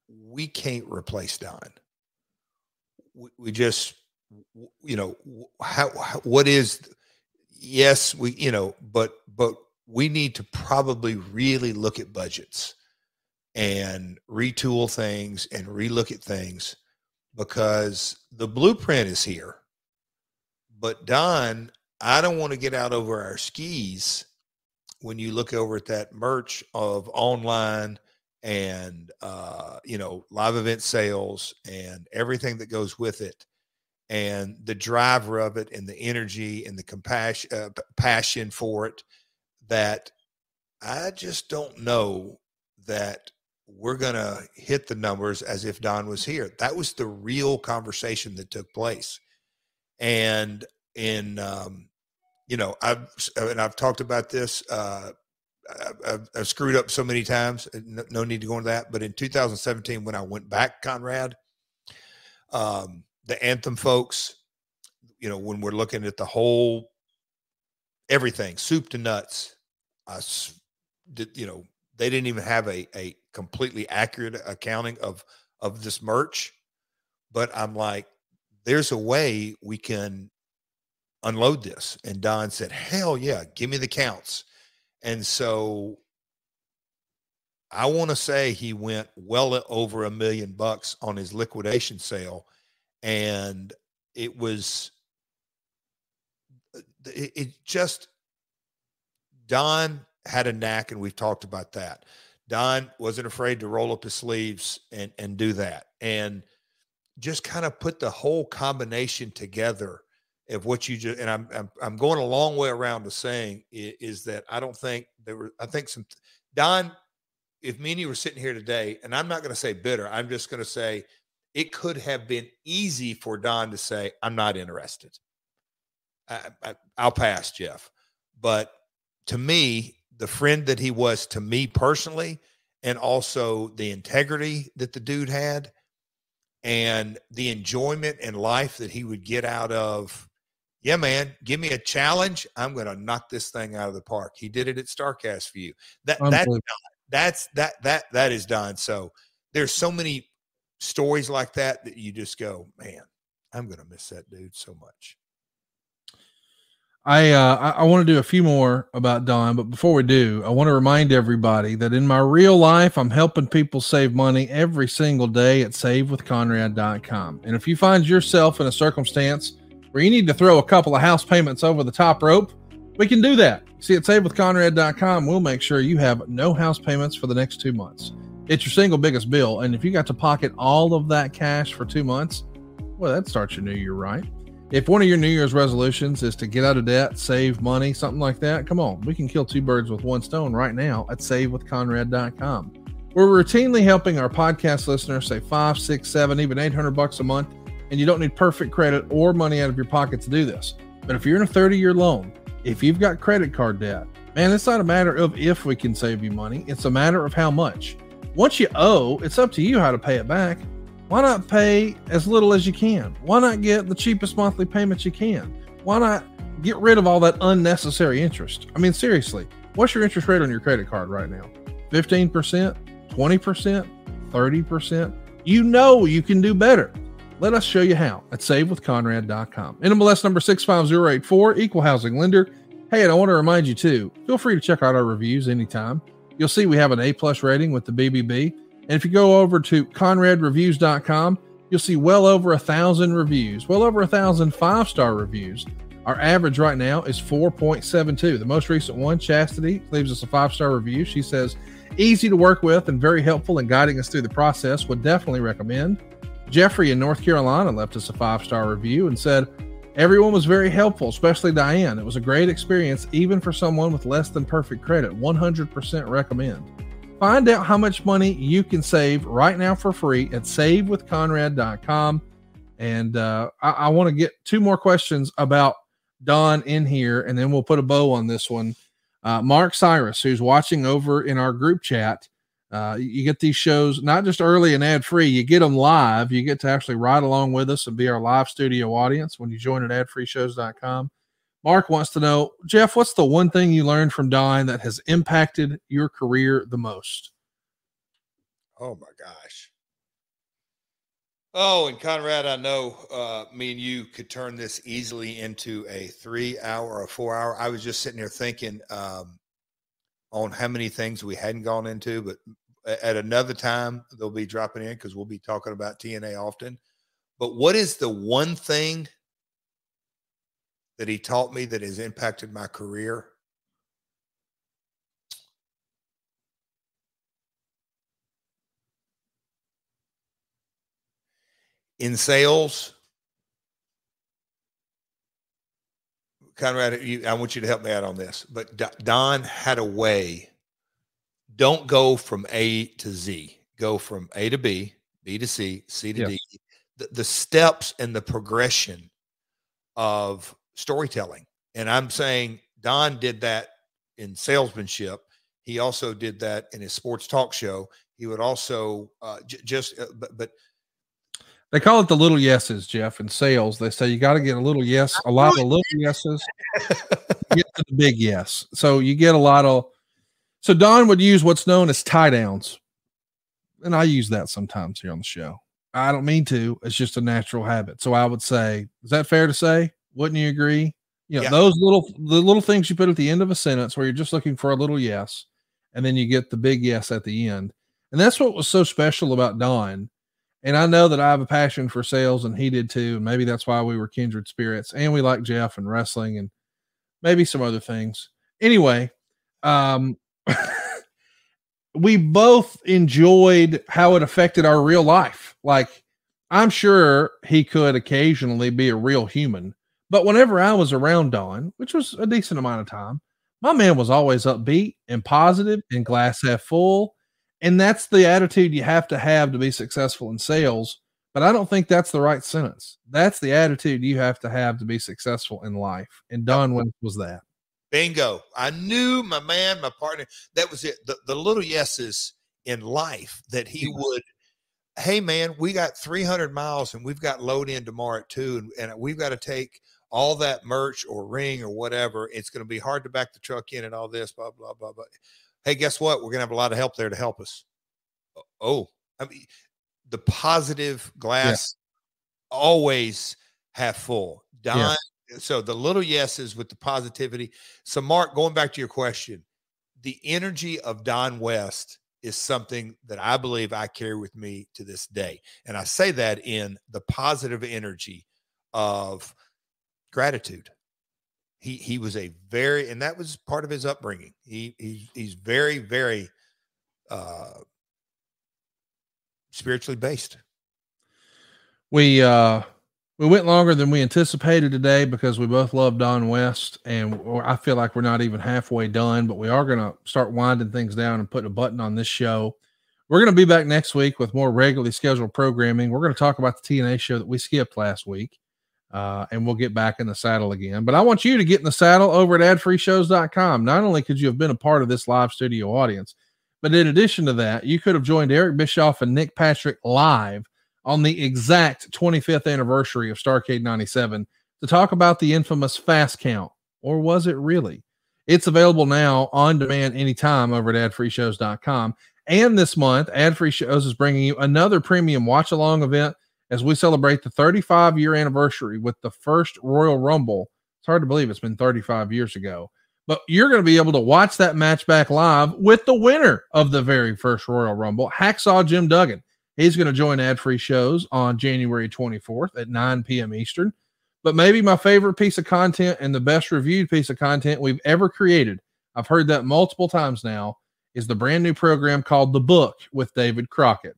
We can't replace don. We, we just you know how, how what is yes we you know but but we need to probably really look at budgets and retool things and relook at things because the blueprint is here. But Don, I don't want to get out over our skis when you look over at that merch of online and uh, you know live event sales and everything that goes with it and the driver of it and the energy and the compassion uh, passion for it that i just don't know that we're going to hit the numbers as if Don was here. That was the real conversation that took place. And in, um, you know, I've, and I've talked about this, uh, I've, I've, screwed up so many times. No, no, need to go into that. But in 2017, when I went back, Conrad, um, the anthem folks, you know, when we're looking at the whole everything, soup to nuts, I you know, they didn't even have a, a completely accurate accounting of of this merch but i'm like there's a way we can unload this. And don said hell yeah give me the counts. And so i want to say he went well over a million bucks on his liquidation sale and it was uh, it, it just don had a knack and we've talked about that. Don wasn't afraid to roll up his sleeves and and do that, and just kind of put the whole combination together of what you just. And I'm I'm, I'm going a long way around to saying is, is that I don't think there were. I think some Don. If me and you were sitting here today, and I'm not going to say bitter, I'm just going to say it could have been easy for Don to say, "I'm not interested." I, I, I'll pass, Jeff. But to me, the friend that he was to me personally, and also the integrity that the dude had, and the enjoyment and life that he would get out of. Yeah, man, give me a challenge. I'm going to knock this thing out of the park. He did it at Starrcast for you. That that's that's that that that is done. So there's so many stories like that that you just go, man, I'm going to miss that dude so much. I uh, I, I want to do a few more about Don, but before we do, I want to remind everybody that in my real life, I'm helping people save money every single day at SaveWithConrad.com. And if you find yourself in a circumstance where you need to throw a couple of house payments over the top rope, we can do that. See, at SaveWithConrad.com, we'll make sure you have no house payments for the next two months. It's your single biggest bill, and if you got to pocket all of that cash for two months, well, that starts your new year right. If one of your New Year's resolutions is to get out of debt, save money, something like that, come on, we can kill two birds with one stone right now at SaveWithConrad.com. We're routinely helping our podcast listeners save five, six, seven, even 800 bucks a month, and you don't need perfect credit or money out of your pocket to do this. But if you're in a 30 year loan, if you've got credit card debt, man, it's not a matter of if we can save you money, it's a matter of how much. Once you owe, it's up to you how to pay it back. Why not pay as little as you can? Why not get the cheapest monthly payments you can? Why not get rid of all that unnecessary interest? I mean, seriously, what's your interest rate on your credit card right now? 15%, 20%, 30%? You know you can do better. Let us show you how at savewithconrad.com. NMLS number 65084, equal housing lender. Hey, and I want to remind you too, feel free to check out our reviews anytime. You'll see we have an A plus rating with the BBB. And if you go over to conradreviews.com, you'll see well over a thousand reviews, well over a thousand five star reviews. Our average right now is 4.72. The most recent one, Chastity, leaves us a five star review. She says, easy to work with and very helpful in guiding us through the process. Would definitely recommend. Jeffrey in North Carolina left us a five star review and said, Everyone was very helpful, especially Diane. It was a great experience, even for someone with less than perfect credit. 100% recommend. Find out how much money you can save right now for free at savewithconrad.com. And uh, I, I want to get two more questions about Don in here, and then we'll put a bow on this one. Uh, Mark Cyrus, who's watching over in our group chat, uh, you get these shows not just early and ad free, you get them live. You get to actually ride along with us and be our live studio audience when you join at adfreeshows.com. Mark wants to know, Jeff, what's the one thing you learned from Don that has impacted your career the most? Oh my gosh. Oh, and Conrad, I know uh, me and you could turn this easily into a three hour or four hour. I was just sitting here thinking, um, on how many things we hadn't gone into, but at another time they'll be dropping in because we'll be talking about TNA often. But what is the one thing that he taught me that has impacted my career? In sales, Conrad, you, I want you to help me out on this. But Don had a way. Don't go from A to Z. Go from A to B, B to C, C to yes. D. The, the steps and the progression of storytelling. And I'm saying Don did that in salesmanship. He also did that in his sports talk show. He would also uh, j- just, uh, but, but they call it the little yeses, Jeff. In sales, they say you got to get a little yes, a lot of little yeses, get to the big yes. So you get a lot of. So Don would use what's known as tie downs, and I use that sometimes here on the show. I don't mean to. It's just a natural habit. So I would say, is that fair to say? Wouldn't you agree? You know, yeah. those little the little things you put at the end of a sentence where you're just looking for a little yes, and then you get the big yes at the end. And that's what was so special about Don and I know that I have a passion for sales, and he did too. Maybe that's why we were kindred spirits. And we like Jeff and wrestling, and maybe some other things. Anyway, um, we both enjoyed how it affected our real life. Like, I'm sure he could occasionally be a real human, but whenever I was around Don, which was a decent amount of time, my man was always upbeat and positive and glass half full and that's the attitude you have to have to be successful in sales. But I don't think that's the right sentence. That's the attitude you have to have to be successful in life. And Don West was that. Bingo. I knew my man, my partner, that was it. The, the little yeses in life that he would, hey, man, we got 300 miles and we've got load in tomorrow at two, and, and we've got to take all that merch or ring or whatever. It's going to be hard to back the truck in and all this, blah, blah, blah, blah hey, guess what? We're going to have a lot of help there to help us. Oh, I mean, the positive glass yeah. always half full. Don, yeah. so the little yeses with the positivity. So, Mark, going back to your question, the energy of Don West is something that I believe I carry with me to this day. And I say that in the positive energy of gratitude. He he was a very and that was part of his upbringing. He he he's very very uh spiritually based. We uh we went longer than we anticipated today because we both love Don West, and I feel like we're not even halfway done. But we are going to start winding things down and putting a button on this show. We're going to be back next week with more regularly scheduled programming. We're going to talk about the TNA show that we skipped last week, uh, and we'll get back in the saddle again. But I want you to get in the saddle over at adfreeshows.com. Not only could you have been a part of this live studio audience, but in addition to that, you could have joined Eric Bischoff and Nick Patrick live on the exact 25th anniversary of Starcade 97 to talk about the infamous fast count. Or was it really? It's available now on demand anytime over at adfreeshows.com. And this month, Ad Free Shows is bringing you another premium watch along event as we celebrate the 35 year anniversary with the first Royal Rumble. It's hard to believe it's been 35 years ago, but you're going to be able to watch that match back live with the winner of the very first Royal Rumble, Hacksaw Jim Duggan. He's going to join ad free shows on January 24th at 9 p.m. Eastern. But maybe my favorite piece of content and the best reviewed piece of content we've ever created, I've heard that multiple times now, is the brand new program called The Book with David Crockett.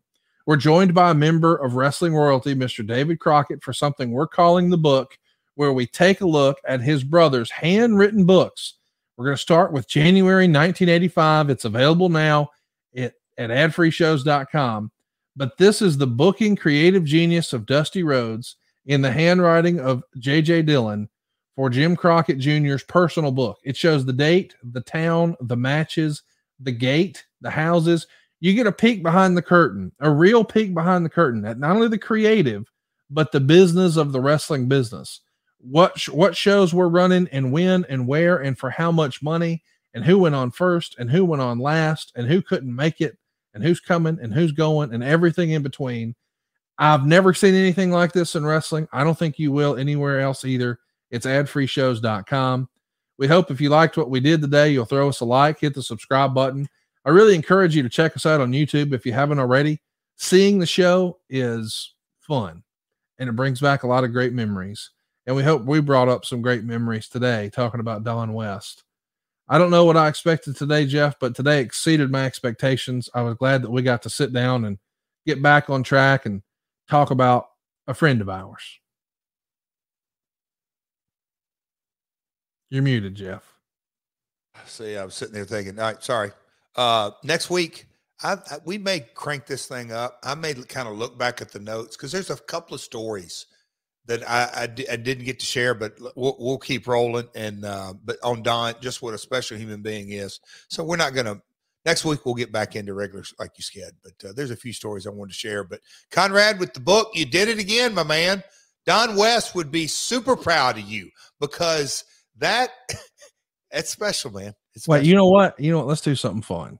We're joined by a member of Wrestling Royalty, Mr. David Crockett, for something we're calling The Book, where we take a look at his brother's handwritten books. We're going to start with January 1985. It's available now at, at adfreeshows.com but this is the booking creative genius of Dusty Rhodes in the handwriting of J.J. Dillon for Jim Crockett Jr.'s personal book. It shows the date, the town, the matches, the gate, the houses. You get a peek behind the curtain, a real peek behind the curtain at not only the creative, but the business of the wrestling business. What what shows were running and when and where and for how much money and who went on first and who went on last and who couldn't make it and who's coming and who's going and everything in between. I've never seen anything like this in wrestling. I don't think you will anywhere else either. It's adfreeshows.com. We hope if you liked what we did today, you'll throw us a like, hit the subscribe button. I really encourage you to check us out on YouTube if you haven't already. Seeing the show is fun and it brings back a lot of great memories. And we hope we brought up some great memories today talking about Don West. I don't know what I expected today, Jeff, but today exceeded my expectations. I was glad that we got to sit down and get back on track and talk about a friend of ours. You're muted, Jeff. See, I was sitting there thinking, all right, sorry. Uh, next week, I, I, we may crank this thing up. I may kind of look back at the notes because there's a couple of stories that I, didn't get to share, but we'll, we'll keep rolling. And uh, but on Don, just what a special human being is. So we're not to. Next week we'll get back into regular like you said. But uh, there's a few stories I wanted to share. But Conrad, with the book, you did it again, my man. Don West would be super proud of you because that that's special, man. It's Wait, you know what? You know what? Let's do something fun.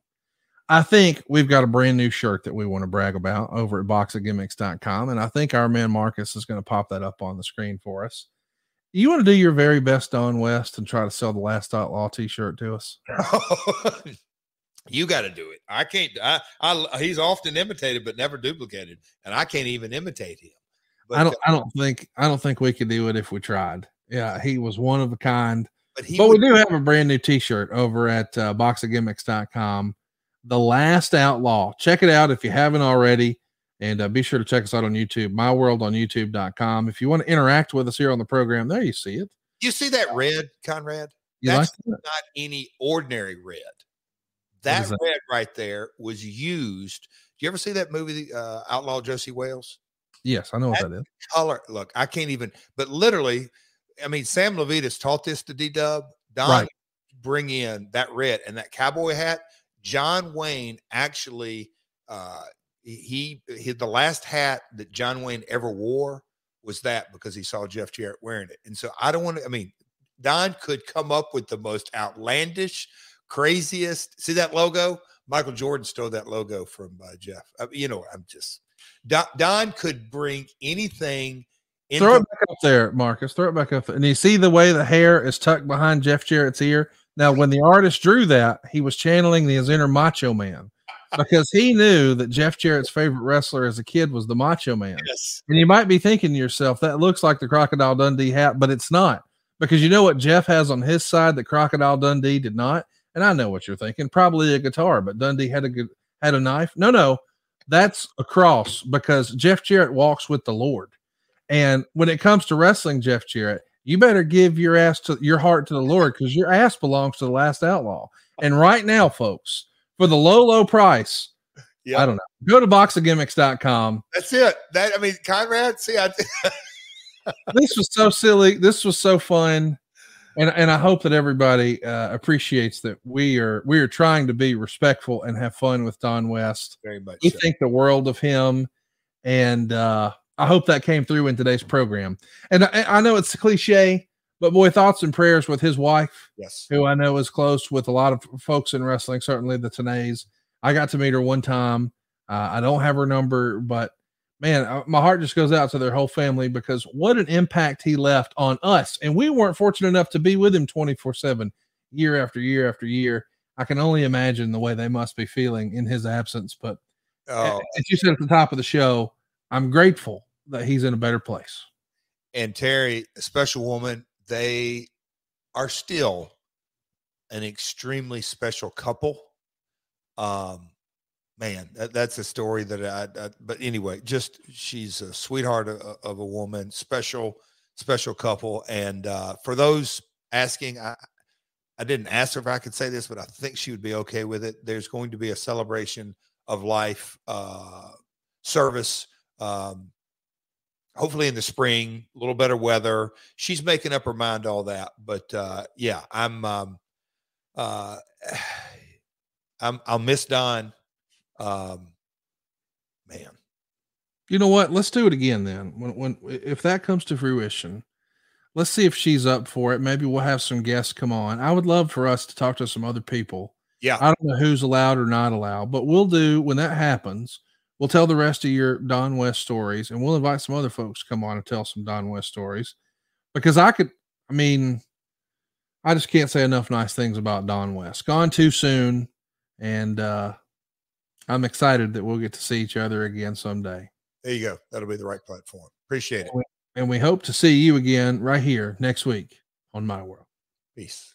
I think we've got a brand new shirt that we want to brag about over at boxofgimmicks.com. And I think our man Marcus is going to pop that up on the screen for us. You want to do your very best Don West and try to sell the last outlaw t-shirt to us? you got to do it. I can't. I, I, he's often imitated, but never duplicated, and I can't even imitate him. But, I don't. I don't think. I don't think we could do it if we tried. Yeah, he was one of a kind. But, but would, we do have a brand new T-shirt over at uh, boxofgimmicks.com the Last Outlaw. Check it out if you haven't already. And uh, be sure to check us out on YouTube, my world on youtube.com. If you want to interact with us here on the program, there you see it. You see that red, Conrad? You That's like not any ordinary red. That, that red right there was used. Do you ever see that movie, uh, Outlaw Josey Wales? Yes, I know what that, that is. Color. Look, I can't even, but literally, I mean, Sam Levitas taught this to D Dub. Don right. bring in that red and that cowboy hat John Wayne actually uh, he, he the last hat that John Wayne ever wore was that because he saw Jeff Jarrett wearing it. And so I don't want to, I mean, Don could come up with the most outlandish, craziest. See that logo? Michael Jordan stole that logo from uh, Jeff. I, you know, I'm just Don, Don, could bring anything. Throw it back up there, Marcus. Throw it back up there. And you see the way the hair is tucked behind Jeff Jarrett's ear. Now, when the artist drew that, he was channeling his inner Macho Man because he knew that Jeff Jarrett's favorite wrestler as a kid was the Macho Man. Yes. And you might be thinking to yourself, that looks like the Crocodile Dundee hat, but it's not because you know what Jeff has on his side that Crocodile Dundee did not. And I know what you're thinking, probably a guitar, but Dundee had a good had a knife. No, no, that's a cross because Jeff Jarrett walks with the Lord. And when it comes to wrestling, Jeff Jarrett, you better give your ass to your heart to the Lord because your ass belongs to the last outlaw. And right now, folks, for the low, low price, Yeah. I don't know. Go to boxofgimmicks.com. That's it. That I mean, Conrad. See, I this was so silly. This was so fun. And, and I hope that everybody uh, appreciates that we are we are trying to be respectful and have fun with Don West. very much. We so. think the world of him, and uh, I hope that came through in today's program. And I, I know it's cliche, but boy, thoughts and prayers with his wife, Yes. who I know is close with a lot of folks in wrestling. Certainly the Tenays. I got to meet her one time. Uh, I don't have her number, but man, uh, my heart just goes out to their whole family because what an impact he left on us. And we weren't fortunate enough to be with him 24 7 year after year after year. I can only imagine the way they must be feeling in his absence. But Oh, as you said at the top of the show, I'm grateful that he's in a better place. and Terry, a special woman, they are still an extremely special couple. Um, man, that, that's a story that I, I. But anyway, just she's a sweetheart of, of a woman, special, special couple. And uh, for those asking, I, I didn't ask her if I could say this, but I think she would be okay with it. There's going to be a celebration of life uh, service. Um, hopefully in the spring, a little better weather. She's making up her mind all that, but uh, yeah, I'm um, uh, I'm I'll miss Don. Um, man, You know what? Let's do it again then. When, when if that comes to fruition, let's see if she's up for it. Maybe we'll have some guests come on. I would love for us to talk to some other people. yeah, I don't know who's allowed or not allowed, but we'll do when that happens. We'll tell the rest of your Don West stories, and we'll invite some other folks to come on and tell some Don West stories. Because I could, I mean, I just can't say enough nice things about Don West. Gone too soon, and uh, I'm excited that we'll get to see each other again someday. there you go. That'll be the right platform. Appreciate it. And we hope to see you again right here next week on My World. Peace.